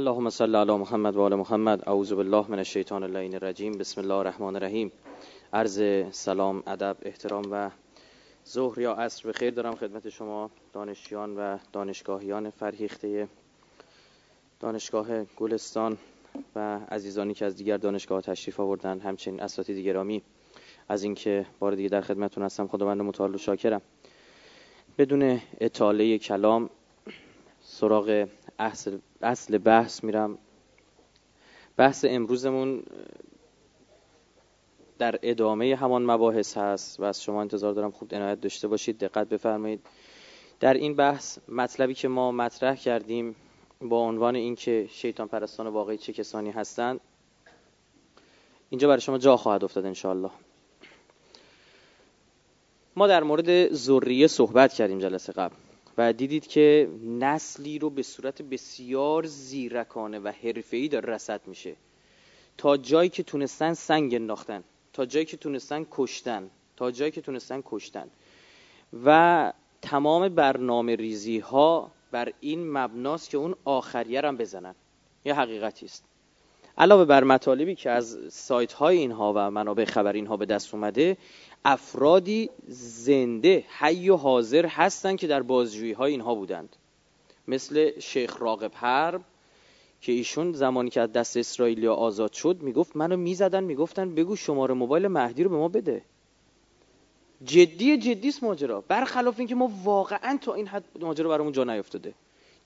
اللهم صل علی محمد و آل محمد اعوذ بالله من الشیطان اللعین الرجیم بسم الله الرحمن الرحیم عرض سلام ادب احترام و ظهر یا عصر به خیر دارم خدمت شما دانشیان و دانشگاهیان فرهیخته دانشگاه گلستان و عزیزانی که از دیگر دانشگاه تشریف آوردن همچنین اساتید گرامی از اینکه بار دیگه در خدمتتون هستم خداوند متعال شاکرم بدون اطاله کلام سراغ اصل, اصل بحث میرم. بحث امروزمون در ادامه همان مباحث هست و از شما انتظار دارم خوب عنایت داشته باشید. دقت بفرمایید. در این بحث مطلبی که ما مطرح کردیم با عنوان اینکه شیطان پرستان واقعی چه کسانی هستند اینجا برای شما جا خواهد افتاد انشاءالله. ما در مورد ذریه صحبت کردیم جلسه قبل. و دیدید که نسلی رو به صورت بسیار زیرکانه و حرفه‌ای داره رسد میشه. تا جایی که تونستن سنگ انداختن تا جایی که تونستن کشتن تا جایی که تونستن کشتن. و تمام برنامه ریزی ها بر این مبناست که اون آخریه هم بزنن. یه حقیقتی است. علاوه بر مطالبی که از سایت های اینها و منابع خبر اینها به دست اومده افرادی زنده حی و حاضر هستند که در بازجویی های اینها بودند. مثل شیخ راقب حرب که ایشون زمانی که از دست اسرائیلیا آزاد شد می‌گفت منو می‌زدن می‌گفتن بگو شماره موبایل مهدی رو به ما بده. جدی جدیست ماجرا. برخلاف اینکه ما واقعا تا این حد ماجرا برامون جا نیافتاده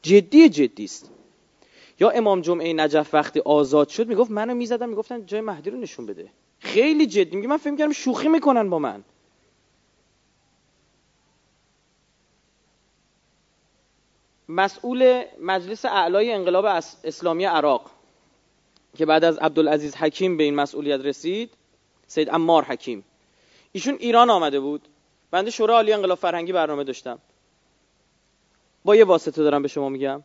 جدی جدیست یا امام جمعه نجف وقتی آزاد شد می‌گفت منو می‌زدن می‌گفتن جای مهدی رو نشون بده. خیلی جدی میگه من فکر کردم شوخی می‌کنن با من. مسئول مجلس اعلای انقلاب اسلامی عراق که بعد از عبدالعزیز حکیم به این مسئولیت رسید سید امار حکیم. ایشون ایران آمده بود. بنده شورای عالی انقلاب فرهنگی برنامه داشتم. با یه واسطه دارم به شما میگم.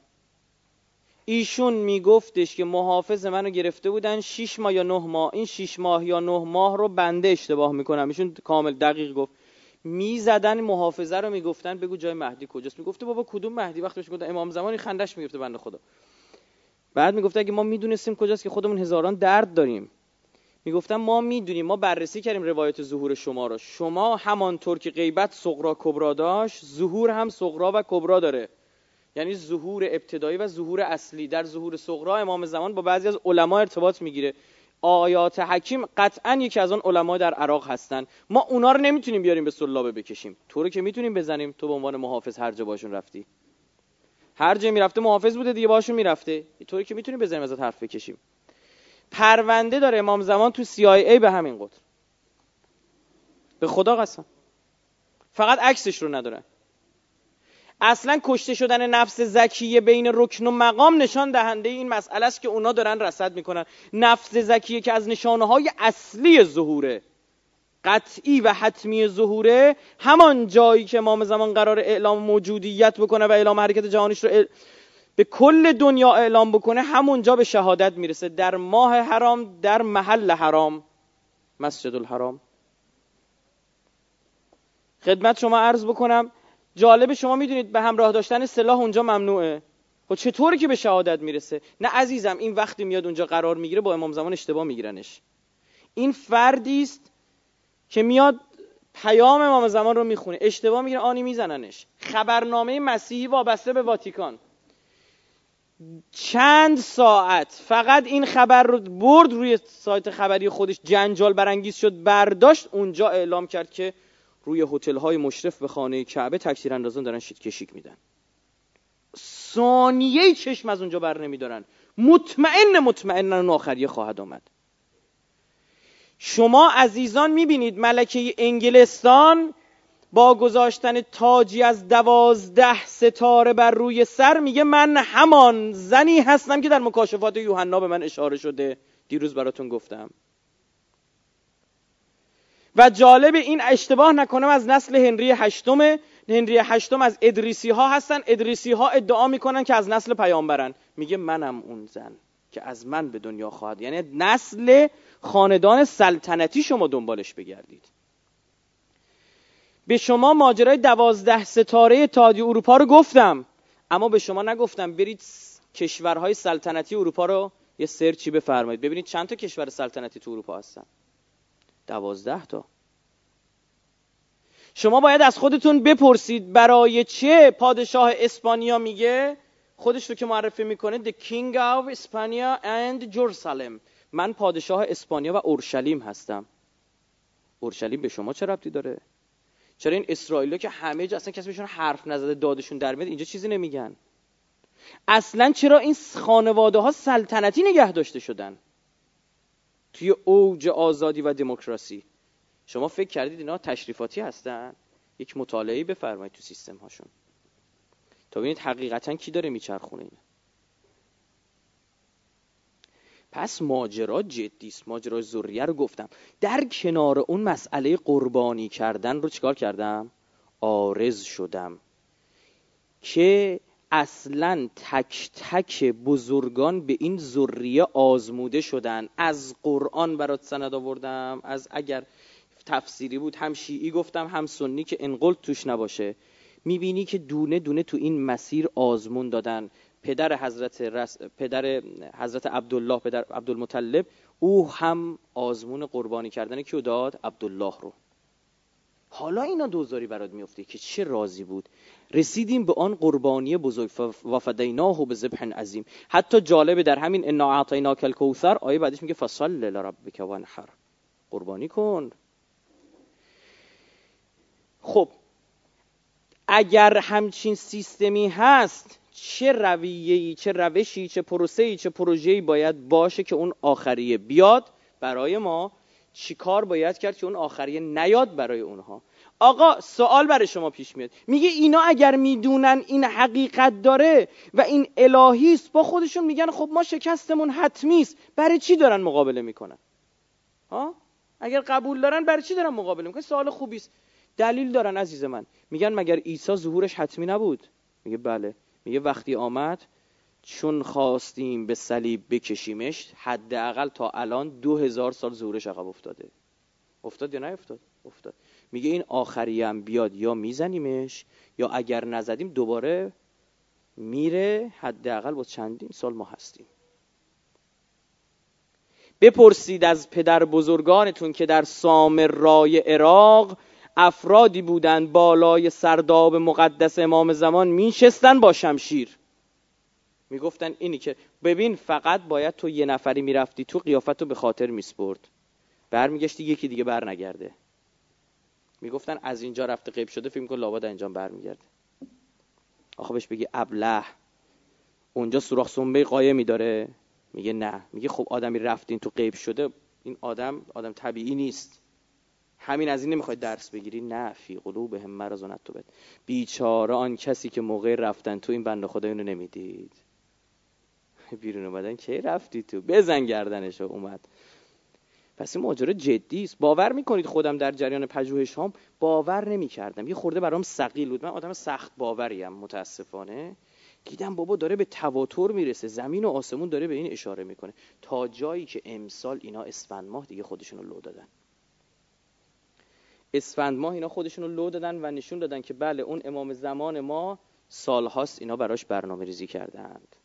ایشون میگفتش که محافظ منو گرفته بودن 6 ماه یا 9 ماه. این 6 ماه یا 9 ماه رو بنده اشتباه می‌کنم. ایشون کامل دقیق گفت. می‌زدن محافظه رو می‌گفتن بگو جای مهدی کجاست. می‌گفته بابا کدوم مهدی؟ وقتی بهش گفتن امام زمانی خندش می‌گفته بنده خدا. بعد می‌گفته اگه ما می‌دونستیم کجاست که خودمون هزاران درد داریم. می‌گفتن ما می‌دونیم ما بررسی کردیم روایت ظهور شما رو. شما همانطور که غیبت صغرا کبرا داشت ظهور هم صغرا و کبرا داره. یعنی ظهور ابتدایی و ظهور اصلی. در ظهور صغرا امام زمان با بعضی از علما ارتباط می‌گیره. آیات حکیم قطعا یکی از آن علما در عراق هستن. ما اونا رو نمی‌تونیم بیاریم به سلابه بکشیم. تو رو که می‌تونیم بزنیم. تو به عنوان محافظ هر جا باشون رفتی. هر جا می‌رفته محافظ بوده دیگه باشون می‌رفته. طوری که می‌تونیم بزنیم ازت حرف بکشیم. پرونده داره امام زمان تو CIA به همین قدر. به خدا قسم. فقط عکسش رو ندارن. اصلا کشته شدن نفس زکیه بین رکن و مقام نشان دهنده این مسئله است که اونا دارن رصد می‌کنن. نفس زکیه که از نشانه های اصلی ظهوره قطعی و حتمی ظهوره همان جایی که امام زمان قرار اعلام موجودیت بکنه و اعلام حرکت جهانیش رو به کل دنیا اعلام بکنه همونجا به شهادت می‌رسه. در ماه حرام در محل حرام مسجد الحرام خدمت شما عرض بکنم جالب شما می‌دونید به همراه داشتن سلاح اونجا ممنوعه. خب چطوری که به شهادت می‌رسه؟ نه عزیزم این وقتی میاد اونجا قرار می‌گیره با امام زمان اشتباه میگیرنش. این فردی است که میاد پیام امام زمان رو می‌خونه. اشتباه می‌گیره آنی میزننش. خبرنامه مسیحی وابسته به واتیکان. چند ساعت فقط این خبر رو برد روی سایت خبری خودش جنجال برانگیز شد برداشت اونجا اعلام کرد که روی هتل های مشرف به خانه کعبه تکثیر اندازان دارن شیت کشیک میدن. ثانیه چشم از اونجا بر نمیدارن. مطمئن مطمئن آخریه خواهد آمد. شما عزیزان می‌بینید ملکه انگلستان با گذاشتن تاجی از دوازده ستاره بر روی سر میگه من همان زنی هستم که در مکاشفات یوحنا به من اشاره شده. دیروز براتون گفتم. و جالب این اشتباه نکنم از نسل هنری هشتم هنری هشتم از ادریسی ها هستن. ادریسی ها ادعا می‌کنن که از نسل پیامبرن. میگه منم اون زن که از من به دنیا خواهد. یعنی نسل خاندان سلطنتی شما دنبالش بگردید. به شما ماجرای دوازده ستاره تادی اروپا رو گفتم. اما به شما نگفتم. برید کشورهای سلطنتی اروپا رو یه سرچی بفرمایید. ببینید چند تا کشور سلطنتی تو اروپا هستن. دوازده تا. شما باید از خودتون بپرسید برای چه پادشاه اسپانیا میگه؟ خودش رو که معرفی می‌کنه The King of Spania and Jerusalem. من پادشاه اسپانیا و اورشلیم هستم. اورشلیم به شما چه ربطی داره؟ چرا این اسرائیل که همه جا اصلا کسی بهشون حرف نزده دادشون در میاد اینجا چیزی نمیگن؟ اصلا چرا این خانواده ها سلطنتی نگه داشته شدن؟ توی اوج آزادی و دموکراسی. شما فکر کردید اینا تشریفاتی هستن؟ یک مطالعه بفرمایید تو سیستم هاشون تا ببینید حقیقتا کی داره میچرخونه اینه پس ماجرا جدی است. ماجرا ذریه رو گفتم. در کنار اون مسئله قربانی کردن رو چیکار کردم؟ آرز شدم که اصلا تک تک بزرگان به این ذریه آزموده شدن. از قرآن برات سند آوردم از اگر تفسیری بود هم شیعی گفتم هم سنی که انقل توش نباشه. می‌بینی که دونه دونه تو این مسیر آزمون دادن. پدر حضرت, رس... پدر حضرت عبدالله پدر عبدالمطلب او هم آزمون قربانی کردن کیو داد؟ عبدالله رو. حالا اینا دوزاری برات میفته که چه رازی بود؟ رسیدیم به آن قربانی بزرگ. و فدیناه به ذبح عظیم. حتی جالبه در همین انا اعطیناک الکوثر آیه بعدش میگه فصل لربک وانحر قربانی کن. خب اگر همچین سیستمی هست چه رویه‌ای چه روشی چه پروسه‌ای چه پروژه‌ای باید باشه که اون آخریه بیاد برای ما؟ چیکار باید کرد که اون آخریه نیاد برای اونها؟ آقا سوال برای شما پیش میاد. میگه اینا اگر می‌دونن این حقیقت داره و این الهی است با خودشون میگن خب ما شکستمون حتمی است. برای چی دارن مقابله می‌کنن؟ ها؟ اگر قبول دارن برای چی دارن مقابله می‌کنن؟ سوال خوبی است. دلیل دارن عزیز من. میگن مگر عیسی ظهورش حتمی نبود؟ میگه بله. میگه وقتی آمد چون خواستیم به صلیب بکشیمش حداقل تا الان دو هزار سال ظهورش عقب افتاده. افتاد یا نیفتاد؟ افتاد. میگه این آخری هم بیاد یا میزنیمش یا اگر نزدیم دوباره میره حداقل با چندین سال ما هستیم. بپرسید از پدر بزرگانتون که در سامرای عراق افرادی بودند بالای سرداب مقدس امام زمان میشستن با شمشیر. می‌گفتن اینی که ببین فقط باید تو یه نفری می‌رفتی تو قیافت رو به خاطر میسپرد. برمیگشتی یکی دیگه بر نگرده می‌گفتن از اینجا رفته قیب شده فیلم کن لابد اینجا برمیگرده. آخه بهش بگی ابله. اونجا سوراخ سنبه قایمی داره. میگه نه. میگه خب آدمی رفتین تو قیب شده این آدم آدم طبیعی نیست. همین از این نمی‌خواید درس بگیری؟ نه. فی قلوبهم مرض تو بد بیچاره آن کسی که موقع رفتن تو این بنده خدا اینو نمی‌دید. بیرون اومدن کی رفتی تو؟ بزن گردنشو اومد. پس این ماجرا جدی است. باور می‌کنید خودم در جریان پژوهشام باور نمی‌کردم. یه خورده برام ثقیل بود. من آدم سخت باوریم متاسفانه. دیدم بابا داره به تواتر می‌رسه. زمین و آسمون داره به این اشاره می‌کنه. تا جایی که امسال اینا اسفند ماه دیگه خودشونو لو دادن. اسفند ماه اینا خودشون رو لو دادن و نشون دادن که بله اون امام زمان ما سالهاست اینا براش برنامه ریزی کردند.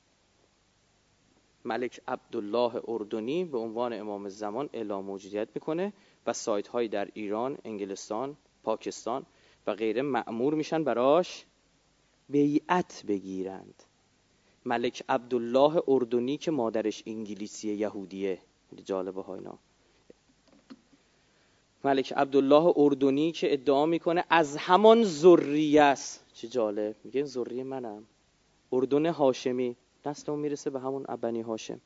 ملک عبدالله اردنی به عنوان امام زمان اعلام موجودیت می‌کنه و سایت های در ایران، انگلستان، پاکستان و غیره معمور میشن براش بیعت بگیرند. ملک عبدالله اردنی که مادرش انگلیسی یهودیه. جالبه ها اینا. ملک عبدالله اردنی که ادعا می‌کنه از همان ذریه است. چه جالب. میگه ذریه منم. اردن هاشمی. نسلم می‌رسه به همون ابنی هاشم.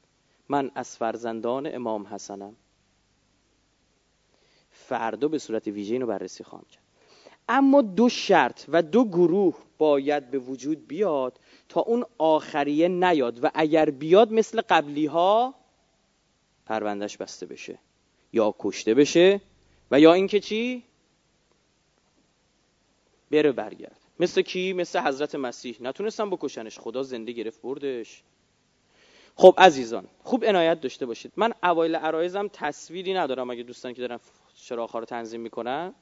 من از فرزندان امام حسنم. فردا به صورت ویژه اینو بررسی خواهم کرد. اما دو شرط و دو گروه باید به وجود بیاد تا اون آخریه نیاد و اگر بیاد مثل قبلی ها پروندش بسته بشه یا کشته بشه و یا اینکه چی؟ بره برگرد مثل کی؟ مثل حضرت مسیح. نتونستن بکشنش. خدا زنده گرفت بردش. خب عزیزان خوب عنایت داشته باشید. من اوایل عرایزم تصویری ندارم اگه دوستان که دارن چراغ رو تنظیم می‌کنن.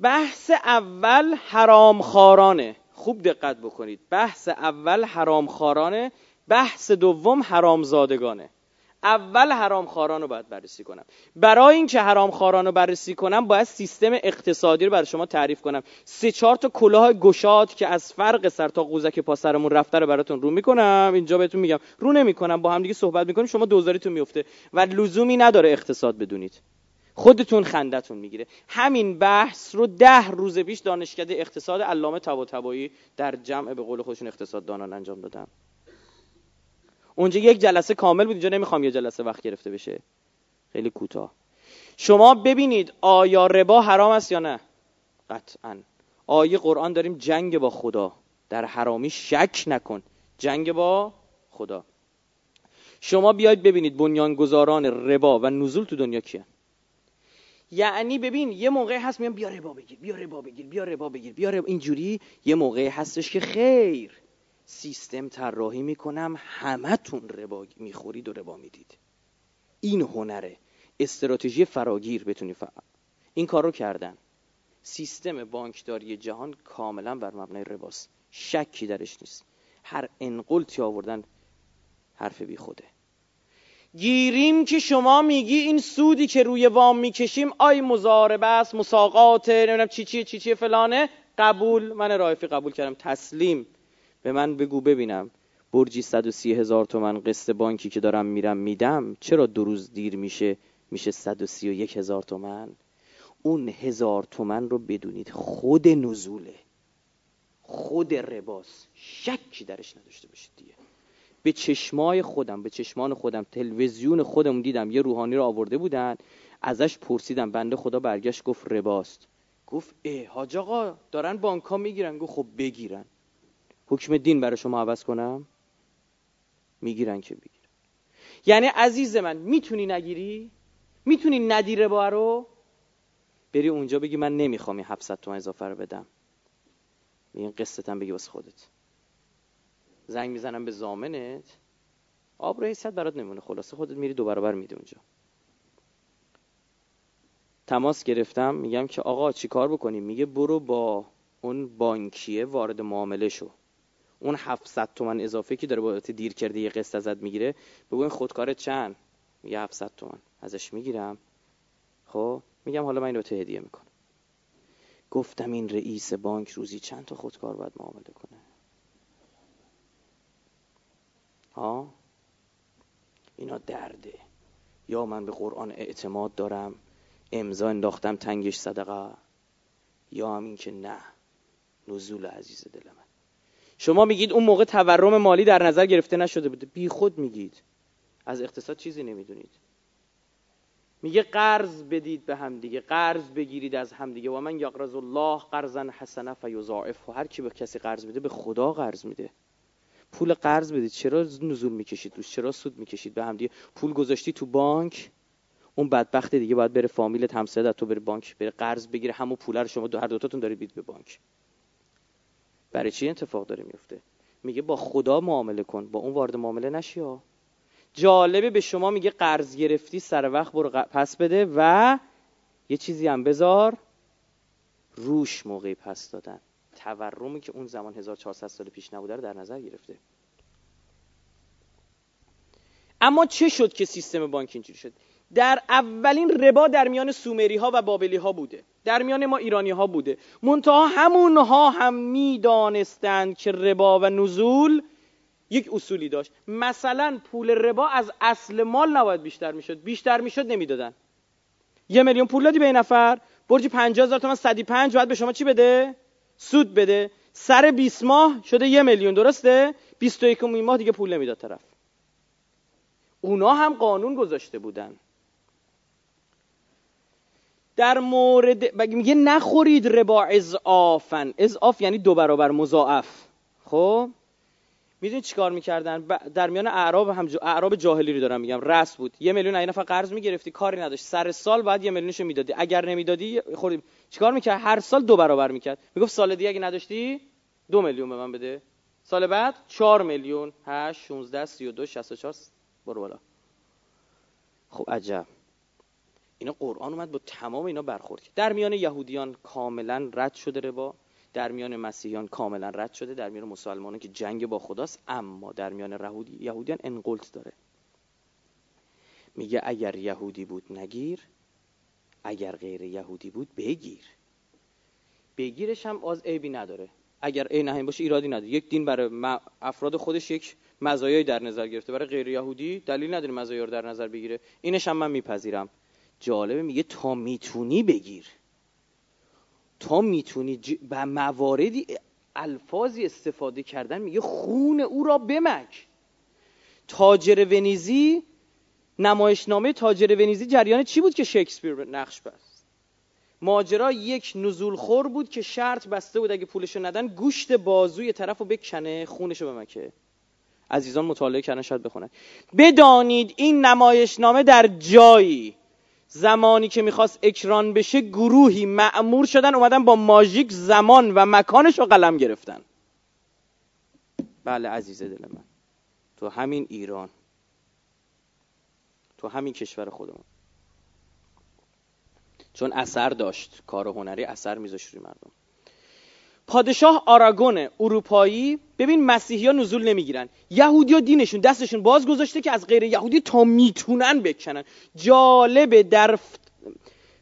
بحث اول حرام خارانه خوب دقت بکنید. بحث اول حرام خارانه بحث دوم حرام زادگانه اول حرام خاران رو باید بررسی کنم. برای اینکه حرام خاران رو بررسی کنم باید سیستم اقتصادی رو برای شما تعریف کنم. سه چهار تا کلاه گشاد که از فرق سر تا قوزک پا سرمون رفته رو براتون رو می‌کنم. اینجا بهتون میگم. رو نمی‌کنم با هم دیگه صحبت می‌کنیم شما دوزاریتون میفته و لزومی نداره اقتصاد بدونید. خودتون خندتون می‌گیره. همین بحث رو ده روز پیش دانشکده اقتصاد علامه طباطبایی در جمع به قول خودشون اقتصاد دانان انجام دادن. اونجا یک جلسه کامل بود اینجا نمی‌خوام یه جلسه وقت گرفته بشه. خیلی کوتاه. شما ببینید آیا ربا حرام است یا نه؟ قطعا. آیه قرآن داریم جنگ با خدا. در حرامی شک نکن. جنگ با خدا. شما بیاید ببینید بنیانگذاران ربا و نزول تو دنیا کیه یعنی ببین یه موقع هست میگم بیا ربا بگیر بیا ربا بگیر بیا ربا بگیر بیا ربا. اینجوری یه موقع هستش که خیر. سیستم طراحی می‌کنم همتون ربا می‌خورید و ربا می‌دید. این هنره استراتژی فراگیر بتونی فر... این کار رو کردن. سیستم بانکداری جهان کاملا بر مبنای رباست. شکی درش نیست. هر انقلتی آوردن حرف بی خوده. گیریم که شما میگی این سودی که روی وام می‌کشیم آی مزاربه است مساقات نمی‌دونم چی چی چی چی فلانه. قبول من رایفی قبول کردم. تسلیم. به من بگو ببینم. برجی 130 هزار تومن قسط بانکی که دارم میرم میدم چرا دو روز دیر میشه؟ میشه 131 هزار تومن. اون هزار تومن رو بدونید خود نزوله. خود رباس. شکی درش نداشته باشید دیگه. به چشمای خودم به چشمان خودم تلویزیون خودم دیدم یه روحانی رو آورده بودن ازش پرسیدم بنده خدا برگشت گفت رباست. گفت اه حاج آقا دارن بانک ها می‌گیرن. گفت خب بگیرن. حکم دین برای شما عوض کنم؟ می‌گیرن که بگیرن. یعنی عزیز من می‌تونی نگیری؟ می‌تونی ندی ربا رو؟ بری اونجا بگی من نمی‌خوام این 700 تومن اضافه رو بدم. این قصتم بگی واسه خودت. زنگ می‌زنم به زامنت. آب رو حیثیت برات نمونه. خلاصه خودت میری دو برابر میده اونجا. تماس گرفتم. میگم که آقا چی کار بکنیم؟ میگه برو با اون بانکیه وارد معامله شو. اون 700 تومن اضافه که داره بابت دیر کرده یه قسط ازت می‌گیره بگو این خودکار چند؟ میگه 700 تومن. ازش می‌گیرم. خب میگم حالا من اینو تو هدیه می‌کنم. گفتم این رئیس بانک روزی چند تا خودکار باید معامله کنه؟ ها؟ اینا درده. یا من به قرآن اعتماد دارم امضا انداختم تنگش صدقه. یا هم این که نه نزول عزیز دل من شما میگید اون موقع تورم مالی در نظر گرفته نشده بوده. بی خود میگید. از اقتصاد چیزی نمی‌دونید. میگه قرض بدید به هم دیگه قرض بگیرید از هم دیگه. و من یقرض الله قرضا حسنه فیضاعف هر کی به کسی قرض بده به خدا قرض میده. پول قرض بدید. چرا نزول می‌کشید روش؟ چرا سود می‌کشید به هم دیگه؟ پول گذاشتی تو بانک؟ اون بدبخت دیگه باید بره فامیلت همسایه تو بره بانک بره قرض بگیره. همون پول رو شما دو هر دوتاتون دارید بید به بانک. برای چی اتفاق داره میفته؟ میگه با خدا معامله کن. با اون وارد معامله نشی ها. جالبه به شما میگه قرض گرفتی سر وقت برو پس بده و یه چیزی هم بذار روش موقعی پس دادن. تورمی که اون زمان 1400 سال پیش نبوده رو در نظر گرفته. اما چه شد که سیستم بانک اینجوری شد؟ در اولین ربا در میان سومری ها و بابلی ها بوده. در میان ما ایرانی ها بوده. منتها همونها هم می‌دانستند که ربا و نزول یک اصولی داشت. مثلا پول ربا از اصل مال نباید بیشتر می‌شد. بیشتر می‌شد نمی‌دادن. یه میلیون پول دادی به این نفر برج 50 هزار تومن 105 باید به شما چی بده؟ سود بده. سر 20 ماه شده یه میلیون درسته؟ 21 ماه دیگه پول نمی‌داد طرف. اونا هم قانون گذاشته بودن. در مورد میگه نخورید ربا اضافن اضاف یعنی دو برابر مضاعف. خب؟ می‌دونید چیکار می‌کردن؟ در میان اعراب هم اعراب جاهلی رو دارم میگم. رس بود. یه میلیون این نفر قرض می‌گرفتی کاری نداشت. سر سال بعد یه میلیونشو می‌دادی. اگر نمی‌دادی خوردیم چیکار می‌کرد؟ هر سال دو برابر می‌کرد. می‌گفت سال دیگه اگه نداشتی دو میلیون به من بده. سال بعد چهار میلیون. 8 16 32 64 برو بالا. خب عجب. اینا قرآن اومد با تمام اینا برخورد در میان یهودیان کاملا رد شده ربا در میان مسیحیان کاملا رد شده در میان مسلمانان که جنگ با خداست اما در میان یهودیان انقلت داره. میگه اگر یهودی بود نگیر اگر غیر یهودی بود بگیر. بگیرش هم از عیبی نداره. اگر عین همین باشه ایرادی نداره. یک دین برای افراد خودش یک مزایایی در نظر گرفته. برای غیر یهودی دلیل نداره مزایا رو در نظر بگیره. اینش هم من میپذیرم. جالبه میگه تا می‌تونی بگیر. تا می‌تونی ج... به مواردی الفاظی استفاده کردن میگه خون او را بمک. تاجر ونیزی نمایشنامه تاجر ونیزی جریان چی بود که شکسپیر نقش بست؟ ماجرا یک نزول خور بود که شرط بسته بود اگه پولشو ندن گوشت بازوی طرف رو بکنه خونشو بمکه. عزیزان مطالعه کردن شاید بخونن. بدانید این نمایشنامه در جایی زمانی که می‌خواست اکران بشه گروهی معمور شدن اومدن با ماژیک زمان و مکانش رو قلم گرفتن. بله عزیز دل من. تو همین ایران. تو همین کشور خودمون. چون اثر داشت. کار هنری اثر میذاشت روی مردم. پادشاه آراگون اروپایی ببین مسیحی ها نزول نمی‌گیرن. یهودی ها دینشون دستشون باز گذاشته که از غیر یهودی تا می‌تونن بکنن. جالبه در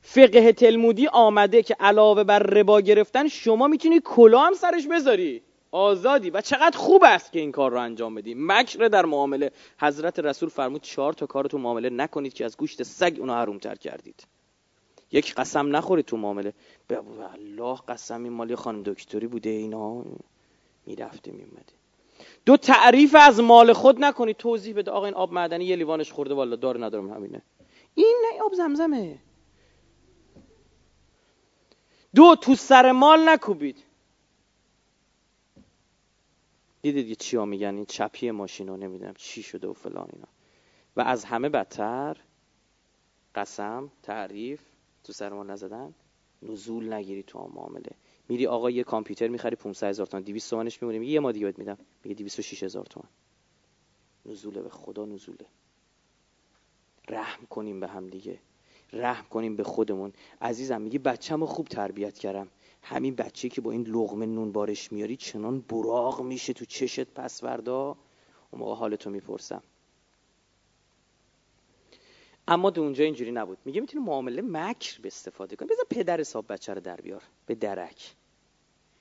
فقه تلمودی آمده که علاوه بر ربا گرفتن شما می‌تونی کلا هم سرش بذاری. آزادی. و چقدر خوب است که این کار رو انجام بدی. مکر در معامله. حضرت رسول فرمود چهار تا کار تو معامله نکنید که از گوشت سگ اونو حرومتر کردید. یک قسم نخورید تو معامله. به الله قسم این مالی خانم دکتری بوده اینا. می‌رفته میومده دو تعریف از مال خود نکنید توضیح بده. آقا این آب معدنی یه لیوانش خورده. والا دار ندارم همینه. این نه آب زمزمه. دو تو سر مال نکوبید. دیدید یه میگن؟ این چپی ماشین رو نمی‌دونم چی شده و فلان اینا. و از همه بدتر قسم تعریف تو سر ما نزدن نزول نگیری تو آن معامله. میری آقا یه کامپیوتر می‌خری 500 هزار تومان. 200 تومنش میمونه میگه یه ما دیگه بهت میدم. میگه 206 هزار تومان. نزوله به خدا نزوله. رحم کنیم به هم دیگه. رحم کنیم به خودمون. عزیزم میگه بچه‌مو خوب تربیت کردم. همین بچه که با این لغمه نون بارش میاری چنان براغ میشه تو چشت پسوردا. اون موقع حالتو می‌پرسم. اما دو اونجا اینجوری نبود. میگه می‌تونی معامله مکر به استفاده کنی. بذار پدر حساب بچه رو در بیار. به درک.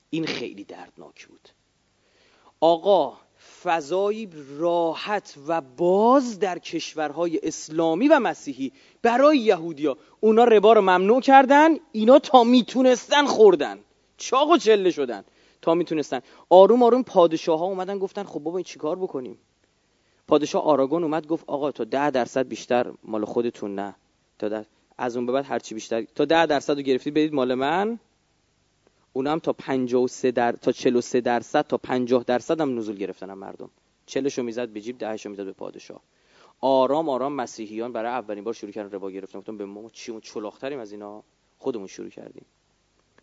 این خیلی دردناک بود. آقا فضایی راحت و باز در کشورهای اسلامی و مسیحی برای یهودیا اونا ربا رو ممنوع کردن اینا تا می‌تونستن خوردن. چاق و چله شدن. تا می‌تونستن. آروم آروم پادشاه ها اومدن گفتن خب بابا این چیکار بکنیم؟ پادشاه آراگون اومد گفت آقا تا ده درصد بیشتر مال خودتون نه. تا در... از اون به بعد هرچی بیشتر تا ده درصد رو گرفتید بدید مال من. اونم تا 53 در تا 43 درصد تا 50 درصد هم نزول گرفتن مردم. 40 شو می‌زد به جیب 10 شو می‌زد به پادشاه. آرام آرام مسیحیان برای اولین بار شروع کردن ربا گرفتن. گفتم به ما چی چلاقتریم از اینا؟ خودمون شروع کردیم.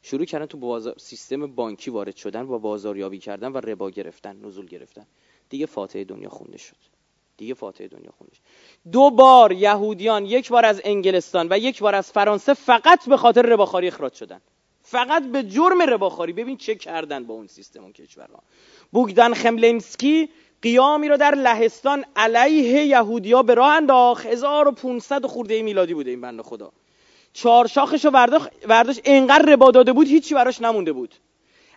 شروع کردن تو بازار سیستم بانکی وارد شدن و بازاریابی کردن و ربا گرفتن نزول گرفتن. دیگه فاتحه دنیا خونده شد. دیگه فاتحه دنیا خونده شد دو بار یهودیان یک بار از انگلستان و یک بار از فرانسه فقط به خاطر رباخاری اخراج شدن. فقط به جرم رباخاری. ببین چه کردن با اون سیستم اون کشورها. بوگدان خملنسکی قیامی رو در لهستان علیه یهودیا به راه انداخت. 1500 خورده میلادی بوده این بنده خدا. چهار شاخش رو ورداشت انقدر ربا داده بود هیچی براش نمونده بود.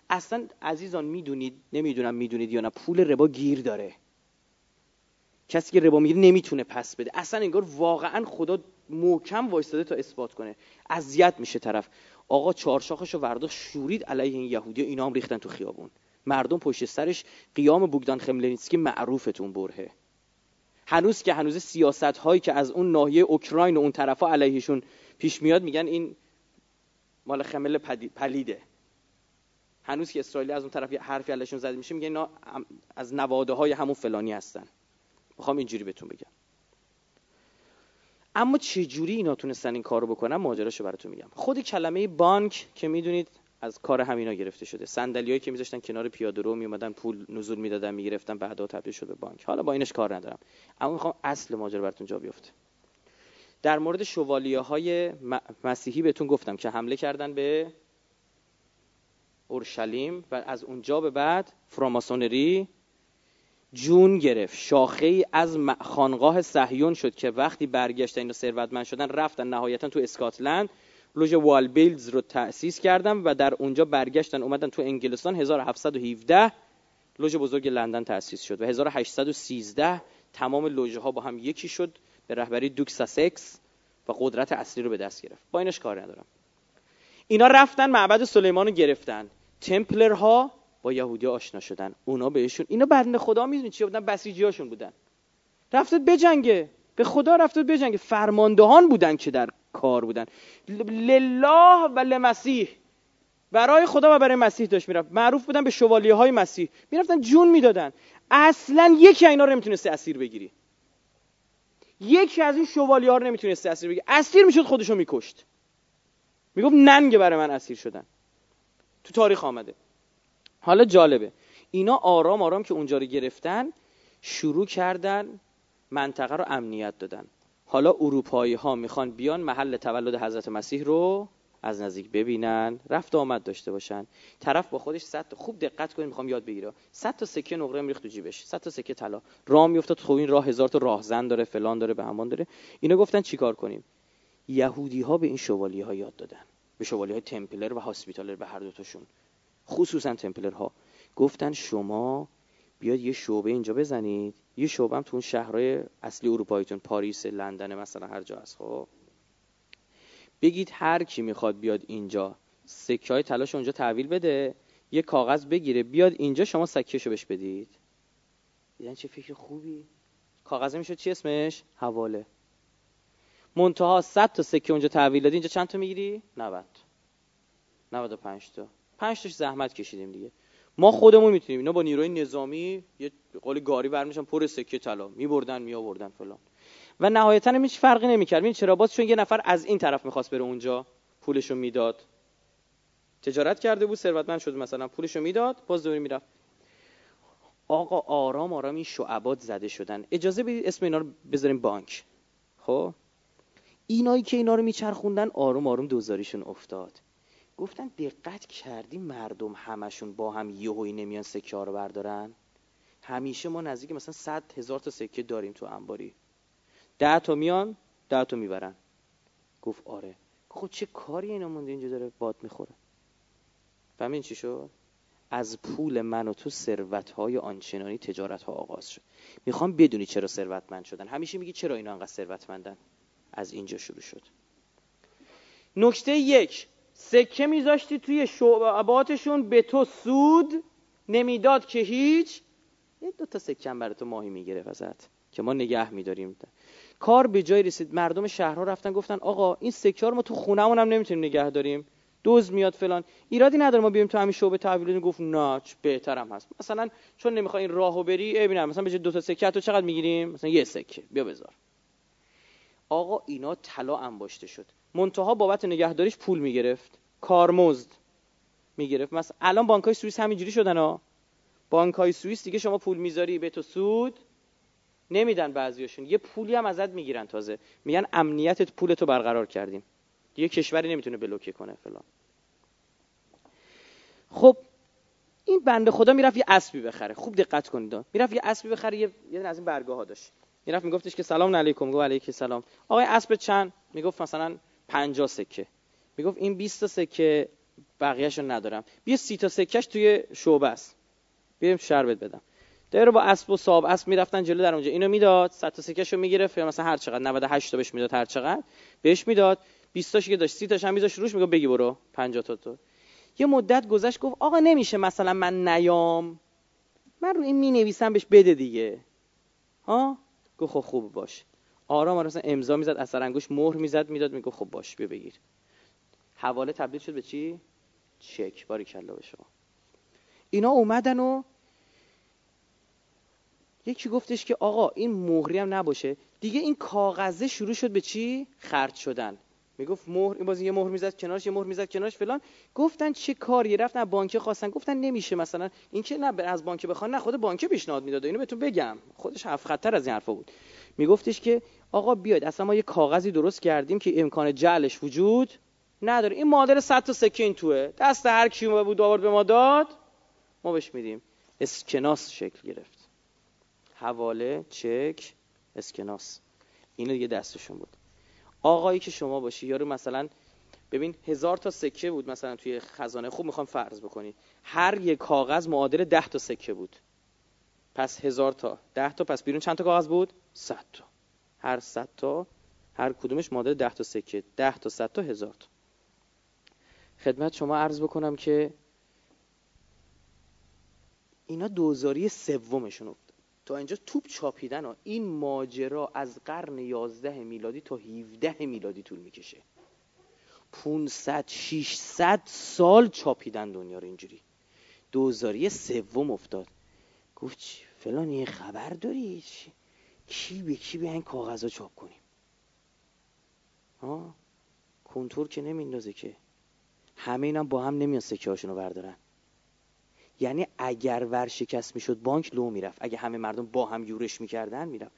اصلا عزیزان می‌دونید نمی‌دونم می‌دونید یا نه پول ربا گیر داره. کسی که ربا می‌گیره نمی‌تونه پس بده. اصلا انگار واقعا خدا محکم وایستاده تا اثبات کنه. اذیت میشه طرف. آقا چهارشاخش رو ورداشت شورید علیه این یهودی اینا هم ریختن تو خیابون. مردم پشت سرش قیام بوگدان خملنیسکی معروفتون بره هنوز که هنوز سیاست هایی که از اون ناحیه اوکراین و اون طرفا علیهشون پیش میاد میگن این مال خمل پلیده. هنوز که اسرائیلی از اون طرف حرفی علیشون زده میشه میگه اینا از نواده های همون فلانی هستن. می‌خوام اینجوری بهتون بگم. اما چه جوری اینا تونستن این کارو بکنن ماجراشو براتون میگم. خود کلمه بانک که می‌دونید از کار همینا گرفته شده. صندلیایی که میذاشتن کنار پیاده رو میومدن پول نزول می‌دادن می‌گرفتن بعدا تبدیل شده به بانک. حالا با اینش کار ندارم. اما می‌خوام اصل ماجرا براتون جا بیفته. در مورد شوالیه های مسیحی بهتون گفتم که حمله کردن به اورشلیم و از اونجا به بعد فراماسونری جون گرفت. شاخه ای از خانقاه صهیون شد که وقتی برگشتن اینو ثروتمند شدن رفتن نهایتا تو اسکاتلند. لوژ والبیلدز رو تأسیس کردن و در اونجا برگشتن اومدن تو انگلستان. 1717 لوژ بزرگ لندن تأسیس شد و 1813 تمام لوژه ها با هم یکی شد به رهبری دوک ساسکس و قدرت اصلی رو به دست گرفت. با اینش کار ندارم. اینا رفتن معبد سلیمان رو گرفتن. تمپلرها با یهودی آشنا شدن. اونا بهشون اینا بنده خدا می‌دونید چی بودن؟ بسیجیاشون بودن. رفتید بجنگه به خدا رفتید بجنگه فرماندهان بودن که در کار بودن. لله و لمسیح. برای خدا و برای مسیح داشت می‌رفت. معروف بودن به شوالیه های مسیح. می‌رفتن جون می‌دادن. اصلا یکی اینا رو نمی‌تونسته اسیر بگیری. یکی از این شوالیه ها رو نمی‌تونسته اسیر بگیری. اسیر می‌شد خودشو میکشت. می‌گفت ننگ برای من اسیر شدن. تو تاریخ آمده. حالا جالبه. اینا آرام آرام که اونجا رو گرفتن شروع کردن منطقه رو امنیت دادن. حالا اروپایی ها می‌خوان بیان محل تولد حضرت مسیح رو از نزدیک ببینن رفت آمد داشته باشن. طرف با خودش صد خوب دقت کنید می‌خوام یاد بگیره صد تا سکه نقره میریخت تو جیبش. صد تا سکه طلا. راه میافتاد خب این راه هزار تا راهزن داره فلان داره به همان داره. اینا گفتن چیکار کنیم؟ یهودی ها به این شوالی ها یاد دادن. به شوالی های تمپلر و هاسپیتالر به هر دوتاشون خصوصا تمپلر ها گفتن شما بیاد یه شعبه اینجا بزنید. یه شعبه هم تو اون شهرهای اصلی اروپاییتون پاریس لندن مثلا هر جا هست خب. بگید هر کی می‌خواد بیاد اینجا سکه های تلاش اونجا تحویل بده یه کاغذ بگیره بیاد اینجا شما سکهشو بهش بدید. دیدن چه فکر خوبی؟ کاغذ می‌شد چی اسمش؟ حواله. منتها 100 تا سکه اونجا تحویل دادی اینجا چند تا می‌گیری؟ 90 95 تا. 5 تاش زحمت کشیدیم دیگه. ما خودمون می‌تونیم. اینا با نیروی نظامی یه قول گاری برمیشن پر سکه طلا. میبردن میآوردن فلان. و نهایتا هم هیچ فرقی نمی‌کرد. این چرا؟ باز چون یه نفر از این طرف می‌خواست بره اونجا پولشو می‌داد. تجارت کرده بود ثروتمند شد مثلا. پولشو می‌داد باز دوری می‌رفت. آقا آرام آرام این شعبات زده شدن. اجازه بدید اسم اینا رو بذاریم بانک. خب؟ اینایی که اینا رو میچرخوندن آروم آروم دوزاریشون افتاد. گفتن دقت کردی مردم همشون با هم یهویی نمیان سکه ها رو بردارن؟ همیشه ما نزدیک مثلا صد هزار تا سکه داریم تو انباری. ده تا میان ده تا می‌برن. گفت آره. خب چه کاری اینا مونده اینجا داره باد می‌خوره؟ فهمین چی شد؟ از پول من و تو ثروت های آنچنانی تجارت ها آغاز شد. می‌خوام بدونی چرا ثروتمند شدن. همیشه میگی چرا اینا انقدر ثروتمندن؟ از اینجا شروع شد. نکته یک سکه میذاشتی توی شعباتشون به تو سود نمی‌داد که هیچ. یه دو تا سکه برای تو ماهی می‌گیره ازت که ما نگه میداریم. کار به جای رسید مردم شهرها رفتن گفتن آقا این سکه رو ما تو خونهمون هم نمی‌تونیم نگه داریم. دوز میاد فلان. ایرادی نداره ما بیایم تو همین شعبه تحویل گفت نه بهترم هست. مثلا چون نمی‌خوای این راهو بری ببینم مثلا به دو تا سکه تو چقدر می‌گیریم؟ مثلا یه سکه. بیا بذار. آقا اینا طلا انباشته شد. منتها بابت نگهداریش پول می‌گرفت. کارمزد می‌گرفت. مثلا الان بانک های سوئیس همینجوری شدن ها. بانک های سوئیس دیگه شما پول می‌ذاری به تو سود نمیدن بعضیاشون. یه پولی هم ازت می‌گیرن تازه. میگن امنیتت پولتو برقرار کردیم. یه کشوری نمی‌تونه بلوکه کنه فلان. خب این بنده خدا می‌رفت یه اسبی بخره. خوب دقت کنید می‌رفت یه اسبی بخره یه یه از این برگاه ها داشت. می‌رفت میگفتش که سلام علیکم گفت علیک سلام. آقای اسب چند؟ می‌گفت مثلا 50 سکه. می‌گفت این 20 تا سکه بقیه‌شو ندارم. بیا 30 تا سکهش توی شعبه است. بیایم شربت بدم. رو با اسب و صاحب اسب می‌رفتن جلو در اونجا. اینو می‌داد. 100 تا سکهشو می‌گرفت. یا مثلا هر چقدر 98 تا بهش می‌داد هر چقدر. بهش می‌داد. 20 تاش که داشت. 30 تاش هم میذاشت روش. میگه بگی برو. 50 تا تو. یه مدت گذشت گفت آقا نمیشه مثلا من نیام. من رو این می نویسم بهش بده دیگه. ها؟ گفت خب خوب باش. آرام آرام امضا می‌زد اثر انگوش مهر می‌زد می‌داد میگه خب باش بیا بگیر. حواله تبدیل شد به چی؟ چک. باری کلا به شما. اینا اومدن و یکی گفتش که آقا این مهری هم نباشه. دیگه این کاغذه شروع شد به چی؟ خرج شدن. می‌گفت مهر این بازی یه مهر می‌زد کنارش یه مهر می‌زد کنارش فلان. گفتن چه کاری؟ رفتن بانک خواستن. گفتن نمیشه مثلا. این که نه از بانک بخوان نه خود بانک پیشنهاد می‌داد اینو بهتون بگم. خودش هفت خطر از این حرفا بود. میگفتش که آقا بیاید. اصلا ما یه کاغذی درست کردیم که امکان جعلش وجود نداره. این معادل 100 تا این توه. دست هر کی بود آورد به ما داد ما بهش میدیم. اسکناس شکل گرفت. حواله چک اسکناس. اینو دیگه دستشون بود. آقایی که شما باشی یارو مثلا ببین هزار تا سکه بود مثلا توی خزانه. خوب می‌خوام فرض بکنی. هر یک کاغذ معادل ده تا سکه بود. پس هزار تا. ده تا پس بیرون چند تا کاغذ بود؟ صد تا. هر صد تا هر کدومش معادل ده تا سکه. ده تا صد تا هزار تا. خدمت شما عرض بکنم که اینا دوزاری سومشون تا اینجا توپ چاپیدن ها. این ماجرا از قرن 11 میلادی تا 17 میلادی طول می‌کشه. 500 600 سال چاپیدن دنیا رو اینجوری. دوزاری سوم افتاد. گفت فلان یه خبر داری؟ کی به کی به این کاغذ چاپ کنیم؟ ها؟ کنتور که نمیندازه که. همه اینم با هم نمیان سکه هاشون بردارن. یعنی اگر ورشکست می‌شد بانک لو می‌رفت. اگه همه مردم با هم یورش می‌کردن می‌رفت.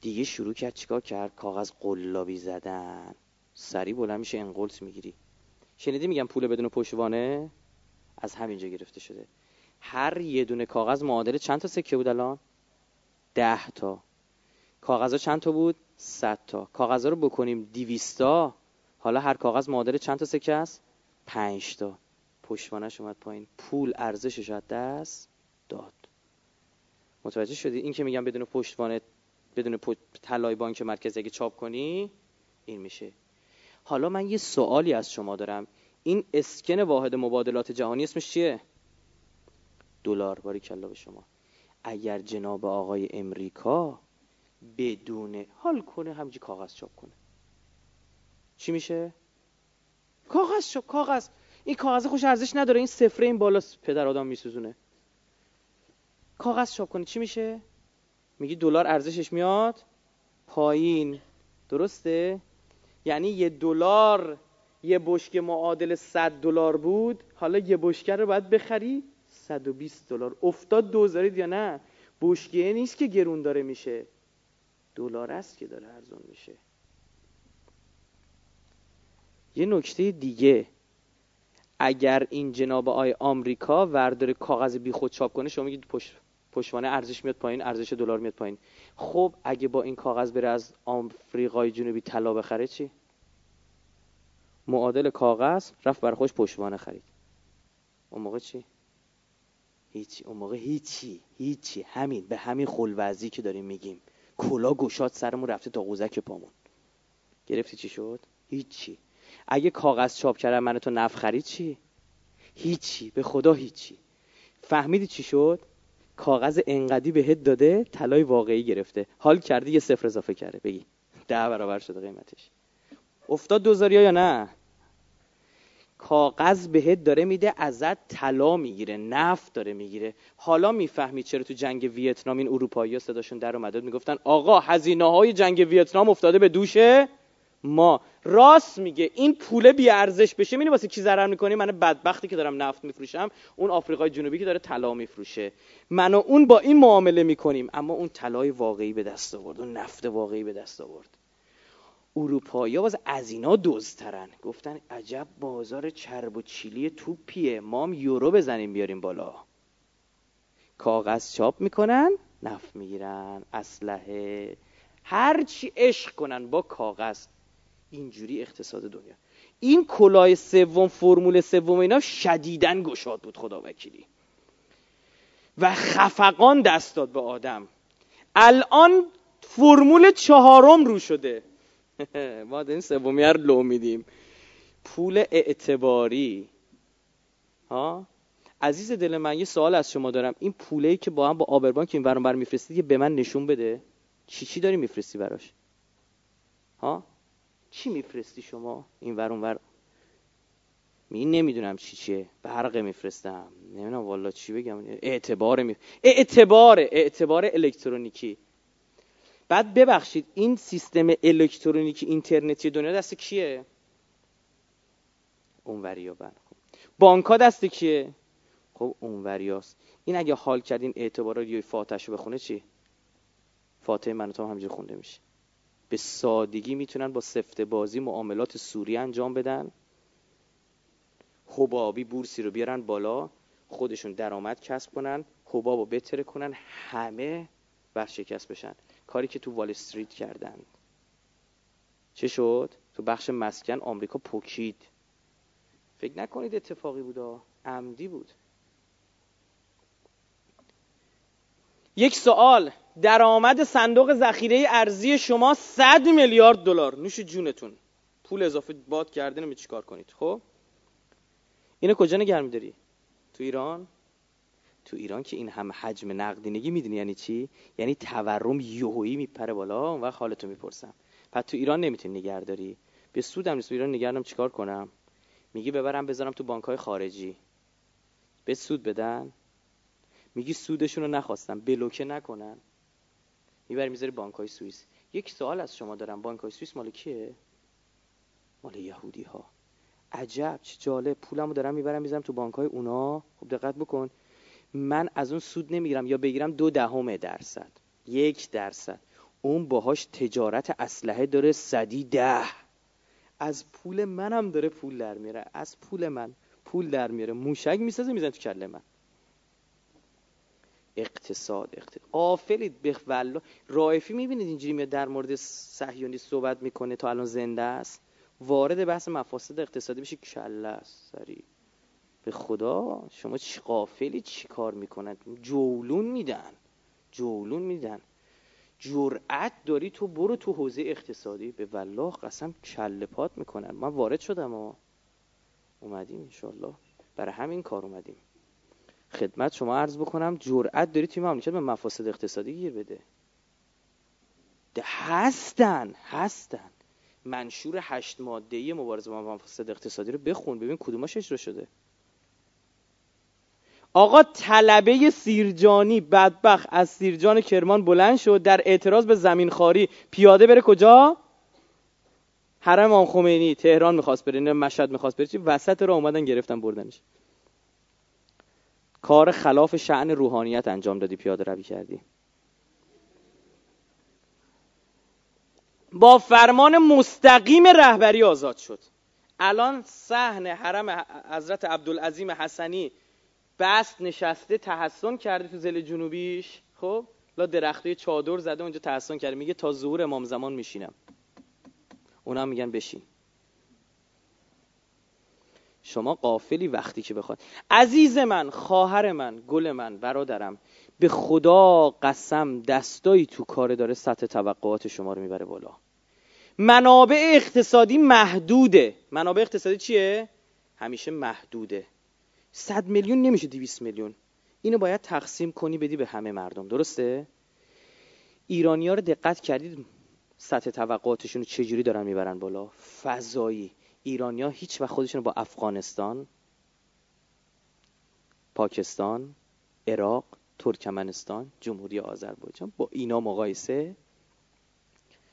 دیگه شروع کرد چیکار کرد؟ کاغذ قلابی زدن. سری بلند میشه انقلت می‌گیری. شنیدی میگم پول بدون پشتوانه؟ از همینجا گرفته شده. هر یه دونه کاغذ معادل چند تا سکه بود الان؟ ده تا. کاغذ چند تا بود؟ صد تا. کاغذ رو بکنیم دیویستا حالا هر کاغذ معادل چند تا سکه است؟ پنج تا. پشتوانش اومد پایین. پول ارزشش از دست داد. متوجه شدی؟ این که میگم بدون پشتوانه بدون طلای بانک مرکزی اگه چاپ کنی این میشه. حالا من یه سوالی از شما دارم. این اسکن واحد مبادلات جهانی اسمش چیه؟ دلار. باری کلا به شما. اگر جناب آقای امریکا بدون حال کنه همجی کاغذ چاپ کنه. چی میشه؟ کاغذ چاپ کاغذ. این کاغذ خوش ارزش نداره این سفره این بالا پدر آدم میسوزونه. کاغذ چاپ کنه چی میشه؟ میگی دلار ارزشش میاد پایین. درسته؟ یعنی یه دلار یه بشکه معادل 100 دلار بود حالا یه بشکه رو باید بخری 120 دلار. افتاد دوزارید یا نه؟ بشکه نیست که گرون داره میشه. دلار است که داره ارزون میشه. یه نکته دیگه. اگر این جناب آی آمریکا وردار کاغذ بی خود چاپ کنه شما میگید پشت پشتوانه ارزش میاد پایین ارزش دلار میاد پایین. خب اگه با این کاغذ بره از آفریقای جنوبی طلا بخره چی؟ معادل کاغذ رفت برای خوش پشتوانه خرید. اون موقع چی؟ هیچی اون موقع هیچی هیچی. همین به همین خلوزی که داریم میگیم. کلا گشاد سرمون رفته تا قوزک پامون. گرفتی چی شد؟ هیچی. اگه کاغذ چاپ کردن من تو نف خرید چی؟ هیچی به خدا هیچی. فهمیدی چی شد؟ کاغذ انقدی بهت داده طلای واقعی گرفته. حال کردی یه صفر اضافه کرده. بگی. ده برابر شده قیمتش. افتاد دوزاریا یا نه؟ کاغذ بهت داره میده ازت طلا می‌گیره نفت داره می‌گیره. حالا می‌فهمی چرا تو جنگ ویتنام این اروپایی صداشون در اومده می‌گفتن آقا هزینه های جنگ ویتنام افتاده به دوشه؟ ما. راست میگه. این پول بی ارزش بشه می‌بینی واسه کی ضرر می‌کنی؟ من بدبختی که دارم نفت میفروشم اون آفریقای جنوبی که داره طلا میفروشه. من و اون با این معامله می‌کنیم اما اون طلای واقعی به دست آورد اون نفت واقعی به دست آورد. اروپایی باز از اینا دزدترن. گفتن عجب بازار چرب و چیلی توپیه. ما هم یورو بزنیم بیاریم بالا. کاغذ چاپ می‌کنن نفت می‌گیرن. اسلحه. هرچی عشق کنن با کاغذ. اینجوری اقتصاد دنیا. این کلاه سوم فرمول سوم اینا شدیدن گشاد بود خدا وکیلی. و خفقان دست داد به آدم. الان فرمول چهارم رو شده. ما این سومی رو لو میدیم. پول اعتباری. ها؟ عزیز دل من یه سوال از شما دارم. این پوله که با هم با آبربانک این بر میفرستی که به من نشون بده. چی چی داری میفرستی براش؟ ها؟ چی میفرستی شما این ور ور؟ می نمی‌دونم چی چیه. برق میفرستم. نمی‌دونم والا چی بگم. اعتبار می... اعتبار اعتبار الکترونیکی. بعد ببخشید این سیستم الکترونیکی اینترنتی دنیا دست کیه؟ اونوریا بله خب بانک ها دست کیه؟ خب اونوریاست این اگه حال کردین اعتبارات یا فاتحه بخونه چی؟ فاتحه من تو همینجوری خونده میشه. به سادگی می‌تونن با سفته بازی معاملات سوری انجام بدن. حبابی بورسی رو بیارن بالا خودشون درآمد کسب کنن حباب رو بتره کنن همه ورشکست بشن. کاری که تو وال استریت کردن. چه شد؟ تو بخش مسکن آمریکا پوکید. فکر نکنید اتفاقی بودا عمدی بود. یک سوال. درآمد صندوق ذخیره ارزی شما 100 میلیارد دلار. نوش جونتون. پول اضافه باد کرده نمی چیکار کنید. خب؟ اینو کجا نگه میداری؟ تو ایران؟ تو ایران که این هم حجم نقدینگی می‌دونی یعنی چی؟ یعنی تورم یهویی میپره بالا وقت حالتو می‌پرسم. پس تو ایران نمی‌تونی نگهداری به سودم نیست. ایران نگردم چیکار کنم؟ میگی ببرم بذارم تو بانک های خارجی. به سود بدن؟ میگی سودشون رو نخواستم. بلوکه نکنن. می‌بری می‌ذاری بانک های سوئیس. یک سوال از شما دارم. بانک های سوئیس مال کیه؟ مال یهودی ها عجب چه جالب. پولمو دارم می‌برم می‌ذارم تو بانک های اونا. خب دقت بکن. من از اون سود نمی‌گیرم. یا بگیرم دو دهم درصد. یک درصد. اون باهاش تجارت اسلحه داره صدی ده. از پول منم داره پول در میاره از پول من پول در میاره موشک می‌سازه میزن تو کله من. اقتصاد اقتصاد. قافلید به والله. رایفی می‌بینید اینجوری میاد در مورد صهیونی صحبت می‌کنه تا الان زنده است؟ وارد بحث مفاسد اقتصادی بشه. کله است سریع به خدا شما چی قافلی چی کار می‌کنن؟ جولون میدن. جولون میدن. جرأت داری تو برو تو حوزه اقتصادی. به والله قسم کله پات می‌کنن. من وارد شدم و اومدیم انشالله برای همین کار اومدیم. خدمت شما عرض بکنم جرأت داری توی مملکت به مفاسد اقتصادی گیر بده. هستن هستن. منشور هشت ماده مبارزه با مفاسد اقتصادی رو بخون ببین کدوماش اجرا شده. آقا طلبه سیرجانی بدبخ از سیرجان کرمان بلند شد در اعتراض به زمین خاری پیاده بره کجا؟ حرم امام خمینی تهران می‌خواست بره مشهد می‌خواست بره چی؟ وسط را اومدن گرفتن بردنش. کار خلاف شعن روحانیت انجام دادی پیاده روی کردی. با فرمان مستقیم رهبری آزاد شد. الان صحن حرم حضرت عبدالعظیم حسنی بست نشسته تحسن کرده تو زل جنوبیش. خب لا درخته چادر زده اونجا تحسن کرده. میگه تا ظهور امام زمان میشینم. اونا میگن بشین. شما قافلی وقتی که بخواد عزیز من خواهر من گل من برادرم به خدا قسم دستایی تو کار داره سطح توقعات شما رو می‌بره بالا. منابع اقتصادی محدوده. منابع اقتصادی چیه؟ همیشه محدوده. صد میلیون نمیشه دیویس میلیون. اینو باید تقسیم کنی بدی به همه مردم. درسته؟ ایرانی ها رو دقت کردید سطح توقعاتشون رو چجوری دارن می‌برن بالا؟ فضایی. ایرانیا هیچ وقت خودشون با افغانستان پاکستان عراق ترکمنستان جمهوری آذربایجان با اینا مقایسه؟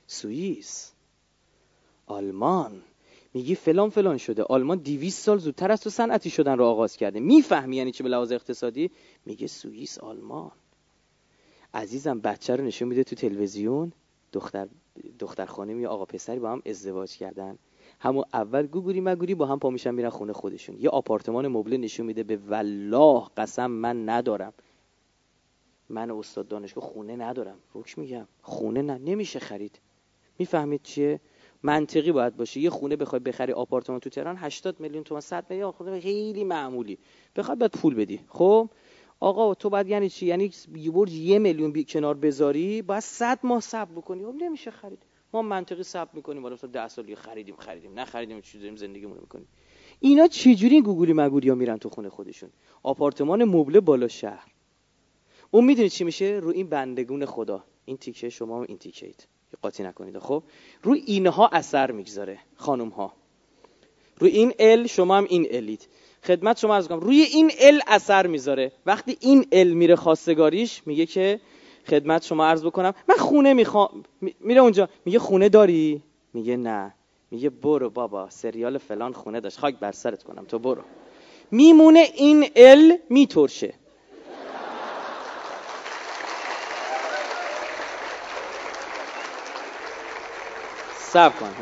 سوئیس. آلمان. میگی فلان فلان شده. آلمان 200 سال زودتر از تو صنعتی شدن رو آغاز کرده. می‌فهمی یعنی چه به لحاظ اقتصادی؟ میگه سوئیس آلمان. عزیزم بچه رو نشون میده تو تلویزیون. دختر دختر خانمی یا آقا پسری با هم ازدواج کردن. همون اول گوگوری مگوری با هم پا میشن میرن خونه خودشون. یه آپارتمان مبله نشون میده به والله قسم من ندارم. من استاد دانشگاه خونه ندارم. روک میگم. خونه نه. نمیشه خرید. می‌فهمید چیه؟ منطقی باید باشه. یه خونه بخوای بخری آپارتمان تو تهران 80 میلیون تومان 100 میلیون خونه خیلی معمولی. بخواد باید پول بدی. خب؟ آقا تو بعد یعنی چی؟ یعنی یه برج یه میلیون بی کنار بذاری باید 100 ماه صبر بکنی. خب نمیشه خرید. ما منطقی صبر می‌کنیم حالا 10 سال خریدیم خریدیم. نخریدیم چی داریم زندگیمون می‌کنیم. اینا چجوری گوگلی مگوری ها میرن تو خونه خودشون؟ آپارتمان مبله بالا شهر. اون می‌دونی چی میشه؟ رو این بندگون خدا. این تیکه شما این تیکه اید قاطی نکنید. خب؟ روی اینها اثر می‌گذاره خانم ها روی این ال شما هم این الید خدمت شما از روی این ال اثر می‌ذاره. وقتی این ال میره خواستگاریش میگه که خدمت شما عرض بکنم. من خونه می‌خوام میره اونجا. میگه خونه داری؟ میگه نه. میگه برو بابا سریال فلان خونه داشت. خاک بر سرت کنم تو برو. میمونه این ال میترشه. سب کن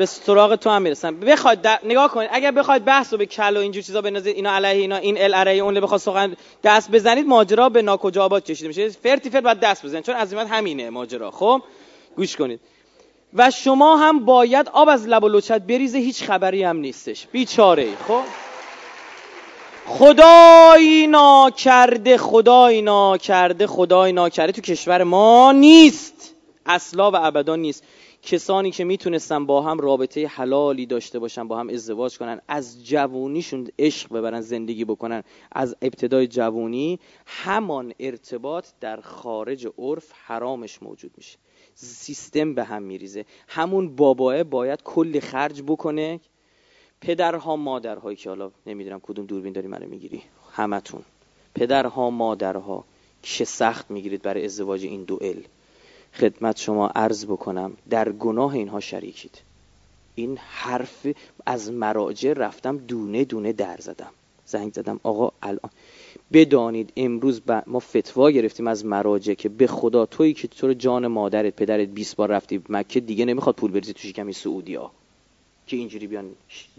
به سراغ تو هم می‌رسم. بخواد نگاه کنید اگر بخواید بحث رو به کل و اینجور چیزا بنازید اینا علیه اینا این ال علیه اون بخواد سخن دست بزنید ماجرا به ناکجا آباد کشیده میشه. فرتی فرت باید دست بزنید چون عزیمت همینه ماجرا. خب؟ گوش کنید. و شما هم باید آب از لب و لچت بریزه هیچ خبری هم نیستش. بیچاره خب؟ خدای ناکرده خدای ناکرده خدای ناکرده تو کشور ما نیست. اصلا و ابدا نیست. کسانی که می‌تونستن با هم رابطه حلالی داشته باشن با هم ازدواج کنن از جوونیشون عشق ببرن زندگی بکنن. از ابتدای جوونی همان ارتباط در خارج عرف حرامش موجود میشه. سیستم به هم میریزه. همون باباه باید کلی خرج بکنه. پدرها مادرهایی که حالا نمی‌دونم کدوم دوربین داری منو می‌گیری. همتون. پدرها مادرها که سخت می‌گیرید برای ازدواج این دوئل خدمت شما عرض بکنم در گناه اینها شریکید. این حرف از مراجع رفتم دونه دونه در زدم. زنگ زدم آقا الان. بدانید امروز ما فتوا گرفتیم از مراجع که به خدا تویی که تو جان مادرت پدرت 20 بار رفتی مکه دیگه نمی‌خواد پول بریزی تو شکم سعودی ها که اینجوری بیان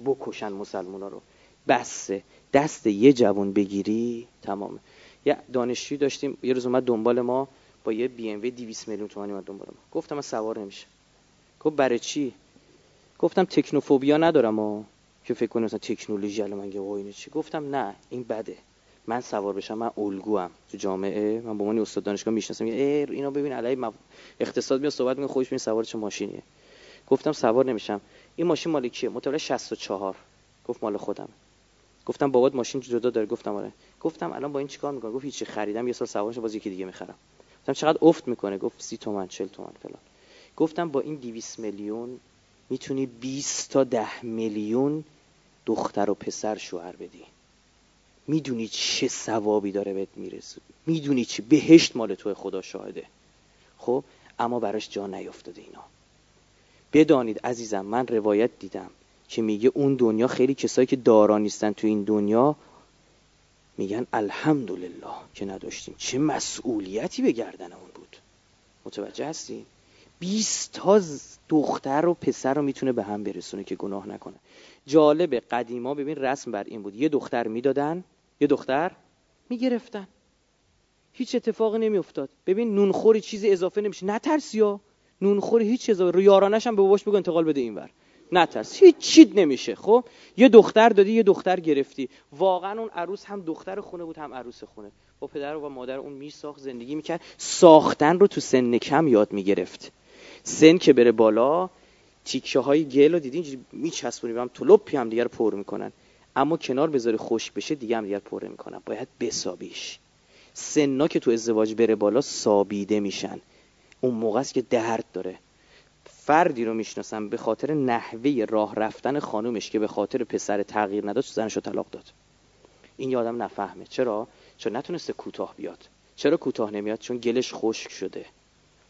بکشن مسلمونا رو. بسه دست یه جوون بگیری تمامه یه دانشجوی داشتیم یه روز اومد دنبال ما. با یه بی ام 200 میلیون تومانی اومد دنبال گفتم من سوار نمیشه. گفت برای چی؟ گفتم تکنوفوبیا ندارم و که فکر کنم مثلا تکنولوژی الان من اینو چی؟ گفتم نه این بده. من سوار بشم من الگوام. تو جامعه من با من استاد دانشگاه می‌شناسم. ای اینا ببین علی مف... اقتصاد میاد صحبت می‌کنه خودش ببین سوار چه ماشینیه. گفتم سوار نمیشم. این ماشین مال کیه؟ متولد 64 گفت مال خودم. گفتم بابات ماشین جدا داره. گفتم آره. گفتم الان با این چیکار می‌کنه گفت هیچی. خریدم یه سال سوارش باز یکی دیگه می‌خرم. گفتم چقدر افت می‌کنه. گفت 30 تومن 40 تومن فلان. گفتم با این 200 میلیون می‌تونی 20 تا 10 میلیون دختر و پسر شوهر بدی. می‌دونی چه ثوابی داره بهت می‌رسه. می‌دونی چی؟ بهشت مال تو خدا شاهده. خب اما براش جا نیافتاده اینا. بدانید عزیزم من روایت دیدم که میگه اون دنیا خیلی کسایی که دارا نیستن تو این دنیا میگن الحمدلله که نداشتیم. چه مسئولیتی به گردن اون بود؟ متوجه هستین؟ 20 تا دختر و پسر رو می‌تونه به هم برسونه که گناه نکنه. جالب قدیما ببین رسم بر این بود. یه دختر می‌دادن یه دختر می‌گرفتن. هیچ اتفاقی نمیافتاد. ببین نونخوری چیزی اضافه نمیشه. نترسیا نونخوری هیچ اضافه رو یارانش هم به باباش بگو انتقال بده اینور. نترس. هیچ چیت نمیشه خب؟ یه دختر دادی یه دختر گرفتی. واقعا اون عروس هم دختر خونه بود هم عروس خونه. با پدر و مادر اون میساخت زندگی می‌کرد. ساختن رو تو سن کم یاد می‌گرفت. سن که بره بالا تیکه های گل رو دیدی؟ اینجوری میچسبونی هم طلبی هم دیگر پر می‌کنن. اما کنار بذاری خشک بشه دیگه هم دیگر پر می‌کنن باید بسابیش. سنا که تو ازدواج بره بالا سابیده میشن. اون موقع است که درد داره. فردی رو می‌شناسم به خاطر نحوه راه رفتن خانومش که به خاطر پسر تغییر نداد زنش رو طلاق داد. این یادم نفهمه. چرا؟ چون نتونسته کوتاه بیاد. چرا کوتاه نمیاد؟ چون گلش خشک شده.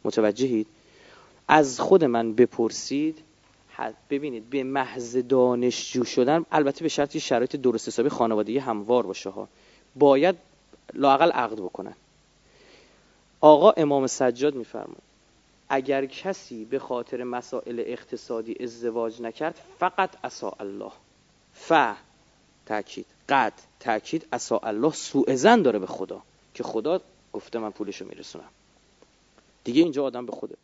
متوجهید؟ از خود من بپرسید ببینید به محض دانشجو شدن البته به شرطی شرایط درست حسابی خانوادگی هموار باشه ها. باید لاقل عقد بکنن. آقا امام سجاد میفرماید اگر کسی به خاطر مسائل اقتصادی ازدواج نکرد فقط اسا الله. ف تاکید قد تاکید اسا الله. سوء زن داره به خدا. که خدا گفته من پولشو میرسونم. دیگه اینجا آدم به خوده.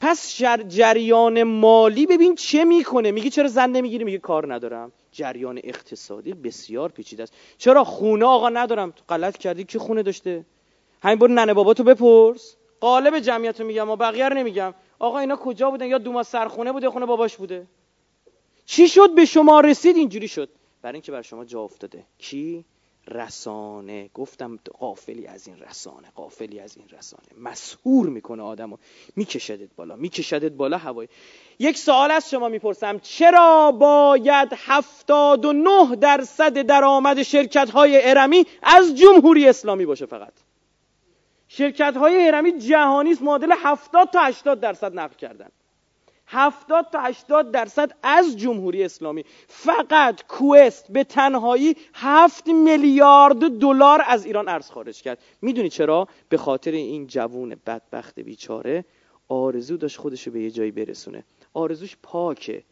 پس جریان مالی ببین چه می‌کنه؟ میگه چرا زن نمی‌گیری میگه کار ندارم. جریان اقتصادی بسیار پیچیده است. چرا خونه آقا ندارم؟ تو غلط کردی. که خونه داشته؟ همین برو ننه باباتو بپرس. قالب جمعیت رو میگم و بقیه نمیگم. آقا اینا کجا بودن؟ یا دوما سرخونه بوده خونه باباش بوده. چی شد به شما رسید؟ اینجوری شد. برای اینکه بر شما جا افتاده. کی؟ رسانه. گفتم قافلی از این رسانه قافلی از این رسانه. مسهور می‌کنه آدمو. میکشدت بالا میکشدت بالا هوای. یک سوال از شما می‌پرسم. چرا باید هفتاد و نه درصد درآمد شرکت های ارمی از جمهوری اسلامی باشه فقط؟ شرکت های هرمی جهانی است معادل 70 تا 80 درصد نقل کردن. 70 تا 80 درصد از جمهوری اسلامی. فقط کوست به تنهایی 7 میلیارد دلار از ایران ارز خارج کرد. می‌دونی چرا؟ به خاطر این جوون بدبخت بیچاره آرزو داشت خودشو به یه جایی برسونه. آرزوش پاکه.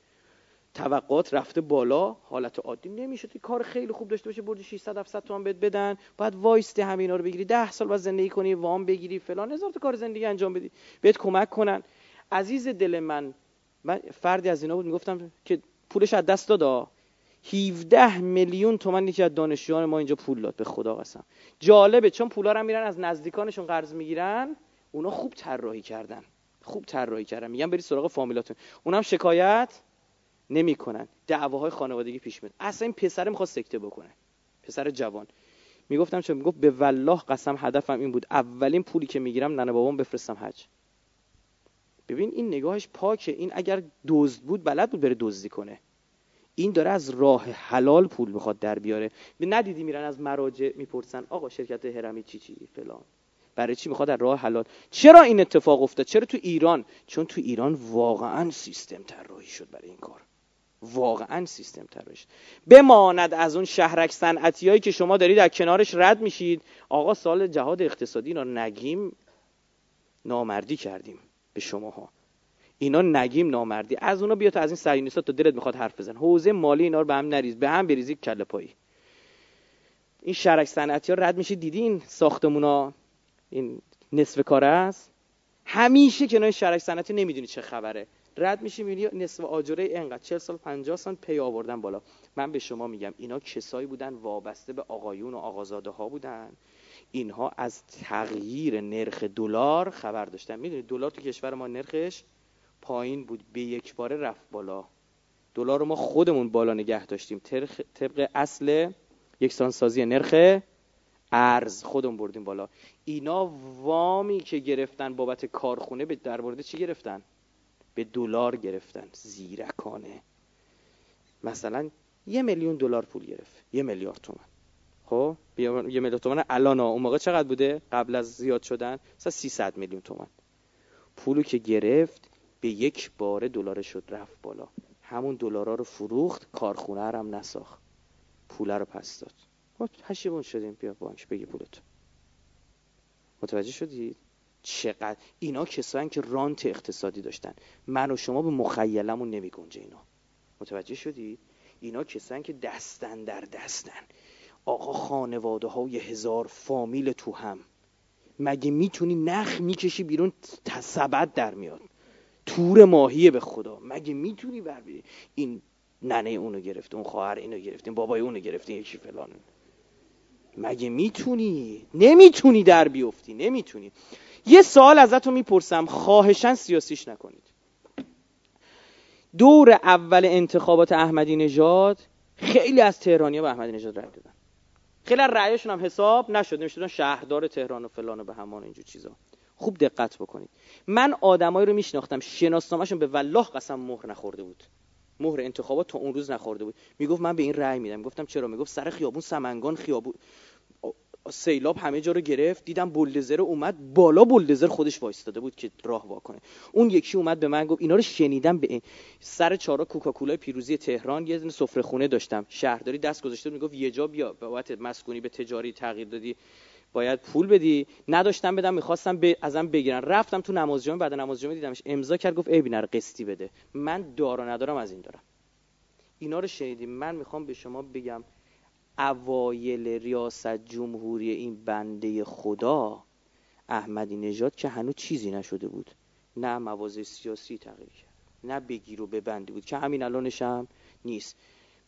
توقعات رفته بالا حالت عادی نمیشه که کار خیلی خوب داشته باشه بردی 600 700 تومن بهت بدن بعد وایستی همینا رو بگیری 10 سال بعد زندگی کنی وام بگیری فلان هزار تا کار زندگی انجام بدی بهت کمک کنن. عزیز دل من من فردی از اینا بود می‌گفتم که پولش از دست دادا 17 میلیون تومن یکی از دانشجویان ما اینجا پول داد به خدا قسم. جالبه چون پولا رو میرن از نزدیکانشون قرض می‌گیرن اونا خوب طراحی کردن. خوب طراحی کردن. میگن برید سراغ فامیلاتون. اونم شکایت؟ نمی‌کنن. دعواهای خانوادگی پیش میاد. اصلا این پسر می‌خواد سکته بکنه. پسر جوان. می‌گفتم چه؟ می‌گفت به والله قسم هدفم این بود. اولین پولی که می‌گیرم ننه بابام بفرستم حج. ببین این نگاهش پاکه. این اگر دزد بود بلد بود بره دزدی کنه. این داره از راه حلال پول می‌خواد در بیاره. ندیدی میرن از مراجع می‌پرسن آقا شرکت هرمی چی چی فلان. برای چی می‌خواد در راه حلال؟ چرا این اتفاق افتاد؟ چرا تو ایران؟ چون تو ایران واقعا سیستم طراحی شد برای این کار. واقعا سیستم شد بماند از اون شهرک صنعتیایی که شما دارید در کنارش رد میشید. آقا سال جهاد اقتصادی اینا نگیم نامردی کردیم به شماها. اینا نگیم نامردی. از اونا بیا تا از این صهیونیست‌ها تا دلت می‌خواد حرف بزن. حوزه مالی اینا رو به هم نریز به هم بریزی کله پایی. این شرک صنعتی ها رد میشه. دیدین ساختمونا؟ این نصف کار است. همیشه کنار شرک صنعتی نمی‌دونی چه خبره. رد میشی می‌بینی نصف آجره انقدر 40 سال 50 سال پی آوردن بالا. من به شما میگم اینا کسایی بودن وابسته به آقایون و آقازاده ها بودن. اینها از تغییر نرخ دلار خبر داشتن. می‌دونید دلار تو کشور ما نرخش پایین بود. به یک باره رفت بالا. دلار رو ما خودمون بالا نگه داشتیم. طبق اصل یکسانسازی نرخ ارز خودمون بردیم بالا. اینا وامی که گرفتن بابت کارخونه به در چی گرفتن؟ به دلار گرفتن. زیرکانه. مثلا یه میلیون دلار پول گرفت. یه میلیارد تومن خب؟ یه میلیون تومن الان اون موقع چقدر بوده؟ قبل از زیاد شدن مثلا 300 میلیون تومن پولو که گرفت به یک بار دلار شد رفت بالا. همون دلارا رو فروخت کارخونه هم نساخت. پول رو پس داد. ما پشیمون شدیم. بیا بانک بگی پولت متوجه شدید؟ چقدر اینا کسایی که رانت اقتصادی داشتن. من و شما به مخیلمون نمی گنجه اینا. متوجه شدید اینا کسایی که دستن در دستن. آقا خانواده های هزار فامیل تو هم. مگه می‌تونی نخ می‌کشی بیرون تسبت در میاد؟ تور ماهیه به خدا. مگه می‌تونی بر این ننه اونو گرفته اون خواهر اینو گرفته بابای اونو گرفته یکی فلان. مگه می‌تونی؟ نمی‌تونی در بیفتی نمی‌تونی. یه سوال ازتون می‌پرسم. خواهشن سیاسیش نکنید. دور اول انتخابات احمدی نژاد خیلی از تهرانیا به احمدی نژاد رای دادن. خیلی از رأیشون هم حساب نشد. نمی‌شدن شهردار تهران و فلان و به همان اینجور چیزا. خوب دقت بکنید. من آدمایی رو میشناختم. شناسنامهشون به والله قسم مهر نخورده بود. مهر انتخابات تا اون روز نخورده بود. می‌گفت من به این رأی میدم. گفتم چرا؟ می‌گفت سر خیابون سمنگان خیابون سیلاب همه جا رو گرفت دیدم بولدزر اومد بالا بولدزر خودش وایستاده بود که راه واکنه اون یکی اومد به من گفت اینا رو شنیدم به این. سر چارا کوکاکولا پیروزی تهران یه سفره خونه داشتم. شهرداری دست گذاشته می‌گفت یه جا بیا. بابت مسکونی به تجاری تغییر دادی باید پول بدی. نداشتم بدم می‌خواستم ب... ازم بگیرن. رفتم تو نماز جمعه بعد نماز جمعه دیدمش امضا کرد گفت ای بینر قسطی بده. من دارا ندارم از این دارم. اینا رو شنیدیم من می‌خوام به شما بگم اوایل ریاست جمهوری این بنده خدا احمدی نژاد که هنوز چیزی نشده بود. نه مواضع سیاسی تغییر کرد نه بگیر و ببندی بود که همین الانش هم نیست.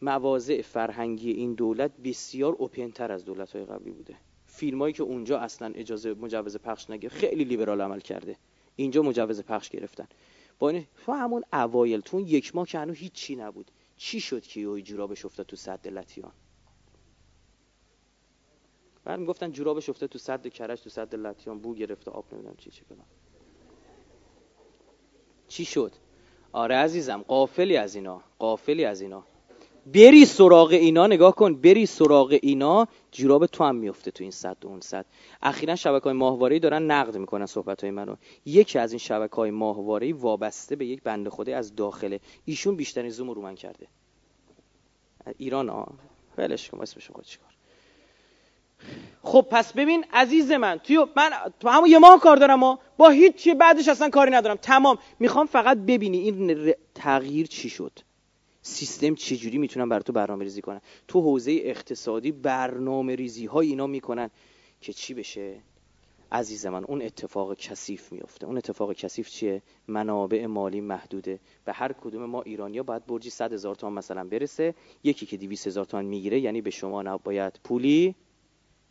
مواضع فرهنگی این دولت بسیار اوپنتر از دولت های قبلی بوده. فیلمایی که اونجا اصلا اجازه مجوز پخش نگه خیلی لیبرال عمل کرده. اینجا مجوز پخش گرفتن. با این تو همون اوایل تو یک ماه که هنوز هیچی نبود. چی شد که یه جورابش افتاد تو صد لتیان بعد می‌گفتن جورابش افتاد تو صد کرش تو صد لتیان بو گرفته آب نمی‌دونم چی چی کنم. چی شد؟ آره عزیزم قافلی از اینا قافلی از اینا. بری سراغ اینا نگاه کن بری سراغ اینا جوراب تو هم میفته تو این صد و اون صد. اخیرا شبکه های ماهواره دارن نقد می‌کنن صحبت های منو. یکی از این شبکه های ماهواره وابسته به یک بنده خدا از داخله. ایشون بیشترین زوم رو من کرده. ایران ها ولش کن اسمش خود چیکار خب پس ببین عزیز من توی من تو همون یه ماه کار دارم و با هیچ بعدش اصلا کاری ندارم. تمام. می‌خوام فقط ببینی این تغییر چی شد. سیستم چجوری می‌تونن بر تو برنامه ریزی کنن تو حوزه اقتصادی برنامه ریزی های اینا می‌کنن که چی بشه؟ عزیز من اون اتفاق کثیف میفته اون اتفاق کثیف چیه؟ منابع مالی محدوده. به هر کدوم ما ایرانیا باید برجی 100 هزار تومان مثلا برسه. یکی که 200 هزار تومان می‌گیره یعنی به شما نباید پولی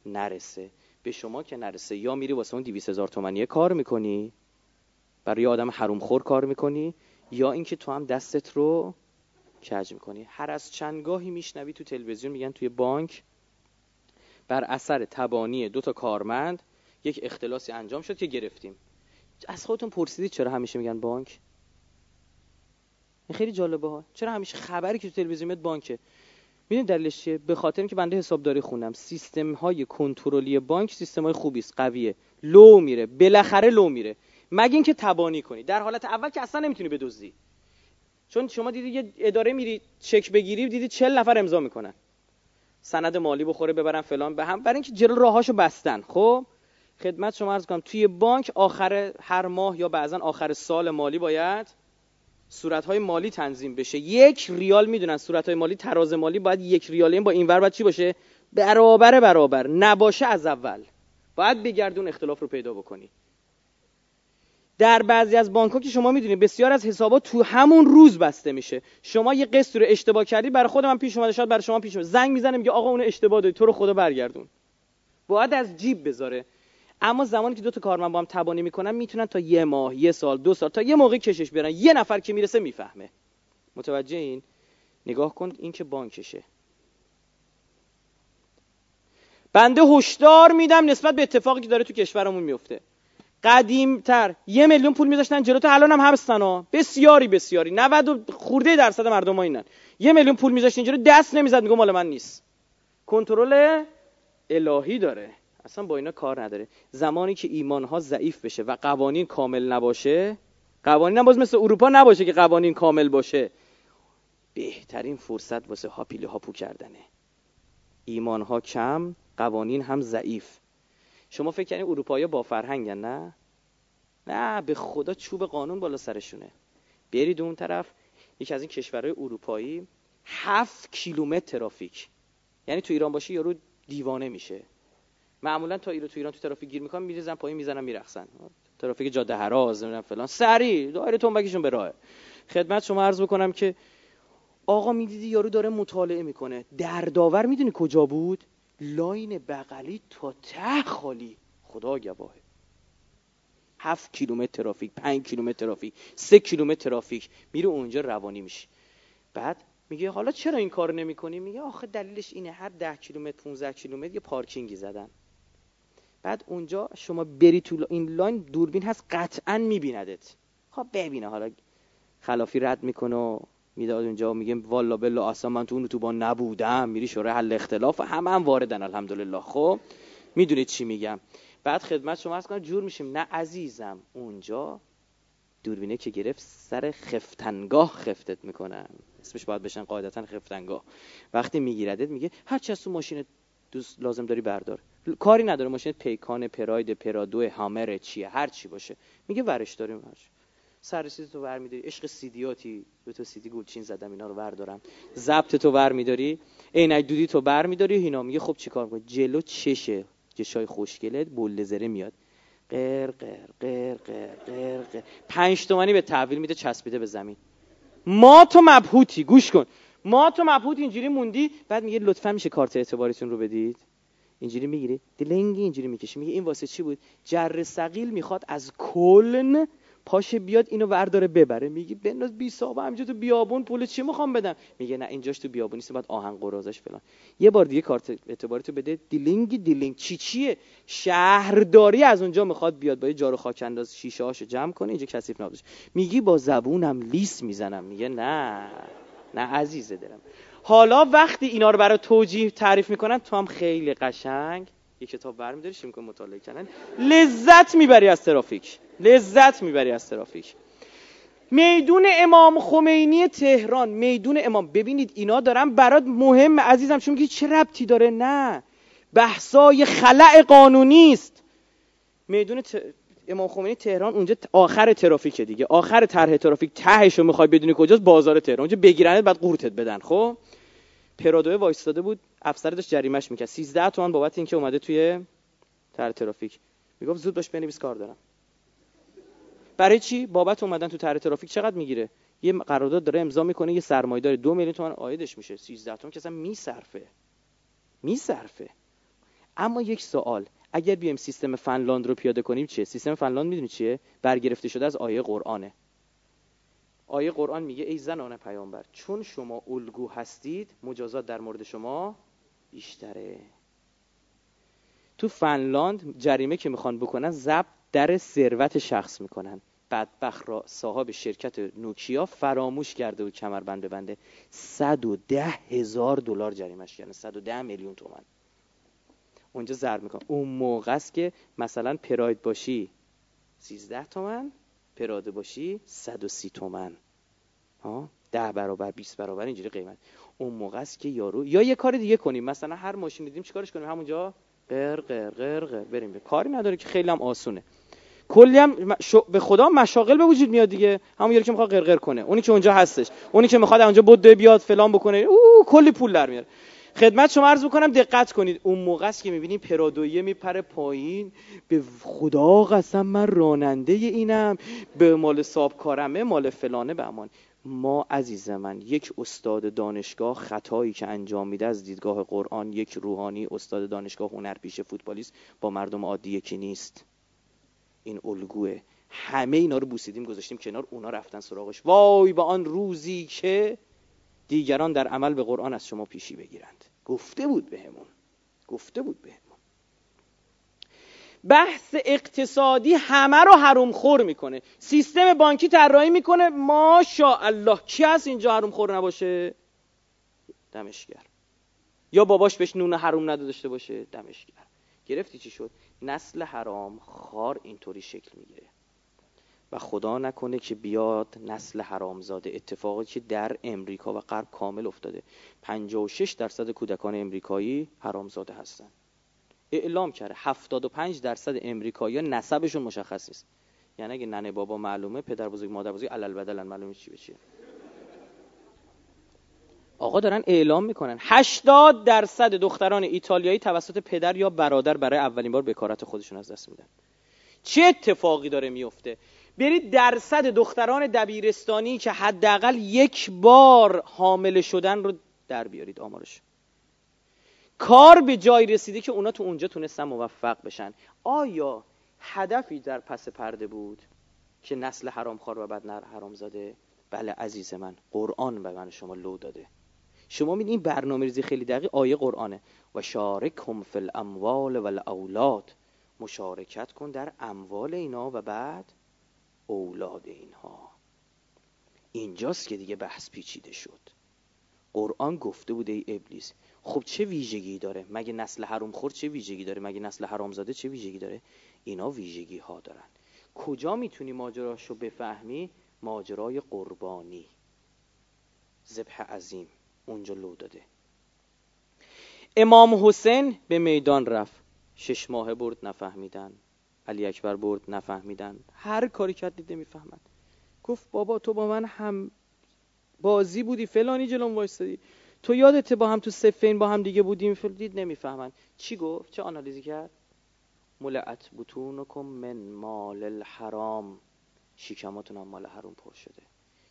نرسه. به شما که نرسه. یا میری واسه اون 200 هزار تومانی کار می‌کنی؟ برای آدم حروم خور کار می‌کنی؟ یا اینکه تو هم دستت رو کج می‌کنی؟ هر از چندگاهی میشنوی تو تلویزیون میگن توی بانک بر اثر تبانی دو تا کارمند یک اختلاسی انجام شد که گرفتیم. از خودتون پرسیدید چرا همیشه میگن بانک؟ این خیلی جالبه ها. چرا همیشه خبری که تو تلویزیون میاد بانکه؟ می‌دونید دلیلش چیه؟ به خاطر اینکه بنده حسابداری خوندم. سیستم های کنترلی بانک سیستم های خوبی است قویه. لو میره. بالاخره لو میره. مگه اینکه تبانی کنی. در حالت اول که اصلا نمی‌تونی بدزدی. چون شما دیدی یه اداره میری چک بگیری دیدی 40 نفر امضا می‌کنن. سند مالی بخوره ببرن فلان به هم. برای اینکه جلو راهاشو بستن. خب؟ خدمت شما عرض کنم توی بانک آخر هر ماه یا بعضا آخر سال مالی باید صورتهای مالی تنظیم بشه. یک ریال می‌دونن صورتهای مالی تراز مالی باید یک ریال این با اینور باید چی باشه؟ برابر برابر نباشه از اول. باید بگردون اختلاف رو پیدا بکنی. در بعضی از بانک ها که شما می‌دونید بسیار از حسابات تو همون روز بسته میشه. شما یه قسط رو اشتباه کردی برای خود من پیش اومده شاید برای شما پیش اومده. زنگ می‌زنه میگه آقا اون اشتباه داری تو رو خدا برگردون. باید از جیب بذاره. اما زمانی که دو تا کارمند با هم تبانی می‌کنن می‌تونن تا یه ماه یه سال دو سال تا یه موقع کشش بیارن. یه نفر که می‌رسه می‌فهمه. متوجه این؟ نگاه کن این که بانکشه. بنده هشدار میدم نسبت به اتفاقی که داره تو کشورمون میفته قدیمتر. یه میلیون پول میذاشتن جلو تو الان هم هستن ها. بسیاری بسیاری. 90 خورده درصد مردم ها اینن. یه میلیون پول میذاشتین جلو دست نمی‌زد میگه مال من نیست. کنترل الهی داره. اصلا با اینا کار نداره. زمانی که ایمان ها ضعیف بشه و قوانین کامل نباشه قوانین هم باز مثل اروپا نباشه که قوانین کامل باشه. بهترین فرصت واسه هاپیلی هاپو کردنه. ایمان ها کم قوانین هم ضعیف. شما فکر کنید اروپایی با فرهنگن نه؟ نه به خدا چوب قانون بالا سرشونه. برید اون طرف یکی از این کشورهای اروپایی هفت کیلومتر ترافیک. یعنی تو ایران باشی یارو دیوانه میشه. معمولا تا ایران تو ایران تو ترافیک گیر می‌کنن میریزن پایین می‌زنن میرقصن. ترافیک جاده هراز نمی‌دونم فلان. سری دایره تنبکشون به راه خدمت شما عرض بکنم که آقا می‌دیدی یارو داره مطالعه می‌کنه. در داور می‌دونی کجا بود؟ لاین بغلی تا ته خالی. خدا گواهه. هفت کیلومتر ترافیک پنج کیلومتر ترافیک سه کیلومتر ترافیک. میره اونجا روانی میشه بعد میگه حالا چرا این کار نمی‌کنی؟ میگه آخه دلیلش اینه. هر ده کیلومتر 15 کیلومتر یه پارکینگی زدن. بعد اونجا شما بری تو این لاین دوربین هست قطعا میبیندت. خب ببینه حالا خلافی رد می‌کنه و می‌داد اونجا میگه والا بلا اصلا من تو اون تو با نبودم. میری شورای حل اختلاف همه هم واردن الحمدلله. خب می‌دونید چی میگم؟ بعد خدمت شما از کنم جور میشیم. نه عزیزم اونجا دوربینه که گرفت سر خفتنگاه خفتت می‌کنن. اسمش باید بشن قاعدتا خفتنگاه. وقتی میگیردت میگه هر چی از تو ماشین دوست لازم داری بردار. کاری نداره ماشین پیکان پراید پرادو هامر چیه هر چی باشه. میگه ورش داریم هرچی سر رسید تو ور میداری. عشق سیدیاتی. دو تا سیدی گلچین زدم اینا رو وردارم. ضبط تو ور میداری. عینک دودی تو بر میداری. اینا میگه خب چیکار می‌کنی جلو چشه. چشای خوشگله بولزره میاد. قر قر قر قر قر قر. پنج تومانی به تحویل میده چسبیده به زمین. ما تو مبهوتی. گوش کن. ما تو مبهوت اینجوری موندی؟ بعد میگه لطفا میشه کارت اعتباریتون رو بدید. اینجوری می‌گیری؟ دلنگی اینجوری می‌کشی. میگه این واسه چی بود؟ جرثقیل می‌خواد از کلن پاشه بیاد اینو ورداره ببره. میگی بنداز بی صاحب همینجا تو بیابون پول چی می‌خوام بدم؟ میگه نه اینجاش تو بیابون نیست بعد آهن قراضه‌ش فلان. یه بار دیگه کارت اعتباری تو بده. دیلینگ دیلینگ چی چیه؟ شهرداری از اونجا می‌خواد بیاد. با یه جارو خاک انداز شیشه هاشو جمع کنه اینجا کثیف نباشه. میگی با زبونم لیس می‌زنم. میگه نه. نه عزیز دلم. حالا وقتی اینا رو برای توجیه تعریف می‌کنن تو هم خیلی قشنگ یه کتاب برمیداری شروع مطالعه کردن. لذت می‌بری از ترافیک. لذت می‌بری از ترافیک. میدون امام خمینی تهران. میدون امام. ببینید اینا دارن برات مهم عزیزم چون میگی چه ربطی داره. نه. بحثای خلع قانونی است. میدون. امام خمینی تهران اونجا آخر ترافیکه دیگه. آخر طرح ترافیک. تهش رو می‌خوای بدونی کجاست؟ بازار تهران. اونجا بگیرنت بعد قورتت بدن. خب؟ پرادو وایستاده بود. افسر داشت جریمش می‌کرد. 13 تومن بابت اینکه اومده توی طرح ترافیک. می‌گفت زود باش بنویس کار دارم. برای چی؟ بابت اومدن تو طرح ترافیک چقدر می‌گیره؟ یه قرارداد داره امضا می‌کنه یه سرمایه‌دار دو میلیون تومان عایدش میشه. 13 تومن که اصلا میصرفه. میصرفه. اما یک سوال. اگر بیایم سیستم فنلاند رو پیاده کنیم چیه؟ سیستم فنلاند می‌دونی چیه؟ برگرفته شده از آیه قرآنه. آیه قرآن میگه ای زنان پیامبر چون شما الگو هستید مجازات در مورد شما بیشتره. تو فنلاند جریمه که می‌خوان بکنن ضبط در ثروت شخص می‌کنن. بدبخ را صاحب شرکت نوکیا فراموش کرده و کمربند ببنده. 110 هزار دلار جریمش کردن. 110 میلیون تومن اونجا ضرب می‌کنن اون موقع است که مثلا پراید باشی 13 تومن پراده باشی 130 تومن. ها؟ ده برابر 20 برابر اینجوری قیمت. اون موقع است که یارو یا یه کار دیگه کنیم. مثلا هر ماشین دیدیم چیکارش کنیم؟ همونجا قر قر قر قر. بریم. به کاری نداره که خیلی هم آسونه. کلی هم به خدا مشاغل به وجود میاد دیگه. همون یاری که می‌خواد قرقر کنه. اونی که اونجا هستش. اونی که می‌خواد اونجا بده بیاد فلان بکنه. او کلی پول در میاره. خدمت شما عرض بکنم دقت کنید. اون موقع است که می‌بینیم پرادویه میپره پایین. به خدا قسم من راننده اینم. به مال ساب کارمه مال فلانه به امان. ما عزیز من یک استاد دانشگاه خطایی که انجام میده از دیدگاه قرآن یک روحانی استاد دانشگاه هنرپیشه فوتبالیست با مردم عادی یکی نیست. این الگوه. همه اینا رو بوسیدیم گذاشتیم کنار اونا رفتن سراغش. وای با آن روزی که دیگران در عمل به قرآن از شما پیشی بگیرند. گفته بود بهمون. گفته بود بهمون. بحث اقتصادی همه رو حروم خور می‌کنه. سیستم بانکی طراحی می‌کنه. ماشاءالله کی هست اینجا حروم خور نباشه؟ دمشگر. یا باباش بهش نون حروم نداشته باشه؟ دمشگر. گرفتی چی شد؟ نسل حرام خار اینطوری شکل می‌گیره. و خدا نکنه که بیاد نسل حرامزاده. اتفاقی که در امریکا و غرب کامل افتاده. 56 درصد کودکان امریکایی حرامزاده هستن. اعلام کرده 75 درصد امریکایی نسبشون مشخص نیست. یعنی اگه ننه بابا معلومه پدر بزرگ مادر بزرگ علل بدلن معلومه چی بشه آقا دارن اعلام می‌کنن. 80 درصد دختران ایتالیایی توسط پدر یا برادر برای اولین بار بکارت خودشون از دست میدن. چه اتفاقی داره میفته برید درصد دختران دبیرستانی که حداقل یک بار حامله شدن رو در بیارید آمارش. کار به جای رسیده که اونا تو اونجا تونستن موفق بشن. آیا هدفی در پس پرده بود که نسل حرامخوار و بد حرام زاده؟ بله عزیز من قرآن به من شما لو داده. شما میدین این برنامه ریزی خیلی دقیق آیه قرآنه. و شارکهم فی الاموال و الاولاد. مشارکت کن در اموال اینا و بعد اولاد اینها. اینجاست که دیگه بحث پیچیده شد. قرآن گفته بوده ای ابلیس خب چه ویژگی داره؟ مگه نسل حروم خور چه ویژگی داره؟ مگه نسل حرامزاده چه ویژگی داره؟ اینا ویژگی ها دارن. کجا می‌تونی ماجراشو بفهمی؟ ماجرای قربانی. ذبح عظیم. اونجا لو داده. امام حسین به میدان رفت. شش ماه برد نفهمیدن. علی اکبر برد نفهمیدن. هر کاری کرد دید نمی‌فهمد گفت بابا تو با من هم بازی بودی فلانی جلوم وایستادی. تو یادته با هم تو سفین با هم دیگه بودیم؟ دید نمی‌فهمن. چی گفت؟ چه آنالیزی کرد؟ ملعت بطونکم من مال الحرام. شیکماتون هم مال حرام پر شده.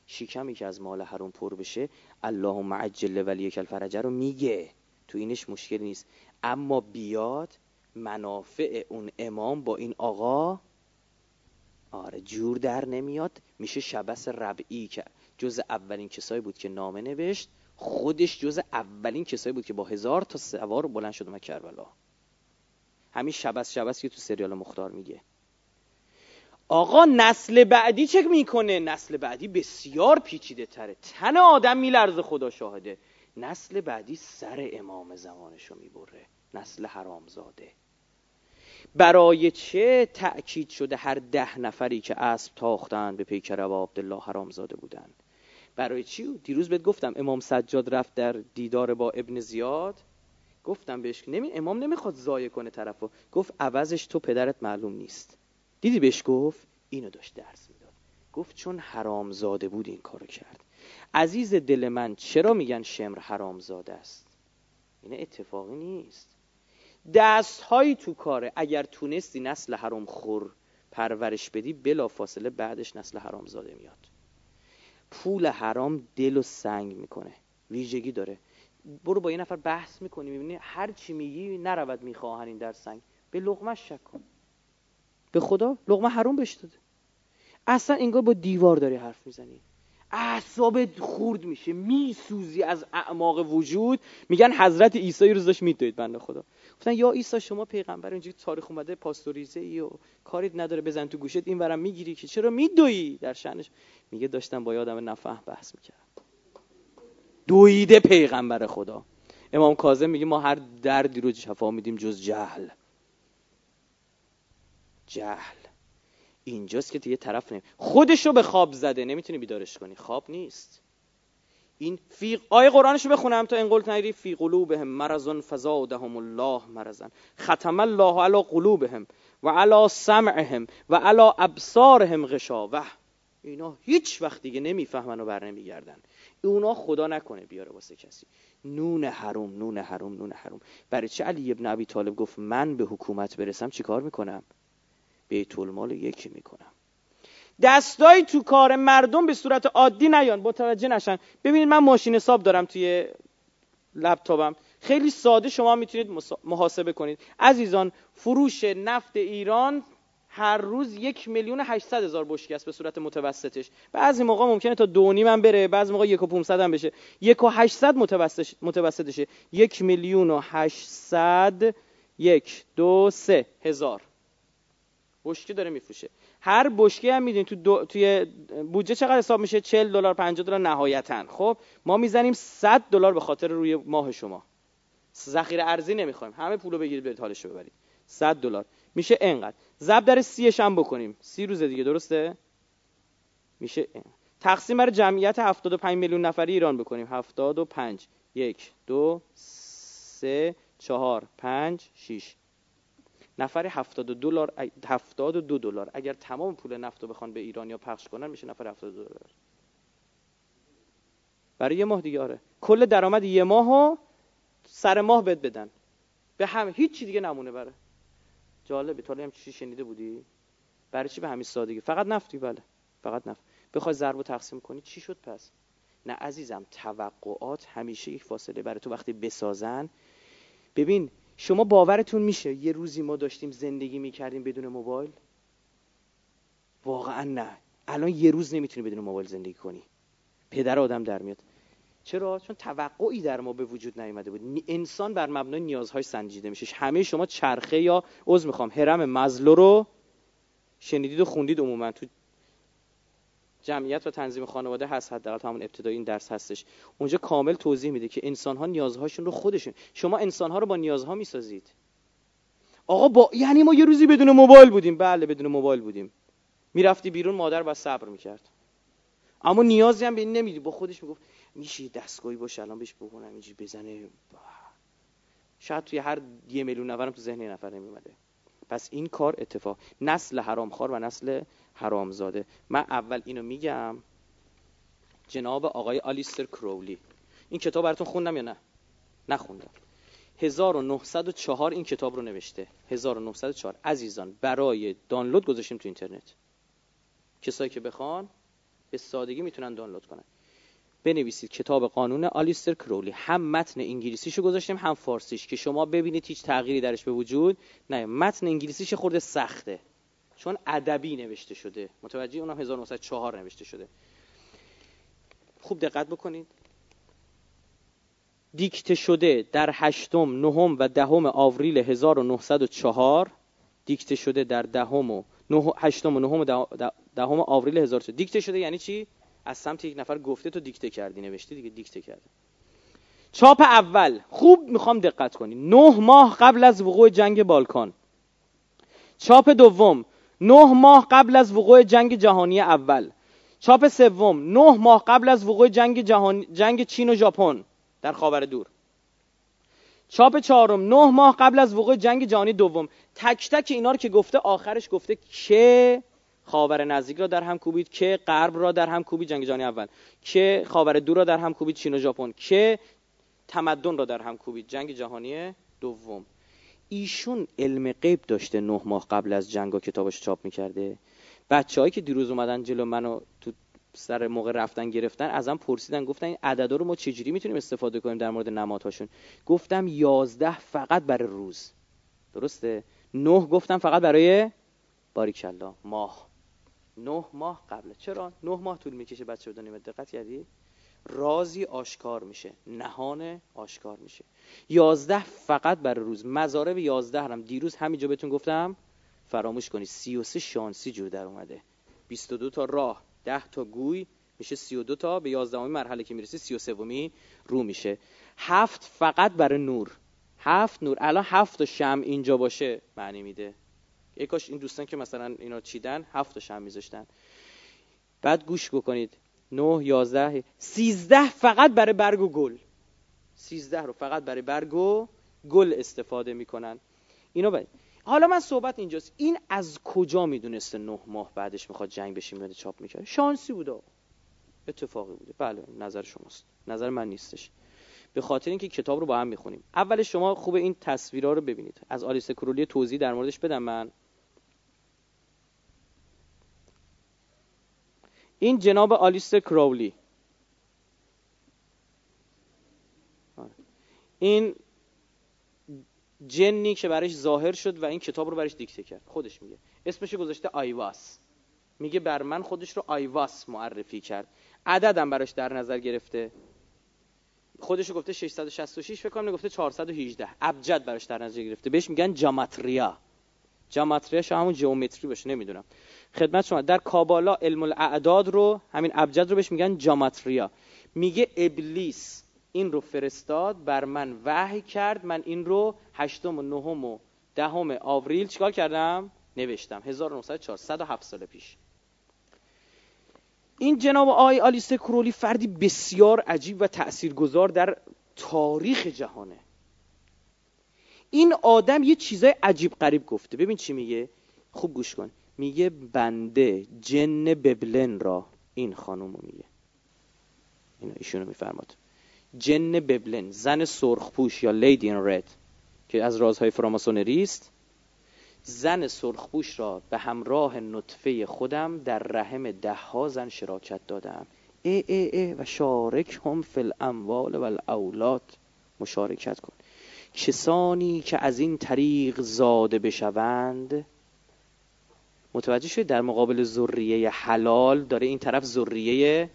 شیکمی که از مال حرام پر بشه اللهم عجل ولی الفرجه رو میگه. تو اینش مشکلی نیست. اما بیاد منافع اون امام با این آقا؟ آره جور در نمیاد. میشه شبس ربعی که جز اولین کسایی بود که نامه نوشت. خودش جز اولین کسایی بود که با هزار تا سوار بلند شد اومد کربلا. همین شبس شبس که تو سریال مختار میگه. آقا نسل بعدی چه می‌کنه؟ نسل بعدی بسیار پیچیده تره. تن آدم میلرزه خدا شاهده. نسل بعدی سر امام زمانشو می‌بره. نسل حرامزاده. برای چه تأکید شده هر ده نفری که اسب تاختن به پیکر و عبدالله حرامزاده بودن؟ برای چی؟ دیروز بهت گفتم امام سجاد رفت در دیدار با ابن زیاد. گفتم بهش نمی امام نمی‌خواد زایه کنه طرفو. گفت عوضش تو پدرت معلوم نیست. دیدی بهش گفت؟ اینو داشت درس می‌داد. گفت چون حرامزاده بود این کارو کرد. عزیز دل من چرا میگن شمر حرامزاده است؟ این اتفاقی نیست. دست هایی تو کاره. اگر تونستی نسل حرام خور پرورش بدی بلا فاصله بعدش نسل حرام زاده میاد. پول حرام دل و سنگ می‌کنه. ویژگی داره. برو با یه نفر بحث می‌کنی می‌بینی هر چی میگی نرود می‌خواهن این در سنگ. به لغمش شک کن. به خدا؟ لغمه حرام بهش داده. اصلا انگار با دیوار داری حرف می‌زنی. اعصاب خورد میشه. میسوزی از اعماق وجود. میگن حضرت عیسی روز داشت میدوید بنده خدا. گفتن یا عیسی شما پیغمبر اینجوری تاریخ اومده پاستوریزه ای و کاریت نداره بزن تو گوشت این ورم می‌گیری که چرا میدویی؟ در شأنش میگه داشتم با یادم نفهم بحث می‌کردم. دویده پیغمبر خدا. امام کاظم میگه ما هر دردی رو شفا میدیم جز جهل. جهل. اینجاست که دیگه طرف نمی خودش رو به خواب زده نمی‌تونی بیدارش کنی. خواب نیست. این فی آیه قرآنش رو بخونم تا این قلت نگیری. فی قلوبهم مرض فزادهم الله مرضا. ختم الله علی قلوبهم و علی سمعهم و علی ابصارهم غشاوه اینا هیچ وقت دیگه نمی‌فهمن و بر نمیگردن اونا خدا نکنه بیاره واسه کسی. نون حروم نون حروم نون حروم. برای چه علی ابن ابی طالب گفت من به حکومت برسم چیکار می‌کنم؟ بیت المال یکی می‌کنم. دستایی تو کار مردم به صورت عادی نیان. متوجه نشن. ببینید من ماشین حساب دارم توی لپتاپم. خیلی ساده شما می‌تونید محاسبه کنید. عزیزان فروش نفت ایران هر روز یک میلیون هشتصد هزار بشکه است به صورت متوسطش. بعضی موقع ممکنه تا دو هم بره بعضی موقع یک و پونصد هم بشه. یک و هشتصد متوسطشه. یک میلیون و هشتصد یک دو سه هزار. بشکه داره میفروشه. هر بشکه هم می‌دونید تو توی بودجه چقدر حساب میشه؟ 40 دلار 50 دلار نهایتا. خب ما می‌زنیم 100 دلار به خاطر روی ماه شما. ذخیره ارزی نمی‌خوایم. همه پولو بگیرید برید حالشو ببرید. 100 دلار. میشه اینقدر ضرب در 30 هم بکنیم. 30 روز دیگه درسته؟ میشه این. تقسیم بر جمعیت 75 میلیون نفری ایران بکنیم. 75 1 2 3 4 5 6 نفر 70 دلار 72 دلار. اگر تمام پول نفت رو بخوان به ایران یا پخش کنن میشه نفر 72 دلار. برای یه ماه دیگه آره. کل درآمد یه ماهو سر ماه بد بدن. به هم هیچ چی دیگه نمونه بره جالبه. تو هم چی شنیده بودی؟ برای چی به همین سادگی؟ فقط نفتی؟ بله. فقط نفت. بخوای ضرب و تقسیم کنی چی شد پس؟ نه عزیزم توقعات همیشه یک فاصله برای تو وقتی بسازن. ببین شما باورتون میشه یه روزی ما داشتیم زندگی می‌کردیم بدون موبایل؟ واقعا نه. الان یه روز نمی‌تونی بدون موبایل زندگی کنی. پدر آدم در میاد. چرا؟ چون توقعی در ما به وجود نیامده بود. انسان بر مبنای نیازهای سنجیده میشه. همه شما چرخه یا عذر می‌خوام. هرم مزلو رو شنیدید و خوندید عموما. تو جمعیت و تنظیم خانواده هست حداقل همون ابتدای این درس هستش. اونجا کامل توضیح میده که انسان ها نیازهاشون رو خودشون شما انسان ها رو با نیازها می‌سازید. آقا با یعنی ما یه روزی بدون موبایل بودیم. بله بدون موبایل بودیم. می‌رفتی بیرون مادر با صبر می‌کرد. اما نیازی هم به این نمیدی. با خودش می‌گفت میشه دستگاهی باشه الان بهش بکنم اینجوری بزنه. شاید توی هر یه میلیون نفرم تو ذهن نفر نمیومده پس این کار اتفاق نسل حرامخوار و نسل حرامزاده. من اول اینو میگم. جناب آقای آلیستر کرولی این کتاب براتون خوندم یا نه؟ نخوندم. 1904 این کتاب رو نوشته. 1904 عزیزان برای دانلود گذاشتیم تو اینترنت. کسایی که بخوان به سادگی می‌تونن دانلود کنن. بنویسید کتاب قانون آلیستر کرولی. هم متن انگلیسیشو گذاشتیم هم فارسیش. که شما ببینید هیچ تغییری درش به وجود نه متن انگلیسیش خورده سخته. چون ادبی نوشته شده. متوجه اونم 1904 نوشته شده. خوب دقت بکنید. دیکته شده در هشتم، نهم و دهم آوریل 1904 دیکته شده در دهم و نه، هشتم و نهم دهم آوریل 1904 دیکته شده یعنی چی؟ از سمت یک نفر گفته تو دیکته کردی نوشتی دیگه دیکته کرده چاپ اول. خوب می‌خوام دقت کنی. نه ماه قبل از وقوع جنگ بالکان. چاپ دوم. نه ماه قبل از وقوع جنگ جهانی اول. چاپ سوم نه ماه قبل از وقوع جنگ جهان جنگ چین و ژاپن در خاور دور. چاپ چهارم نه ماه قبل از وقوع جنگ جهانی دوم. تک تک اینا رو که گفته آخرش گفته که خاور نزدیک را در هم کوبید که غرب را در هم کوبید جنگ جهانی اول. که خاور دور را در هم کوبید چین و ژاپن. که تمدن را در هم کوبید جنگ جهانی دوم. ایشون علم غیب داشته نه ماه قبل از جنگ و کتابش چاپ می‌کرده. بچههایی که دیروز اومدن جلو منو تو سر موقع رفتن گرفتن ازم پرسیدن گفتن این عددا رو ما چجوری می‌تونیم استفاده کنیم در مورد نمادهاشون؟ گفتم یازده فقط برای روز. درسته؟ نه گفتم فقط برای باریکلا ماه. نه ماه قبل. چرا؟ نه ماه طول می‌کشه بچه بدونیم. دقت کردی؟ رازی آشکار میشه نهان آشکار میشه. یازده فقط برای روز مزاره به یازده هم. دیروز همینجا بهتون گفتم فراموش کنید سی و سه شانسی جور در اومده. 22 تا راه 10 تا گوی میشه 32 تا به 11 مرحله که می‌رسه 33 رو میشه. هفت فقط برای نور. هفت نور. الان هفت شم اینجا باشه معنی میده. یکاش این دوستان که مثلا اینا چیدن هفت شم میذاشتن. بعد گوش بکنید. 9 11 13 فقط برای برگ و گل. 13 رو فقط برای برگ و گل استفاده می‌کنن. اینو باید حالا من صحبت اینجاست. این از کجا می‌دونسته نه ماه بعدش می‌خواد جنگ بشه میاد چاپ می‌کرد شانسی بوده. اتفاقی بوده. بله نظر شماست. نظر من نیستش. به خاطر اینکه کتاب رو با هم می‌خونیم. اول شما خوب این تصویرها رو ببینید. از آلیس کرولی توضیح در موردش بدم من. این جناب آلیس کراولی. این جنی که برش ظاهر شد و این کتاب رو برش دیکته کرد. خودش میگه. اسمش گذاشته آیواس. میگه بر من خودش رو آیواس معرفی کرد. عددم براش در نظر گرفته. خودش گفته 666 فکر کنم گفته 418 ابجد براش در نظر گرفته. بهش میگن جاماتریا. جاماتریا شو همون جیومتری باشه نمی‌دونم. خدمت شما. در کابالا علم الاعداد رو همین ابجد رو بهش میگن جاماتریا. میگه ابلیس این رو فرستاد بر من وحی کرد. من این رو هشتم و نهم و دهم آوریل چیکار کردم؟ نوشتم. 1904 107 سال پیش. این جناب آی آلیست کرولی فردی بسیار عجیب و تاثیرگذار در تاریخ جهانه. این آدم یه چیزای عجیب قریب گفته. ببین چی میگه؟ خوب گوش کن. میگه بنده جن ببلن را این خانومو میگه. اینا ایشونو میفرماد. جن ببلن زن سرخپوش یا لیدی این رد که از رازهای فراماسونری است. زن سرخپوش را به همراه نطفه خودم در رحم ده ها زن شراکت دادم. ای ای ای و شارک هم فی الاموال و الاولاد. مشارکت کن. کسانی که از این طریق زاده بشوند متوجه شد در مقابل ذریه حلال داره این طرف ذریه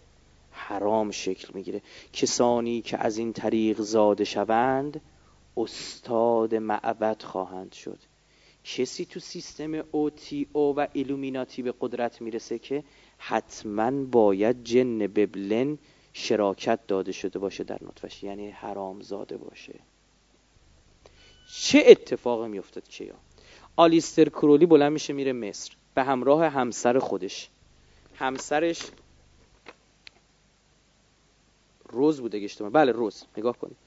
حرام شکل می‌گیره. کسانی که از این طریق زاده شوند استاد معبد خواهند شد. کسی تو سیستم اوتی او و ایلومیناتی به قدرت می‌رسه که حتما باید جن ببلن شراکت داده شده باشه در نطفش یعنی حرام زاده باشه. چه اتفاقی میافتاد؟ کیا آلیستر کرولی بلند میشه میره مصر. به همراه همسر خودش. همسرش روز بوده اگه بله روز. نگاه کنید.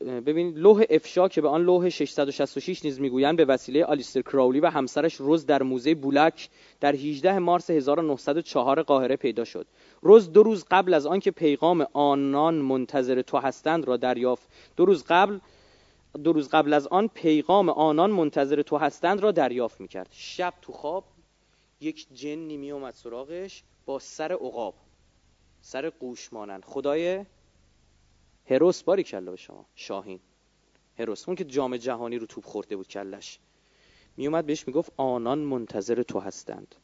ببینید لوح افشا که به آن لوح 666 نیز می‌گویند به وسیله آلیستر کراولی و همسرش روز در موزه بولک در 18 مارس 1904 قاهره پیدا شد. روز دو روز قبل از آنکه پیغام آنان منتظر تو هستند را دریافت. دو روز قبل دو روز قبل از آن پیغام آنان منتظر تو هستند را دریافت می‌کرد. شب تو خواب یک جنی می اومد سراغش با سر عقاب سر قوش مانند. خدای هروس باری کلا به شما شاهین هروس. اون که جام جهانی رو توپ خورده بود کلش. میومد بهش می‌گفت آنان منتظر تو هستند.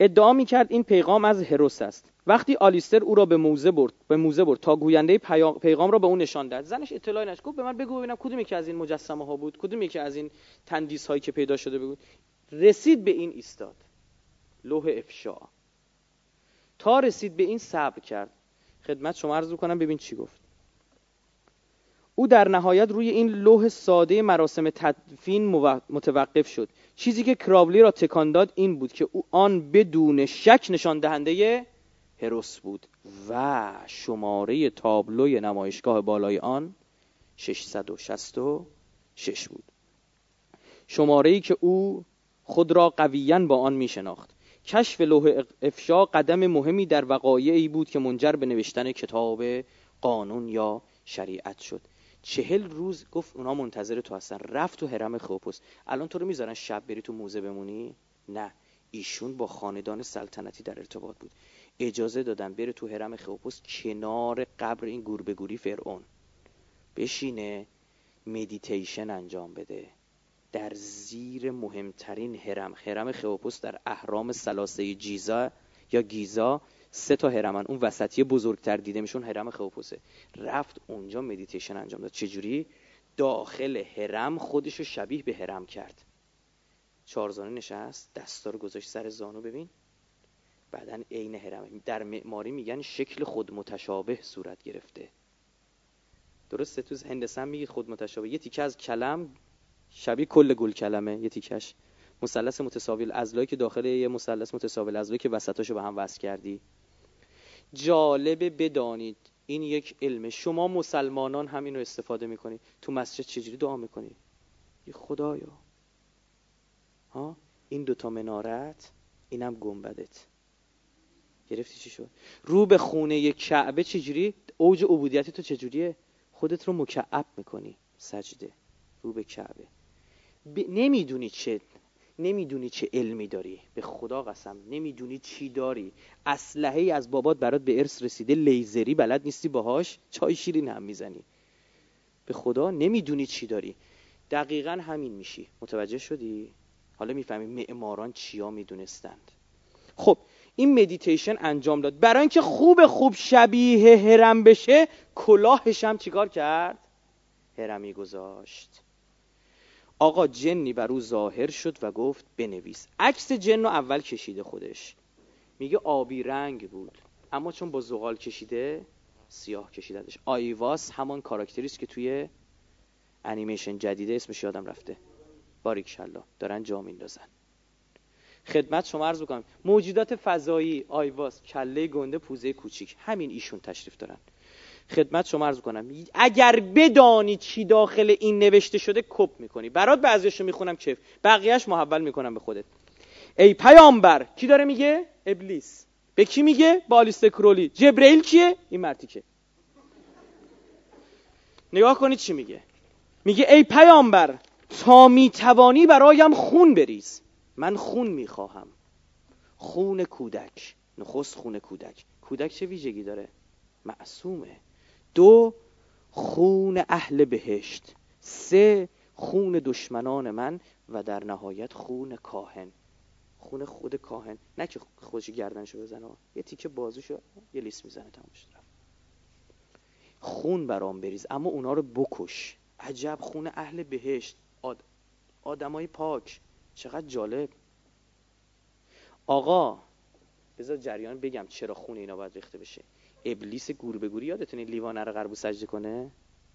ادعا می‌کرد این پیغام از هروس است. وقتی آلیستر او را به موزه برد به موزه برد تا گوینده پیغام را به اون نشان داد. زنش اطلاعی نشد. گفت به من بگو ببینم کدوم یکی از این مجسمه ها بود کدوم یکی از این تندیس هایی که پیدا شده بود. رسید به این ایستاد. لوح افشا. تا رسید به این صبر کرد. خدمت شما عرض کنم ببین چی گفت. او در نهایت روی این لوح ساده مراسم تدفین متوقف شد. چیزی که کراولی را تکان داد این بود که او آن بدون شک نشان دهنده هروس بود و شماره تابلوی نمایشگاه بالای آن 666 بود. شماره ای که او خود را قویا با آن می شناخت کشف لوح افشا قدم مهمی در وقایعی بود که منجر به نوشتن کتاب قانون یا شریعت شد. چهل روز گفت اونا منتظر تو هستن. رفت تو حرم خوپوس الان تو رو می‌ذارن شب بری تو موزه بمونی؟ نه. ایشون با خاندان سلطنتی در ارتباط بود. اجازه دادن بره تو حرم خوپوس کنار قبر این گوربگوری فرعون. بشینه مدیتیشن انجام بده. در زیر مهمترین هرم هرم خوپوس در اهرام سلاسه جیزا یا گیزا سه تا هرمن اون وسطی بزرگتر دیده میشون هرم خوپوسه رفت اونجا مدیتیشن انجام داد. چجوری؟ داخل هرم خودشو شبیه به هرم کرد. چارزانه نشست دستا رو گذاشت سر زانو. ببین بعدا عین هرم. در معماری میگن شکل خود متشابه صورت گرفته. درسته؟ تو هندسه میگید خود متشابه. یه تیکه از کلم شبیه کل گل کلمه یه تیکش مثلث متساوی الازلایی که داخل یه مثلث متساوی الازلایی که وسطاشو به هم وصل کردی. جالبه بدانید. این یک علمه. شما مسلمانان همین رو استفاده می‌کنید. تو مسجد چجوری دعا می‌کنید خدایا. ها؟ این دوتا منارت اینم گنبدت. گرفتی چی شد؟ رو به خونه کعبه چجوری؟ اوج عبودیت تو چجوریه؟ خودت رو مکعب می‌کنی. سجده. رو به کعبه. نمی‌دونی چه نمی‌دونی چه علمی داری. به خدا قسم نمی‌دونی چی داری. اسلحه از بابات برات به ارث رسیده. لیزری بلد نیستی باهاش. چای شیرین هم می‌زنی. به خدا نمی‌دونی چی داری. دقیقا همین میشی. متوجه شدی؟ حالا می‌فهمی معماران چیا می‌دونستند. خب این مدیتیشن انجام داد. برای اینکه خوب خوب شبیه هرم بشه کلاهش هم چیکار کرد؟ هرمی گذاشت. آقا جنی بر او ظاهر شد و گفت بنویس. عکس جن رو اول کشیده خودش. میگه آبی رنگ بود. اما چون با زغال کشیده سیاه کشیدهش آیواس همان کاراکتریست که توی انیمیشن جدیده اسمش یادم رفته. باریک دارن جا میندازن. خدمت شما عرض بکنم موجودات فضایی آیواس کله گنده پوزه کوچیک. همین ایشون تشریف دارن. خدمت شما عرض کنم. اگر بدانی چی داخل این نوشته شده کپ می‌کنی. برات بعضیشو می‌خونم کف بقیهش محول می‌کنم به خودت. ای پیامبر کی داره میگه؟ ابلیس. به کی میگه؟ بالیست کرولی. جبرئیل کیه؟ این مرتیکه نگاه کنید چی میگه. میگه ای پیامبر تا می‌توانی برایم خون بریز. من خون می‌خواهم. خون کودک. نخست خون کودک. کودک چه ویژگی داره؟ معصومه. دو خون اهل بهشت سه خون دشمنان من و در نهایت خون کاهن. خون خود کاهن. نه که خودش گردنشو بزنه. یه تیکه بازوشو یه لیست می‌زنه تمام شد. خون برام بریز اما اونا رو بکش. عجب خون اهل بهشت. آد... آدمای پاک. چقدر جالب. آقا بذار جریان بگم چرا خون اینا باید ریخته بشه. ابلیس گور به گوری یادتونه لیوانه رو قربو سجده کنه؟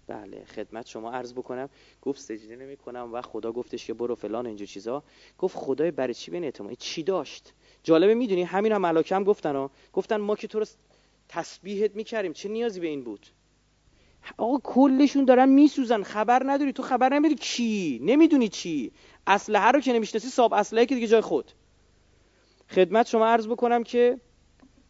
بله خدمت شما عرض بکنم. گفت سجده نمی کنم و خدا گفتش که برو فلان اینجور چیزا. گفت خدای برای چی بین اعتماد؟ چی داشت؟ جالبه می‌دونی همین هم ملاکه هم گفتن گفتن ما که تو رو تسبیحت می‌کردیم چه نیازی به این بود؟ آقا کلشون دارن میسوزن. خبر نداری. تو خبر نمیدی کی. نمی‌دونی چی. اسلحه رو که نمی‌شناسی ساب اسلحه که دیگه جای خود. خدمت شما عرض بکنم که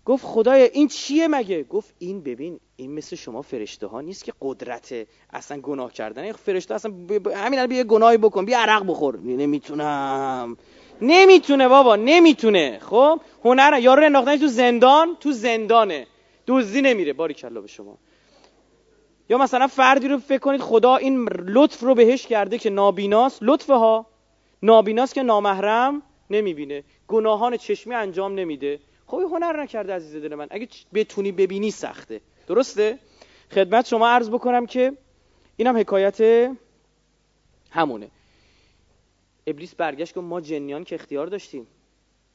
گفت خدای این چیه مگه؟ گفت این ببین این مثل شما فرشته ها نیست که قدرت اصلا گناه کردن. فرشته اصلا ب... همین الان بیا گناهی بکن بیا عرق بخور. نمی‌تونم. نمی‌تونه بابا نمی‌تونه. خب؟ هنر یارو انداختن تو زندان تو زندانه. دزدی نمیره. باری کلا به شما. یا مثلا فردی رو فکر کنید خدا این لطف رو بهش کرده که نابیناست لطفه ها نابیناست که نامحرم نمی‌بینه. گناهان چشمی انجام نمیده. خب هنر نکرده عزیز دل من. اگه بتونی ببینی سخته. درسته؟ خدمت شما عرض بکنم که اینم حکایت همونه. ابلیس برگشت گفت ما جنیان که اختیار داشتیم.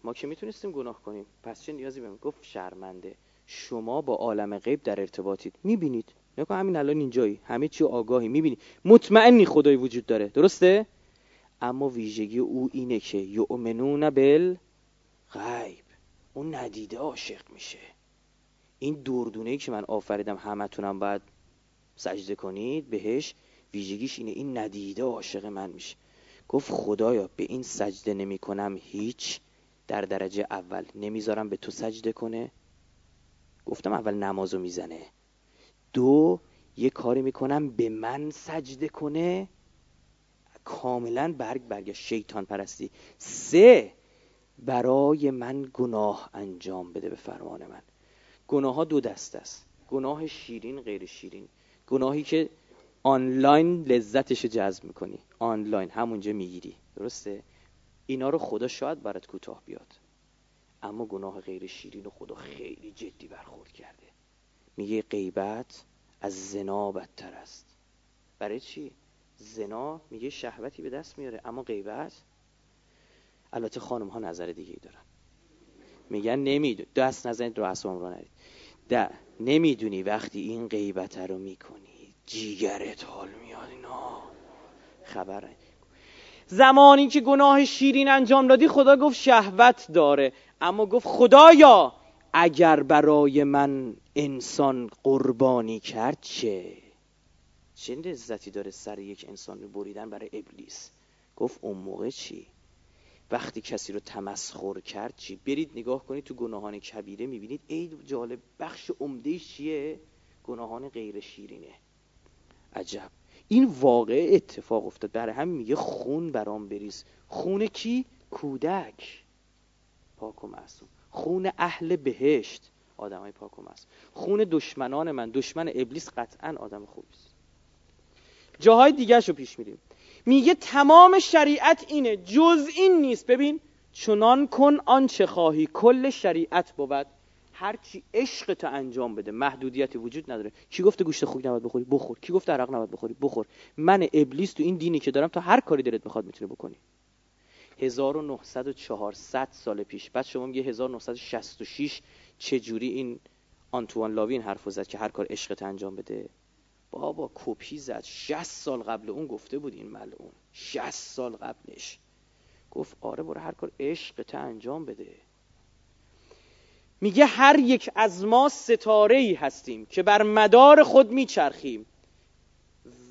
ما که می‌تونستیم گناه کنیم. پس چه نیازی بهم گفت شرمنده. شما با عالم غیب در ارتباطید. می‌بینید؟ نکن همین الان اینجایی. همه چی آگاهی. می‌بینی؟ مطمئنی خدای وجود داره. درسته؟ اما ویژگی او اینه که یؤمنون بل غیب اون ندیده عاشق میشه. این دردونه ای که من آفریدم همتونم باید سجده کنید بهش ویژگیش اینه این ندیده عاشق من میشه. گفت خدایا به این سجده نمی کنم هیچ در درجه اول. نمی‌ذارم به تو سجده کنه. گفتم اول نمازو می‌زنه. دو یه کاری می‌کنم به من سجده کنه. کاملا برگ برگ شیطان پرستی. سه برای من گناه انجام بده به فرمان من. گناه ها دو دست است. گناه شیرین غیر شیرین. گناهی که آنلاین لذتش جذب می‌کنی. آنلاین همونجا می‌گیری. درسته؟ اینا رو خدا شاید برات کوتاه بیاد. اما گناه غیر شیرین و خدا خیلی جدی برخورد کرده. میگه غیبت از زنا بدتر است. برای چی؟ زنا میگه شهوتی به دست میاره اما غیبت البته خانم ها نظر دیگه ای دارن. میگن نمیدون دست نزنید رو اسبام رو نرید. نمی‌دونی وقتی این غیبت رو می‌کنی جیگرت حال میاد اینا. خبر زمانی که گناه شیرین انجام دادی خدا گفت شهوت داره. اما گفت خدایا اگر برای من انسان قربانی کرد چه؟ چه لذتی داره سر یک انسان بریدن برای ابلیس؟ گفت اون موقع چی؟ وقتی کسی رو تمسخر کرد چی؟ برید نگاه کنید تو گناهان کبیره می‌بینید ای جالب بخش عمده چیه؟ گناهان غیر شیرینه. عجب. این واقع اتفاق افتاد. برای همین میگه خون برام بریز. خون کی؟ کودک. پاک و معصوم. خون اهل بهشت. آدمای پاک و معصوم. خون دشمنان من. دشمن ابلیس قطعا آدم خوبی است جاهای دیگه رو پیش میریم. میگه تمام شریعت اینه جز این نیست. ببین چنان کن آنچه خواهی کل شریعت بود. هرچی عشق تو انجام بده محدودیتی وجود نداره. کی گفته گوشت خوک نباید بخوری؟ بخور. کی گفته عرق نباید بخوری؟ بخور. من ابلیس تو این دینی که دارم تا هر کاری دلت می‌خواد می‌تونی بکنی. 1900 سال پیش. بعد شما میگه 1966 چجوری این آنتوان لاوین حرف زد که هر کار عشقت انجام بده؟ بابا کپی زد. 60 سال قبل اون گفته بود این ملعون. 60 سال قبلش. گفت آره برو هر کار عشقت انجام بده. میگه هر یک از ما ستاره ای هستیم که بر مدار خود میچرخیم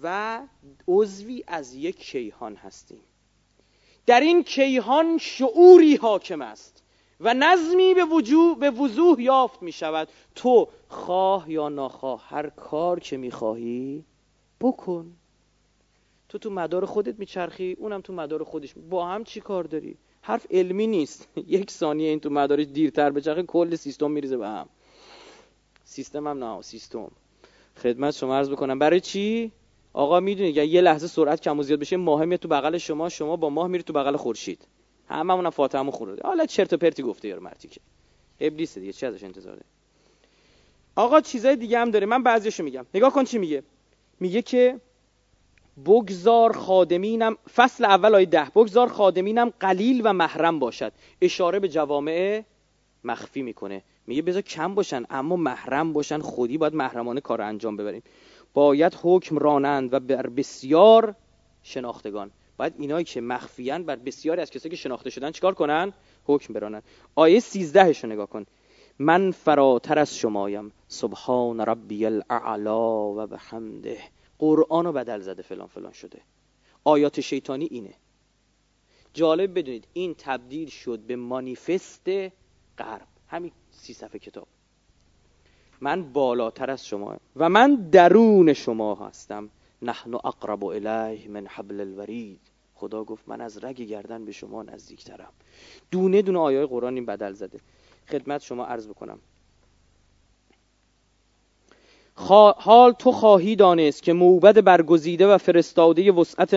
و عضوی از یک کیهان هستیم. در این کیهان شعوری حاکم است. و نظمی به, وجوه به وضوح یافت می شود تو خواه یا ناخواه هر کار که می خواهی بکن. تو تو مدار خودت میچرخی اونم تو مدار خودش. با هم چی کار داری؟ حرف علمی نیست. یک ثانیه این تو مدارش دیرتر بچرخه کل سیستم میریزه به هم. سیستم هم نه سیستم. خدمت شما عرض بکنم. برای چی؟ آقا می‌دونید یه لحظه سرعت کم و زیاد بشه ماه میاد تو بغل شما شما با ماه میری تو بغل خورشید. هممون فاتحه خورده حالا چرت و پرتی گفته یارو مرتی که. ابلیس دیگه چه ازش انتظار داری آقا چیزای دیگه هم داره. من بعضیشو میگم. نگاه کن چی میگه. میگه که بگذار خادمینم فصل اول آیه ده بگذار خادمینم قلیل و محرم باشد. اشاره به جوامع مخفی می‌کنه. میگه بذار کم باشن اما محرم باشن. خودی باید محرمانه کار انجام ببریم. باید حکم رانند و بر بسیار شناختگان. باید اینایی که مخفیان بر بسیاری از کسایی که شناخته شدن چیکار کنن؟ حکم برانن. آیه 13 رو نگاه کن. من فراتر از شمایم سبحان ربی الاعلا و بحمده. قرآن رو بدل زده فلان فلان شده. آیات شیطانی اینه. جالب بدونید این تبدیل شد به مانیفست غرب. همین سی صفحه کتاب. من بالاتر از شما و من درون شما هستم. نحن اقرب الیه من حبل الورید. خدا گفت من از رگ گردن به شما نزدیکترم دونه دونه آیای قرآن این بدل زده. خدمت شما عرض بکنم. حال تو خواهی دانست که موبد برگزیده و فرستاده وسعت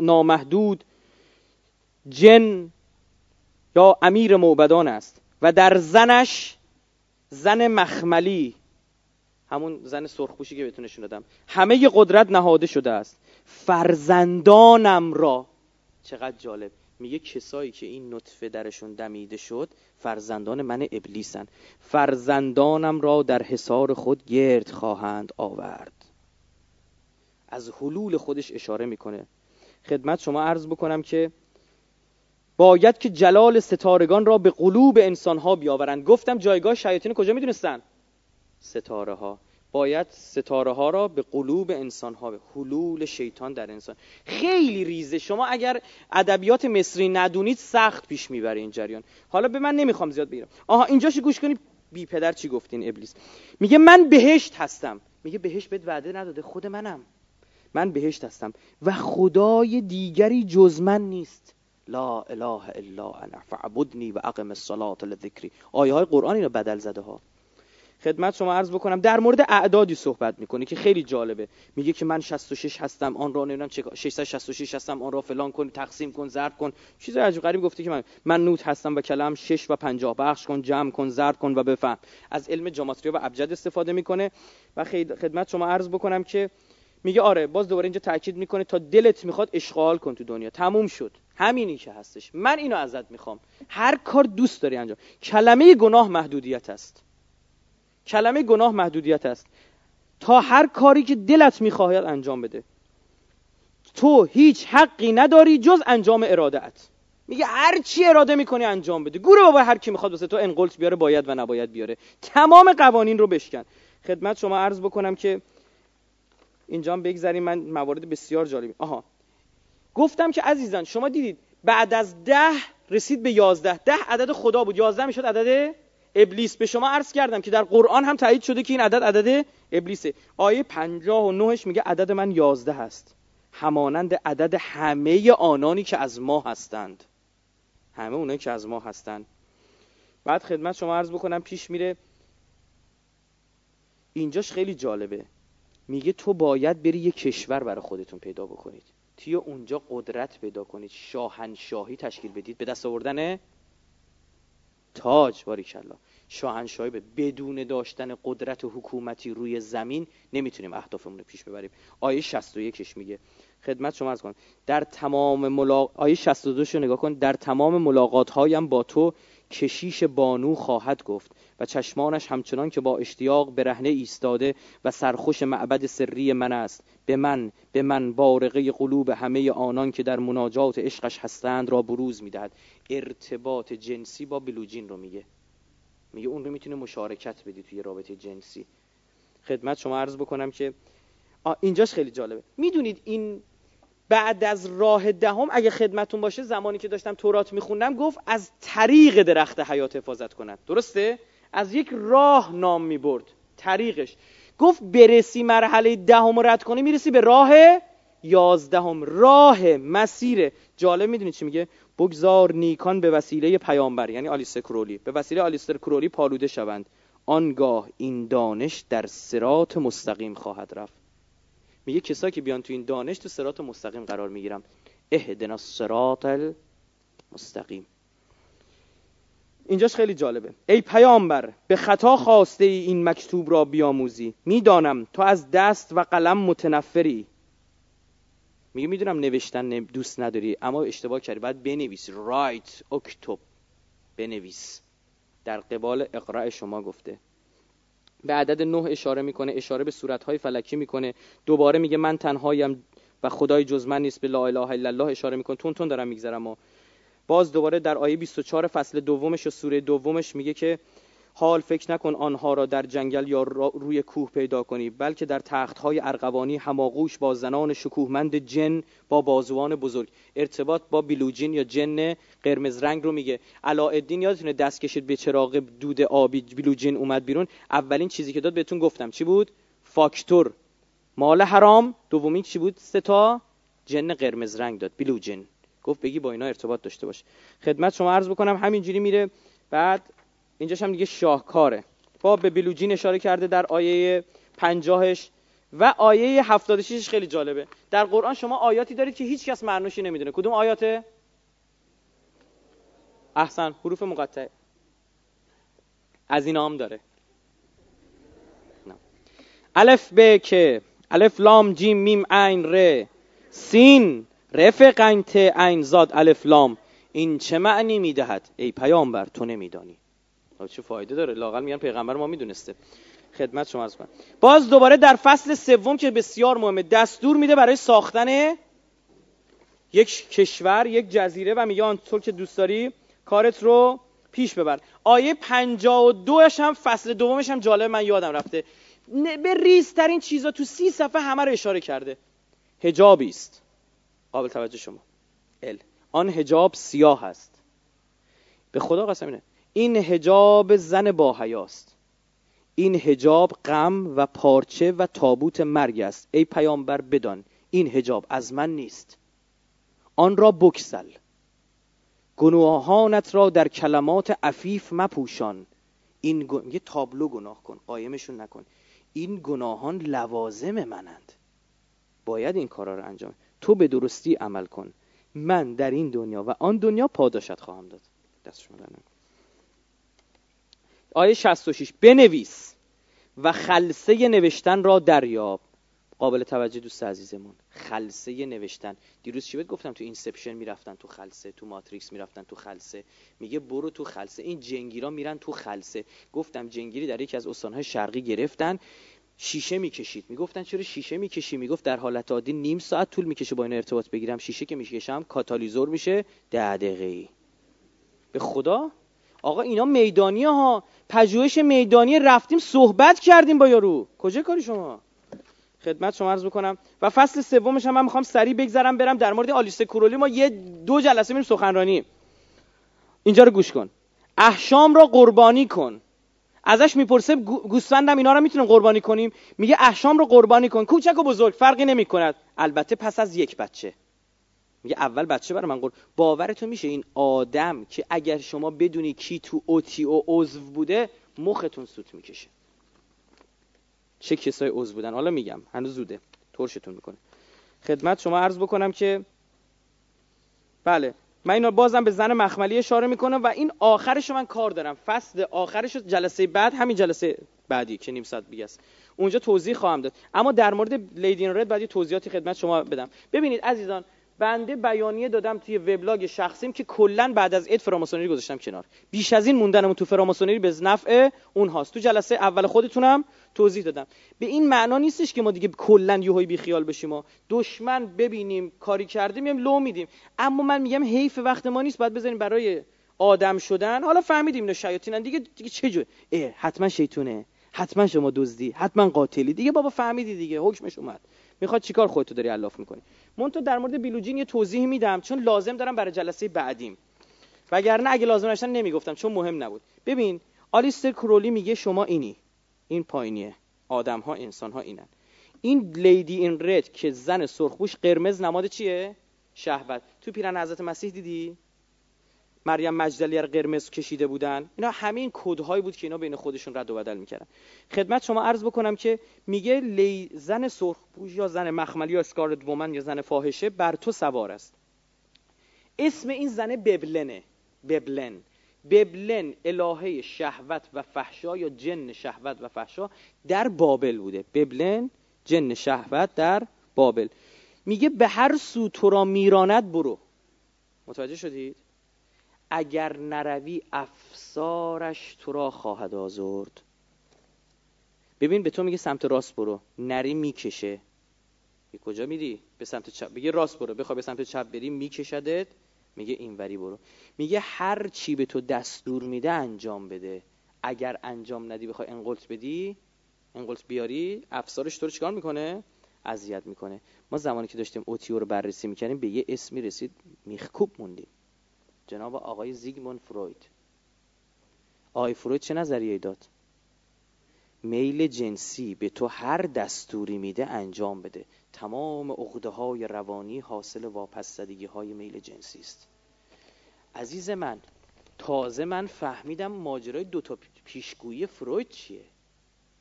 نامحدود جن یا امیر موبدان است و در زنش زن مخملی همون زن سرخپوشی که بهتون نشون دادم همه قدرت نهاده شده است. فرزندانم را. چقدر جالب. میگه کسایی که این نطفه درشون دمیده شد فرزندان من ابلیسن. فرزندانم را در حصار خود گرد خواهند آورد. از حلول خودش اشاره می‌کنه. خدمت شما عرض بکنم که باید که جلال ستارگان را به قلوب انسانها بیاورند. گفتم جایگاه شیاطین کجا می‌دونستن؟ ستاره ها باید ستاره ها را به قلوب انسان ها به حلول شیطان در انسان. خیلی ریزه. شما اگر ادبیات مصری ندونید سخت پیش می‌بره این جریان. حالا به من نمی‌خوام زیاد بگیرم. آها اینجاشو گوش کنید. بی پدر چی گفتین ابلیس؟ میگه من بهشت هستم. میگه بهشت بهت وعده نداده. خود منم. من بهشت هستم. و خدای دیگری جز من نیست. لا اله الا انا فعبدنی و اقم الصلاه لذکری. آیه های قرآن رو بدل زده ها. خدمت شما عرض بکنم در مورد اعدادی صحبت می‌کنه که خیلی جالبه. میگه که من 66 هستم آن را نمی‌دونم چه 666 هستم آن را فلان کن تقسیم کن ضرب کن. چیز عجیب غریب گفته که من من نوت هستم و کلم 6 و 50 بخش کن جمع کن ضرب کن و بفهم. از علم جماتریا و ابجد استفاده می‌کنه و خدمت شما عرض بکنم که میگه آره باز دوباره اینجا تاکید می‌کنه تا دلت می‌خواد اشغال کن تو دنیا. تموم شد. همینی که هستش. من اینو ازت می‌خوام. هر کار دوست داری انجام. کلمه گناه محدودیت است. کلمه گناه محدودیت است. تا هر کاری که دلت می‌خواهد انجام بده. تو هیچ حقی نداری جز انجام ارادت میگه هر چی اراده می‌کنی انجام بده. گوره بابا هر کی می‌خواد واسه تو انقلت بیاره باید و نباید بیاره. تمام قوانین رو بشکن. خدمت شما عرض بکنم که اینجا بگذاریم. من موارد بسیار جالبی آها. گفتم که عزیزان شما دیدید بعد از ده رسید به یازده. ده عدد خدا بود. یازده می‌شد عدد ابلیس به شما عرض کردم که در قرآن هم تایید شده که این عدد عدد ابلیسه. آیه پنجاه و نهش میگه عدد من یازده هست. همانند عدد همه آنانی که از ما هستند. همه اونایی که از ما هستند. بعد خدمت شما عرض بکنم پیش میره. اینجاش خیلی جالبه. میگه تو باید بری یه کشور برای خودتون پیدا بکنید. توی اونجا قدرت پیدا کنید. شاهنشاهی تشکیل بدید. به دست آوردن تاج باریکلا. شاهنشاهی به بدون داشتن قدرت حکومتی روی زمین نمی‌تونیم اهدافمون رو پیش ببریم. آیه 61 میگه. خدمت شما از کن در تمام ملاق... آیه 62 رو نگاه کن در تمام ملاقات هایم با تو کشیش بانو خواهد گفت و چشمانش همچنان که با اشتیاق برهنه ایستاده و سرخوش معبد سری من است. به من به من بارقه قلوب همه آنان که در مناجات عشقش هستند را بروز می‌دهد. ارتباط جنسی با بلوجین رو میگه. میگه اون رو می‌تونه مشارکت بدی توی رابطه جنسی. خدمت شما عرض بکنم که اینجاش خیلی جالبه. می‌دونید این بعد از راه دهم اگه خدمتون باشه زمانی که داشتم تورات میخوندم گفت از طریق درخت حیات حفاظت کنند درسته؟ از یک راه نام می‌برد. طریقش. گفت برسی مرحله دهم رد کنی می‌رسی به راه یازدهم. راه مسیر. جالب می‌دونید چی میگه؟ بگذار نیکان به وسیله پیامبر یعنی آلیستر کرولی. به وسیله آلیستر کرولی پالوده شوند. آنگاه این دانش در سرات مستقیم خواهد رفت. میگه کسایی که بیان تو این دانش تو سرات مستقیم قرار می‌گیرم. اهدنا الصراط المستقیم. اینجاش خیلی جالبه. ای پیامبر به خطا خواسته ای این مکتوب را بیاموزی. می‌دانم تو از دست و قلم متنفری. میگه می‌دونم نوشتن دوست نداری اما اشتباه کردی. باید بنویس. رایت اکتب بنویس. در قبال اقراء شما گفته. به عدد نه اشاره می‌کنه اشاره به صورتهای فلکی می‌کنه. دوباره میگه من تنهایم و خدای جز من نیست به لا اله الا الله اشاره می‌کنه. تون تون دارم میگذرم و باز دوباره در آیه 24 فصل دومش و سوره دومش میگه که حال فکر نکن آنها را در جنگل یا روی کوه پیدا کنی بلکه در تختهای ارغوانی هماغوش با زنان شکوهمند جن با بازوان بزرگ. ارتباط با بیلوجین یا جن قرمز رنگ رو میگه. علاءالدین یادتونه دست کشید به چراغ دود آبی بیلوجین اومد بیرون. اولین چیزی که داد بهتون گفتم چی بود؟ فاکتور. مال حرام. دومین چی بود؟ سه تا جن قرمز رنگ داد. بیلوجین. گفت بگی با اینا ارتباط داشته باش. خدمت شما عرض بکنم همینجوری میره بعد اینجاش هم دیگه شاهکاره. با به بلوجین اشاره کرده در آیه پنجاهش و آیه 76 خیلی جالبه. در قرآن شما آیاتی دارید که هیچ کس معنوشی نمی‌دونه. کدوم آیاته؟ احسن حروف مقطعه. از این هم داره. الف ب که الف لام جیم میم عین ر سین رفق ت عین زاد الف لام. این چه معنی می‌دهد؟ ای پیامبر تو نمیدانی. چه فایده داره؟ لاقل میگن پیغمبر ما می‌دونسته. خدمت شما از باز دوباره در فصل سوم که بسیار مهمه دستور میده برای ساختن یک کشور یک جزیره و میگه آنطور که دوست داری کارت رو پیش ببر. آیه 52 هم فصل دومش هم جالب من یادم رفته. به ریزترین چیزا تو سی صفحه همه رو اشاره کرده. هجابی است. قابل توجه شما. ال. آن هجاب سیاه است. به خدا قسم اینه. این هجاب زن با حیاست. این هجاب غم و پارچه و تابوت مرگ است. ای پیامبر بدان این هجاب از من نیست. آن را بکسل. گناهانت را در کلمات عفیف مپوشان. این یه تابلو گناه کن قایمشون نکن. این گناهان لوازم منند. باید این کارا رو انجام تو به درستی عمل کن. من در این دنیا و آن دنیا پاداشت خواهم داد. دست شما آیه 66 بنویس و خلسه نوشتن را دریاب. قابل توجه دوست عزیزمون خلسه نوشتن. دیروز چی گفتم؟ تو Inception می‌رفتن تو خلسه تو Matrix می‌رفتن تو خلسه. میگه برو تو خلسه. این جنگیرا میرن تو خلسه. گفتم جنگیری در یکی از استانهای شرقی گرفتن. شیشه می‌کشید. می‌گفتن چرا شیشه می‌کشی؟ می‌گفت در حالت عادی نیم ساعت طول می‌کشه با این ارتباط بگیرم. شیشه که می‌کشم کاتالیزور میشه ده دقیقه ای به خدا؟ آقا اینا میدانی ها. پژوهش میدانی رفتیم صحبت کردیم با یارو. کجا کاری شما؟ خدمت شما عرض بکنم و فصل سومش هم من می‌خوام سریع بگذرم برم در مورد آلیس کورولی. ما یه دو جلسه میریم سخنرانی. اینجا رو گوش کن. احشام را قربانی کن. ازش می‌پرسه گوسفندم اینا رو می‌تونیم قربانی کنیم؟ میگه احشام رو قربانی کن. کوچک و بزرگ فرقی نمی‌کند. البته پس از یک بچه. میگه اول بچه برای من قربان باورتون میشه این آدم که اگر شما بدونی کی تو اوتی و عضو بوده مختون سوت می‌کشه. چه کسای عضو بودن؟ حالا میگم هنوز زوده. ترشتون می‌کنه. خدمت شما عرض بکنم که بله. من اینو بازم به زن مخملی اشاره می‌کنم و این آخرش من کار دارم. فصل آخرش جلسه بعد همین جلسه بعدی که نیم ساعت بیگه اونجا توضیح خواهم داد. اما در مورد لیدین رد بعدی توضیحاتی خدمت شما بدم. ببینید عزیزان بنده بیانیه دادم توی وبلاگ شخصیم که کلا بعد از اید فراماسونری گذاشتم کنار. بیش از این موندنمون تو فراماسونری به نفع اون هاست تو جلسه اول خودتونم توضیح دادم. به این معنا نیستش که ما دیگه کلا یهویی بی خیال بشیم و دشمن ببینیم کاری کردیم میگم لو میدیم. اما من میگم حیف وقت ما نیست باید بذاریم برای آدم شدن. حالا فهمیدیم اینا شیاطینن. دیگه دیگه چه جو حتما شیطونه. حتما شما دزدی. حتما قاتلی. دیگه بابا فهمیدی دیگه. حکمش اومد. می‌خواد چیکار خودتو داری الاف می‌کنی؟ تو در مورد بیلوجین یه توضیح میدم چون لازم دارم برای جلسه بعدیم. وگرنه اگه لازم نشن نمی‌گفتم چون مهم نبود. ببین آلیستر کرولی میگه شما اینی. این پایینیه. آدم ها انسان ها اینن. این لیدی این رد که زن سرخپوش قرمز نماد چیه؟ شهوت. تو پیرن حضرت مسیح دیدی؟ مریم مجدلی رو قرمز کشیده بودن. اینا همین کدهایی بود که اینا بین خودشون رد و بدل می‌کردن. خدمت شما عرض بکنم که میگه لی زن سرخپوش یا زن مخملی یا اسکارلت وومن یا زن فاحشه بر تو سوار است. اسم این زنه ببلنه. ببلن. ببلن الهه شهوت و فحشا یا جن شهوت و فحشا در بابل بوده. ببلن جن شهوت در بابل. میگه به هر سو تو را میراند برو. متوجه شدید؟ اگر نروی افسارش تو را خواهد آزرد. ببین به تو میگه سمت راست برو. نری می‌کشه. کجا میری؟ به سمت چپ. بگه راست برو. بخوای به سمت چپ بری میکشدت. میگه اینوری برو. میگه هر چی به تو دستور میده انجام بده. اگر انجام ندی بخوای انقلت بدی انقلت بیاری افسارش تو رو چیکار می‌کنه؟ اذیت می‌کنه. ما زمانی که داشتیم اوتیو رو بررسی می‌کنیم به یه اسمی رسید میخکوب موندیم. جناب آقای زیگموند فروید. آقای فروید چه نظریه داد؟ میل جنسی به تو هر دستوری میده انجام بده. تمام اقده های روانی حاصل واپسدگی های میل جنسی است. عزیز من تازه من فهمیدم ماجرای دوتا پیشگویی فروید چیه.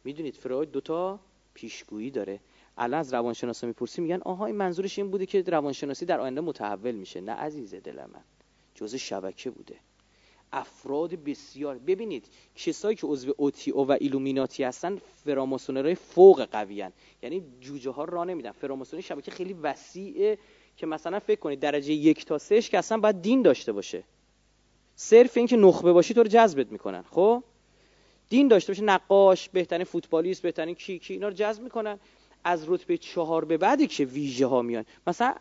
می‌دونید فروید دوتا پیشگویی داره. الان از روانشناسا می‌پرسی میگن آها این منظورش این بوده که روانشناسی در آینده متحول میشه. نه عزیز دل من. جزء شبکه بوده. افراد بسیار ببینید کسایی که عضو اوتیو و ایلومیناتی هستن فراماسونرهای فوق قوی هن. یعنی جوجه ها را نمیدن. فراماسونری شبکه خیلی وسیعه که مثلا فکر کنید درجه یک تا سهش که اصلا باید دین داشته باشه. صرف اینکه نخبه باشی تو رو جذبت می‌کنن. خب؟ دین داشته باشه نقاش بهترین فوتبالیست بهترین کی کی اینا رو جذب می‌کنن. از رتبه چهار به بعدی که ویژه ها میان. مثلا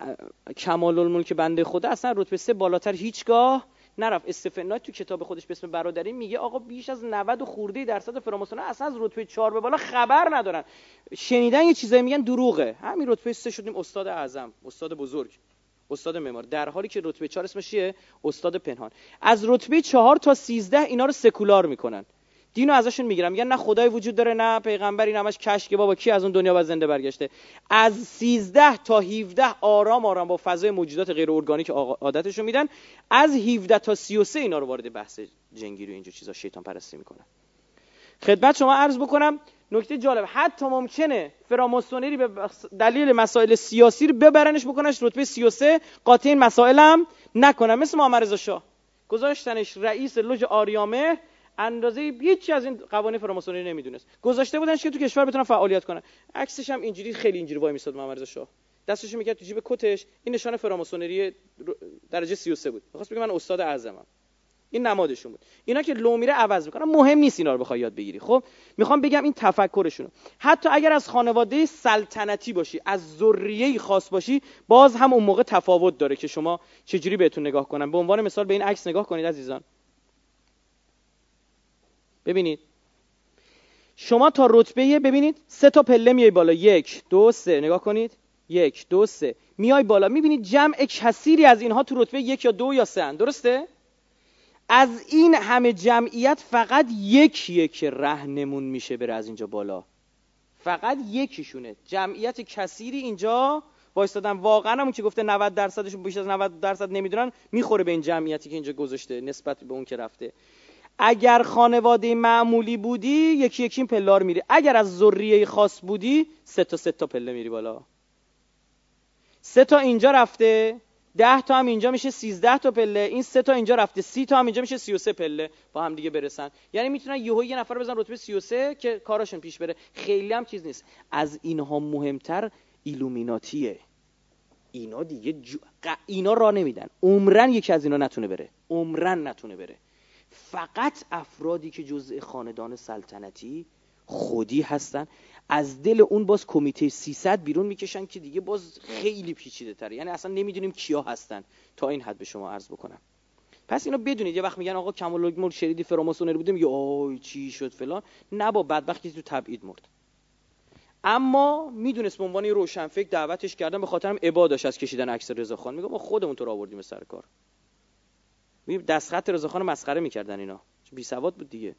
کمال الملک بنده خدا اصلا رتبه سه بالاتر هیچگاه نرفت. استفن تو کتاب خودش به اسم برادری میگه آقا بیش از 90 خورده درصد فراماسون اصلا از رتبه 4 به بالا خبر ندارن. شنیدن یه چیزایی میگن دروغه. همین رتبه 3 شدیم. استاد اعظم استاد بزرگ استاد معمار. در حالی که رتبه 4 اسمش چیه؟ استاد پنهان. از رتبه 4 تا 13 اینا رو سکولار می‌کنن. دینو ازشون می‌گیرن میگن نه خدای وجود داره نه پیغمبری نمش کشک بابا کی از اون دنیا و زنده برگشته. از 13 تا 17 آرام آرام با فضای موجودات غیر ارگانیک عادتشون میدن. از 17 تا 33 اینا رو وارد بحث جنگیری و اینجور چیزا شیطان پرستی می‌کنن. خدمت شما عرض بکنم نکته جالب حتی ممکنه فراماسونری به دلیل مسائل سیاسی رو ببرنش بکننش رتبه 33 قاطی این مسائل هم نکنن مثل محمد رضا شاه. گذاشتنش رئیس لوژ آریامه اندازه هیچی از این قوانین فراماسونری نمی‌دونست. گذاشته بودنش که تو کشور بتونن فعالیت کنن. عکسش هم اینجوری خیلی اینجوری وای میستاد محمد رضا شاه. دستش می‌کرد تو جیب کتش. این نشان فراماسونری درجه 33 بود. می‌خواست بگه من استاد اعظمم. این نمادشون بود. اینا که لو میره عوض می‌کنن. مهم نیست اینا رو بخوای یاد بگیری. خب؟ می‌خوام بگم این تفکرشون. حتی اگر از خانواده سلطنتی باشی از ذریه خاص باشی باز هم اون موقع تفاوت داره که شما چجوری بهتون نگاه کنن. به عنوان مثال به این عکس نگاه کنید عزیزان. ببینید. شما تا رتبه ببینید سه تا پله میای بالا. یک دو سه. نگاه کنید. یک دو سه. میای بالا. می‌بینید جمع کثیری از اینها تو رتبه یک یا دو یا سه درسته؟ از این همه جمعیت فقط یکیه که رهنمون میشه بره از اینجا بالا. فقط یکیشونه. جمعیت کثیری اینجا وایستادن. واقعا همون که گفته 90 درصدشون بیش از 90 درصد نمی‌دونن می‌خوره به این جمعیتی که اینجا گذاشته نسبت به اون که رفته. اگر خانواده معمولی بودی یکی یکی پلار میری. اگر از ذریه خاص بودی سه تا سه تا پله میری بالا. سه تا اینجا رفته ده تا هم اینجا میشه سیزده تا پله. این سه تا اینجا رفته سی تا هم اینجا میشه سی و سه پله با هم دیگه برسن. یعنی می‌تونن یهو یه نفر بزن رتبه سی و سه که کاراشون پیش بره. خیلی هم چیز نیست. از اینها مهمتر ایلومیناتیه. اینا دیگه جو... اینا را نمیدن. عمرن یکی از اینا نتونه بره. عمرن نتونه بره. فقط افرادی که جزء خاندان سلطنتی خودی هستن. از دل اون باز کمیته 300 بیرون می‌کشن که دیگه باز خیلی پیچیده تره. یعنی اصلا نمی‌دونیم کیا هستن تا این حد به شما عرض بکنم. پس اینو بدونید یه وقت میگن آقا کمال مرد شریدی فراماسونری بوده میگه آی چی شد فلان. نه با بدبختی تو تبعید مرد. اما می‌دونست به عنوان روشنفکر دعوتش کردن به خاطرم عبادش از کشیدن عکس رضا خان میگه ما خودمون تو رو آوردیم سر کار. میگه دستخط رضا خان مسخره می‌کردن اینا. بی سواد بود دیگه.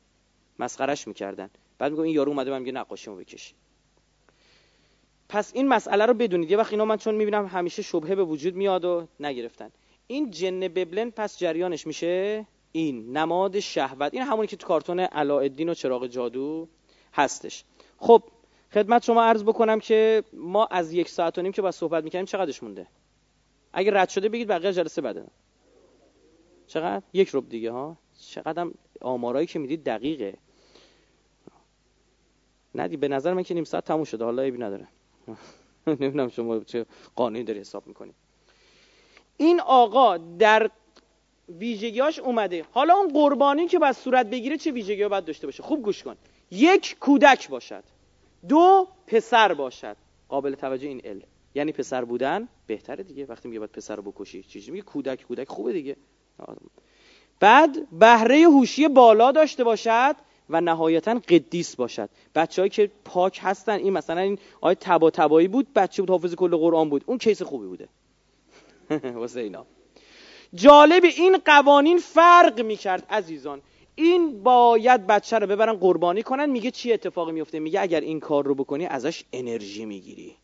مسخرش می‌کردن. بعد میگم این یارو اومده من میگه نقاشیمو بکش. پس این مسئله رو بدونید. یه وقت اینا من چون می‌بینم همیشه شبهه به وجود میاد و نگرفتن. این جن ببلن پس جریانش میشه این. نماد شهوت. این همونی که تو کارتون علاءالدین و چراغ جادو هستش. خب خدمت شما عرض بکنم که ما از یک ساعت و نیم که با صحبت می‌کنیم چقدرش مونده؟ اگه رد شده بگید بقیه جلسه بده چقدر؟ یک رب دیگه ها؟ چقدر آمارایی که می‌دید دقیقه. ندی به نظر من که نیم ساعت تموم شده. حالا ایبی نداره. نمی‌دونم شما چه قانونی داری حساب می‌کنی این آقا در ویژگیاش اومده. حالا اون قربانی که باید صورت بگیره چه ویژگی باید داشته باشه؟ خوب گوش کن. یک کودک باشد. دو پسر باشد. قابل توجه این ال. یعنی پسر بودن بهتره دیگه. وقتی میگه باید پسر رو بکشی چیزی میگه؟ کودک کودک خوبه دیگه. بعد بهره هوشی بالا داشته باشد و نهایتا قدیس باشد. بچههایی که پاک هستن این مثلا این آیه تبا تبایی بود بچه بود حافظ کل قرآن بود. اون کیس خوبی بوده. واسه اینا. جالب این قوانین فرق می‌کرد عزیزان. این باید بچه رو ببرن قربانی کنن. میگه چی اتفاقی میفته میگه اگر این کار رو بکنی ازش انرژی می‌گیری.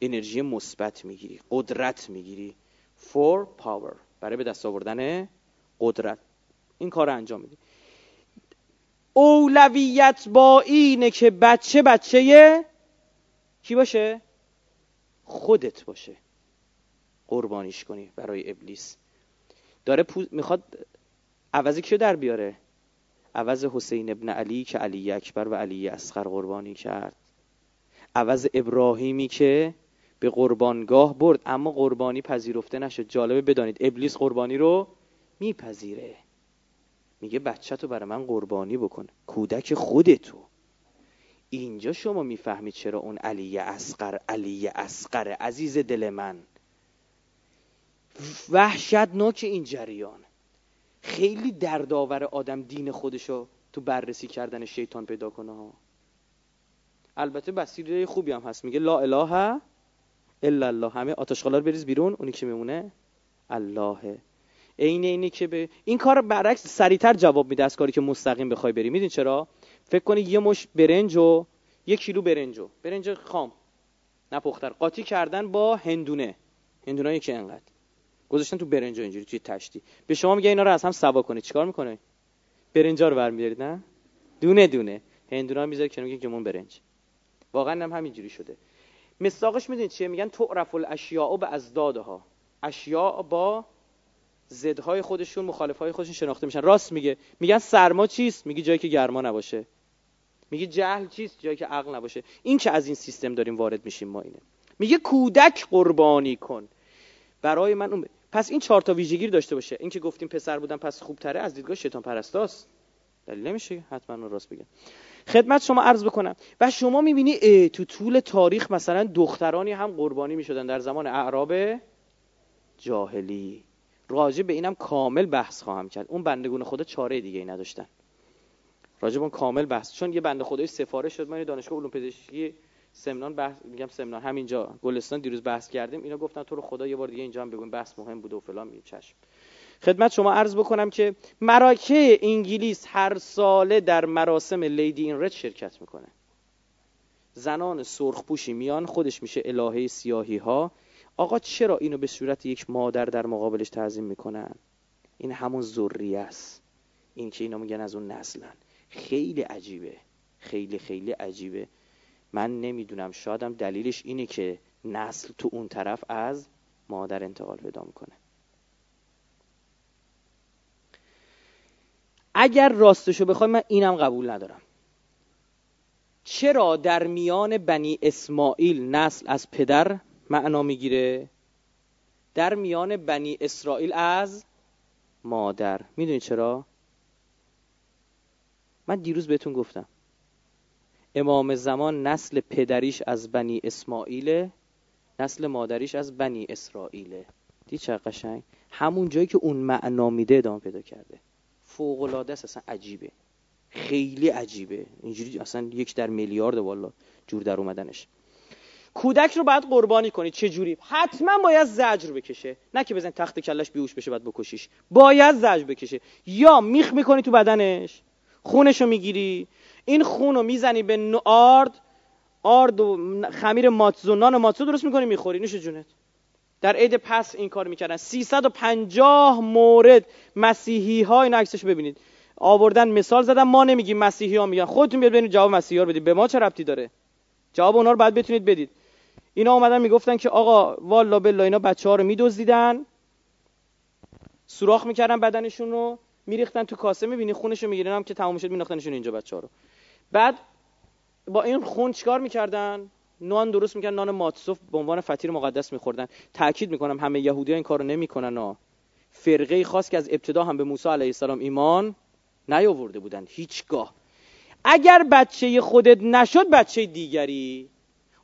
انرژی مثبت می‌گیری قدرت می‌گیری. For power. برای به دست آوردن قدرت. این کار رو انجام میدی اولویت با اینه که بچه بچه کی باشه؟ خودت باشه. قربانیش کنی برای ابلیس. داره می‌خواد عوضی کیو در بیاره؟ عوض حسین ابن علی که علی اکبر و علی اصغر قربانی کرد. عوض ابراهیمی که به قربانگاه برد. اما قربانی پذیرفته نشد. جالبه بدانید ابلیس قربانی رو میپذیره. میگه بچه تو برای من قربانی بکن. کودک خودتو. اینجا شما می‌فهمید چرا اون علی اسقر علی اسقر عزیز دل من. وحشتناک این جریان. خیلی دردآور آدم دین خودشو تو بررسی کردن شیطان پیدا کنه ها. البته بسیره خوبی هم هست. میگه لا اله الا الله. همه آتش رو بریز بیرون اونی که میمونه اللهه. عین اینی که به این کار برعکس سریعتر جواب میده از کاری که مستقیم بخوای بری. میدین چرا؟ فکر کنی یه مش برنج و یه کیلو برنج برنج خام نپختر قاطی کردن با هندونه. هندونایی که انقدر. گذاشتن تو برنج اینجوری توی تشتی. به شما میگه اینا رو از هم سوا کنید چیکار می‌کنه برنجا رو برمیدارید نه؟ دونه دونه. هندونا می‌ذارید که میگه گمون برنج. واقعا هم همینجوری شده. مستاقش می‌دونید چیه؟ میگن تعرف الاشیاء به ازدادها اشیاء با زدهای خودشون مخالفهای خودشون شناخته میشن. راست میگه. میگن سرما چیست؟ میگه جایی که گرما نباشه. میگه جهل چیست؟ جایی که عقل نباشه. این که از این سیستم داریم وارد میشیم ما اینه. میگه کودک قربانی کن. برای من اون پس این چهار تا ویژگی داشته باشه. این که گفتیم پسر بودن پس خوبتره از دیدگاه شیطان پرستاست. دلیل نمیشه. حتما راست بگم خدمت شما عرض بکنم. و شما می‌بینی تو طول تاریخ مثلا دخترانی هم قربانی می‌شدن در زمان اعراب جاهلی. راجع به اینم کامل بحث خواهم کرد. اون بندگون خدا چاره دیگه ای نداشتن. راجع به اون کامل بحث. چون یه بنده خدای سفارش شد. ما دانشگاه علوم پزشکی سمنان بحث میگم سمنان همینجا گلستان دیروز بحث کردیم. اینا گفتن تو رو خدا یه بار دیگه اینجا هم بگویم بحث مهم بود و فلان چشم خدمت شما عرض بکنم که مراکه انگلیس هر ساله در مراسم لیدی این رد شرکت می‌کنه. زنان سرخپوشی میان خودش میشه الهه سیاهی ها آقا چرا اینو به صورت یک مادر در مقابلش تعظیم می‌کنن؟ این همون ذریه است. این که اینا میگن از اون نسلن. خیلی عجیبه. خیلی خیلی عجیبه. من نمی‌دونم شادم دلیلش اینه که نسل تو اون طرف از مادر انتقال پیدا می‌کنه. اگر راستشو بخوای من اینم قبول ندارم. چرا در میان بنی اسماعیل نسل از پدر معنا می‌گیره؟ در میان بنی اسرائیل از مادر. می‌دونی چرا؟ من دیروز بهتون گفتم. امام زمان نسل پدریش از بنی اسماعیل نسل مادریش از بنی اسرائیله دی چه قشنگ؟ همون جایی که اون معنا میده ادامه پیدا کرده. فوق العاده است اصلا عجیبه. خیلی عجیبه. اینجوری اصلا یک در میلیارد والا جور در اومدنش. کودک رو باید قربانی کنید چه جوری؟ حتما باید زجر بکشه. نه که بزن تخت کلش بیوش بشه بعد بکشیش. باید زجر بکشه. یا میخ می‌کنی تو بدنش. خونش رو می‌گیری. این خون رو می‌زنی به آرد. آرد و خمیر ماتزو نان ماتزو درست می‌کنی می‌خوری. نوش جونت. در عید پس این کار می‌کردن. 350 مورد مسیحی ها این عکسش ببینید. آوردن مثال زدن ما نمیگیم مسیحی ها میگن. خودتون بیاد ببینید جواب مسیحی ها بدید. به ما چه ربطی داره؟ جواب اونا رو بعد بتونید بدید. اینا اومدن می‌گفتن که آقا والا بالله اینا بچه ها رو میدزدیدن. سوراخ می‌کردن بدنشون رو. میریختن تو کاسه. می‌بینی خونش رو می‌گیرن هم که تمام شد میناختنشون اینجا بچه ها رو. بعد با این خون چیکار می‌کردن؟ نان درست می‌کردن نان ماتسوف به عنوان فطیر مقدس میخوردن. تاکید می‌کنم همه یهودیان این کارو نمی‌کنن ها. فرقه خاص که از ابتدا هم به موسی علیه السلام ایمان نیاورده بودن. هیچگاه. اگر بچه خودت نشد بچه دیگری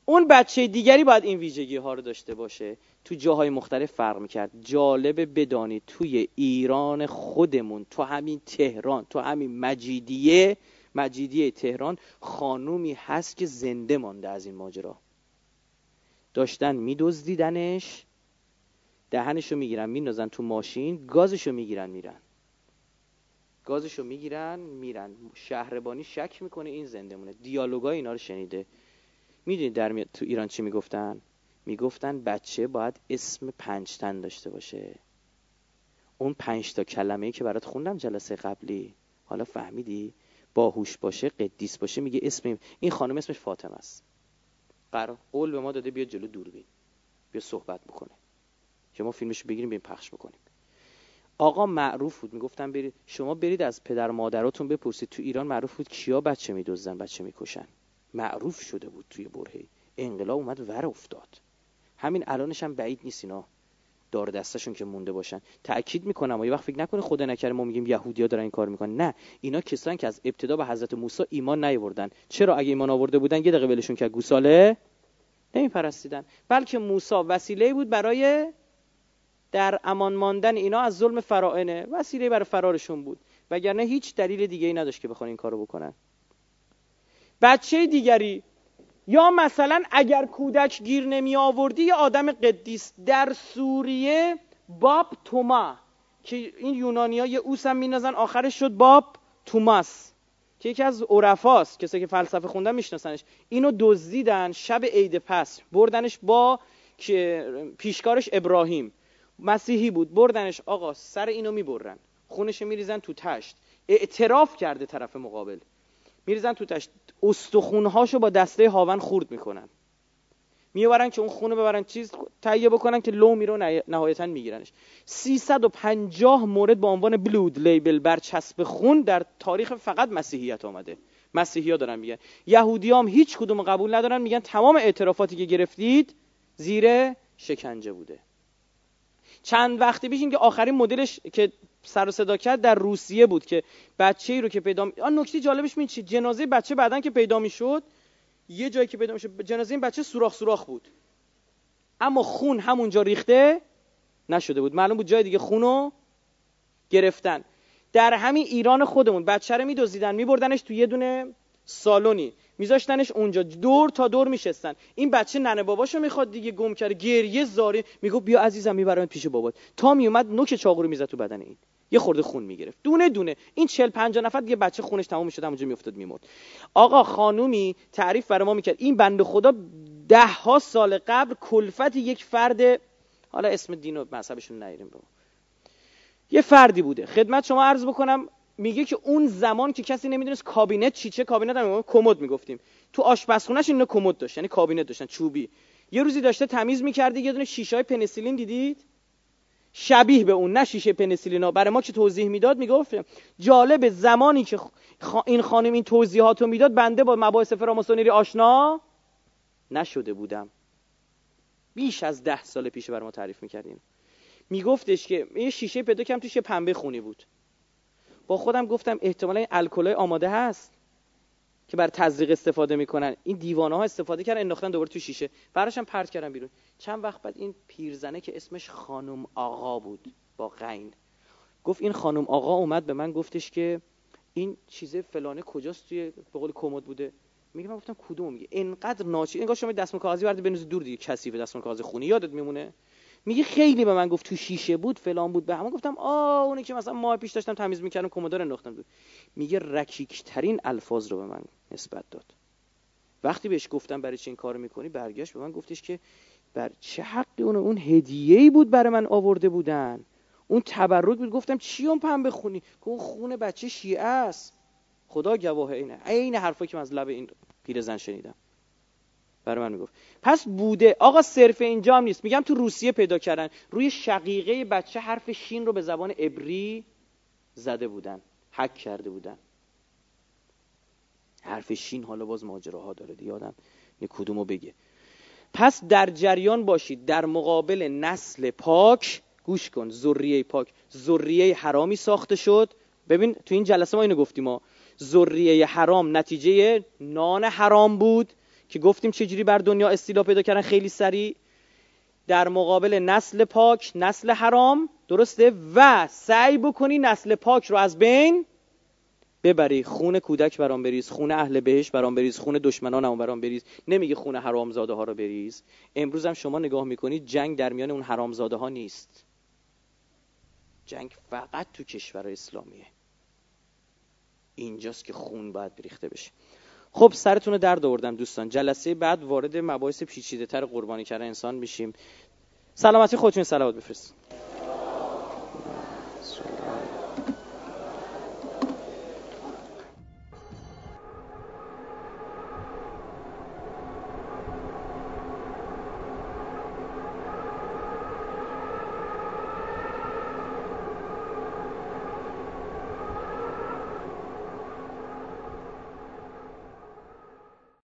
اون بچه دیگری باید این ویژگی ها رو داشته باشه. تو جاهای مختلف فرق می‌کرد. جالبه بدانید توی ایران خودمون تو همین تهران تو همین مجیدیه مجیدیه تهران خانومی هست که زنده مانده از این ماجرا. داشتن میدزدیدنش دهنشو می‌گیرن میندازن تو ماشین گازشو می‌گیرن میرن. گازشو می‌گیرن میرن. شهربانی شک می‌کنه این زنده مونه دیالوگای اینا رو شنیده. می‌دونید در تو ایران چی می‌گفتن؟ می‌گفتن بچه باید اسم پنجتن داشته باشه. اون پنج تا کلمه ای که برات خوندم جلسه قبلی. حالا فهمیدی؟ باهوش باشه قدیس باشه میگه اسم این خانم اسمش فاطمه است. قرار قول به ما داده بیا جلو دور بین بیا صحبت بکنه. که ما فیلمش بگیریم بیم پخش بکنیم. آقا معروف بود می‌گفتن برید شما برید از پدر مادراتون بپرسید. تو ایران معروف بود کیا بچه میدزدن بچه می‌کشن. معروف شده بود توی برهی انقلاب اومد ور افتاد. همین الانش هم بعید نیست اینا. دار دستشون که مونده باشن. تاکید می‌کنم و یه وقت فکر نکنه خدا نکره ما میگیم یهودیا دارن این کار می‌کنن. نه اینا کسانی که از ابتدا به حضرت موسی ایمان نیاوردن. چرا اگه ایمان آورده بودن یه دقیقه ولشون که گوساله نمیپرستیدن. بلکه موسی وسیله بود برای در امان ماندن اینا از ظلم فرائنه وسیله برای فرارشون بود. وگرنه هیچ دلیل دیگه ای نداشت که بخوان این کارو بکنن. بچه دیگری یا مثلا اگر کودک گیر نمی آوردی یه آدم قدیس. در سوریه باب توما که این یونانی ها یه اوس هم مینازن آخرش شد باب توماس که یکی از عرفاست کسی که فلسفه خوندن میشناسنش. اینو دزدیدن شب عید پس. بردنش با که پیشکارش ابراهیم. مسیحی بود. بردنش آقا سر اینو می‌برن. خونش میریزن تو تشت. اعتراف کرده طرف مقابل. میریزن تو تشت استخونهاشو با دسته هاون خورد می‌کنن. می‌برن که اون خونه ببرن چیز تهیه بکنن که لو میرو نهایتا میگیرنش. 350 مورد با عنوان بلود لیبل بر چسب خون در تاریخ فقط مسیحیت آمده. مسیحی ها دارن میگن. یهودی هم هیچ کدوم قبول ندارن. میگن تمام اعترافاتی که گرفتید زیر شکنجه بوده. چند وقتی پیش که آخرین مدلش که سر و صدا کرد در روسیه بود که بچه ای رو که پیدا آن نکته جالبش می چی؟ جنازه بچه بعدن که پیدا می‌شد یه جایی که پیدا می‌شد جنازه این بچه سوراخ سوراخ بود. اما خون همونجا ریخته نشده بود. معلوم بود جای دیگه خونو گرفتن. در همین ایران خودمون بچه رو میدزدیدن میبردنش تو یه دونه سالونی میذاشتنش اونجا. دور تا دور میشستن. این بچه ننه باباشو می‌خواد دیگه گم کرده گریه زاری. میگو بیا عزیزم می‌برم پیش بابات. تا میومد نوک چاقو رو می‌زد تو بدن این. یه خورده خون می‌گرفت. دونه دونه. این 40 50 نفر دیگه بچه خونش تموم می‌شد همونجا میافتاد میمرد. آقا خانومی تعریف برای ما می‌کرد. این بنده خدا ده ها سال قبل کلفت یک فرد حالا اسم دین و مذهبشون نیاریم یه فردی بوده. خدمت شما عرض بکنم. میگه که اون زمان که کسی نمی‌دونست کابینت چی چه کابینت هم کمد می‌گفتیم. تو آشپزخونهش اینا کمد داشت یعنی کابینت داشتن چوبی. یه روزی داشته تمیز می‌کرده یه دونه شیشه های پنیسیلین دیدید؟ شبیه به اون نه شیشه پنیسیلینا برای ما که توضیح می‌داد می‌گفت جالب زمانی که این خانم این توضیحاتو می‌داد بنده با مباحث فراماسونری آشنا نشده بودم. بیش از ده سال پیش برای ما تعریف می‌کردیم میگفتش که یه شیشه پیدا کردم توش پنبه خونی بود. با خودم گفتم احتمالا این الکلای آماده هست که بر تزریق استفاده می‌کنن. این دیوانه ها استفاده کردن انداختن دوباره تو شیشه. براشم پرت کردم بیرون. چند وقت بعد این پیرزنه که اسمش خانم آقا بود با غین. گفت این خانم آقا اومد به من گفتش که این چیزه فلانه کجاست توی به قول کمد بوده؟ میگه من گفتم کدوم میگه اینقدر ناچی انگار شما دستمال کاغذی ورده بنوزی دور دیگه کثیف دستمال کاغذ خونی یادت میمونه؟ میگه خیلی به من گفت تو شیشه بود فلان بود به همون گفتم آ اونی که مثلا ماه پیش داشتم تمیز می‌کردم کمدار انداختم بود میگه رکیک ترین الفاظ رو به من نسبت داد. وقتی بهش گفتم برای چه این کارو می‌کنی برگشت به من گفتش که بر چه حقی اون اون هدیه‌ای بود برای من آورده بودن؟ اون تبرک بود گفتم چی اون پنبه خونی که اون خون بچه شیعه است. خدا گواه اینه عین حرفی که من از لب این پیرزن شنیدم. برای من می‌گفت. پس بوده. آقا صرف اینجا هم نیست. میگم تو روسیه پیدا کردن. روی شقیقه بچه حرف شین رو به زبان عبری زده بودن. حک کرده بودن. حرف شین حالا باز ماجراها داره یادم یه کدومو بگه. پس در جریان باشید. در مقابل نسل پاک گوش کن. ذریه پاک. ذریه حرامی ساخته شد. ببین تو این جلسه ما اینو گفتیم ما ذریه حرام نتیجه نان حرام بود. که گفتیم چجوری بر دنیا استیلا پیدا کردن خیلی سریع. در مقابل نسل پاک نسل حرام درسته؟ و سعی بکنی نسل پاک رو از بین ببری. خون کودک برام بریز خون اهل بهش برام بریز خون دشمنان هم برام بریز. نمیگه خون حرامزاده ها رو بریز. امروز هم شما نگاه می‌کنید جنگ در میان اون حرامزاده ها نیست. جنگ فقط تو کشور اسلامیه. اینجاست که خون باید بریخته بشه. خب سرتون رو درد آوردم دوستان. جلسه بعد وارد مباحث پیچیده تر قربانی کردن انسان میشیم. سلامتی خودتون سلامت بفرست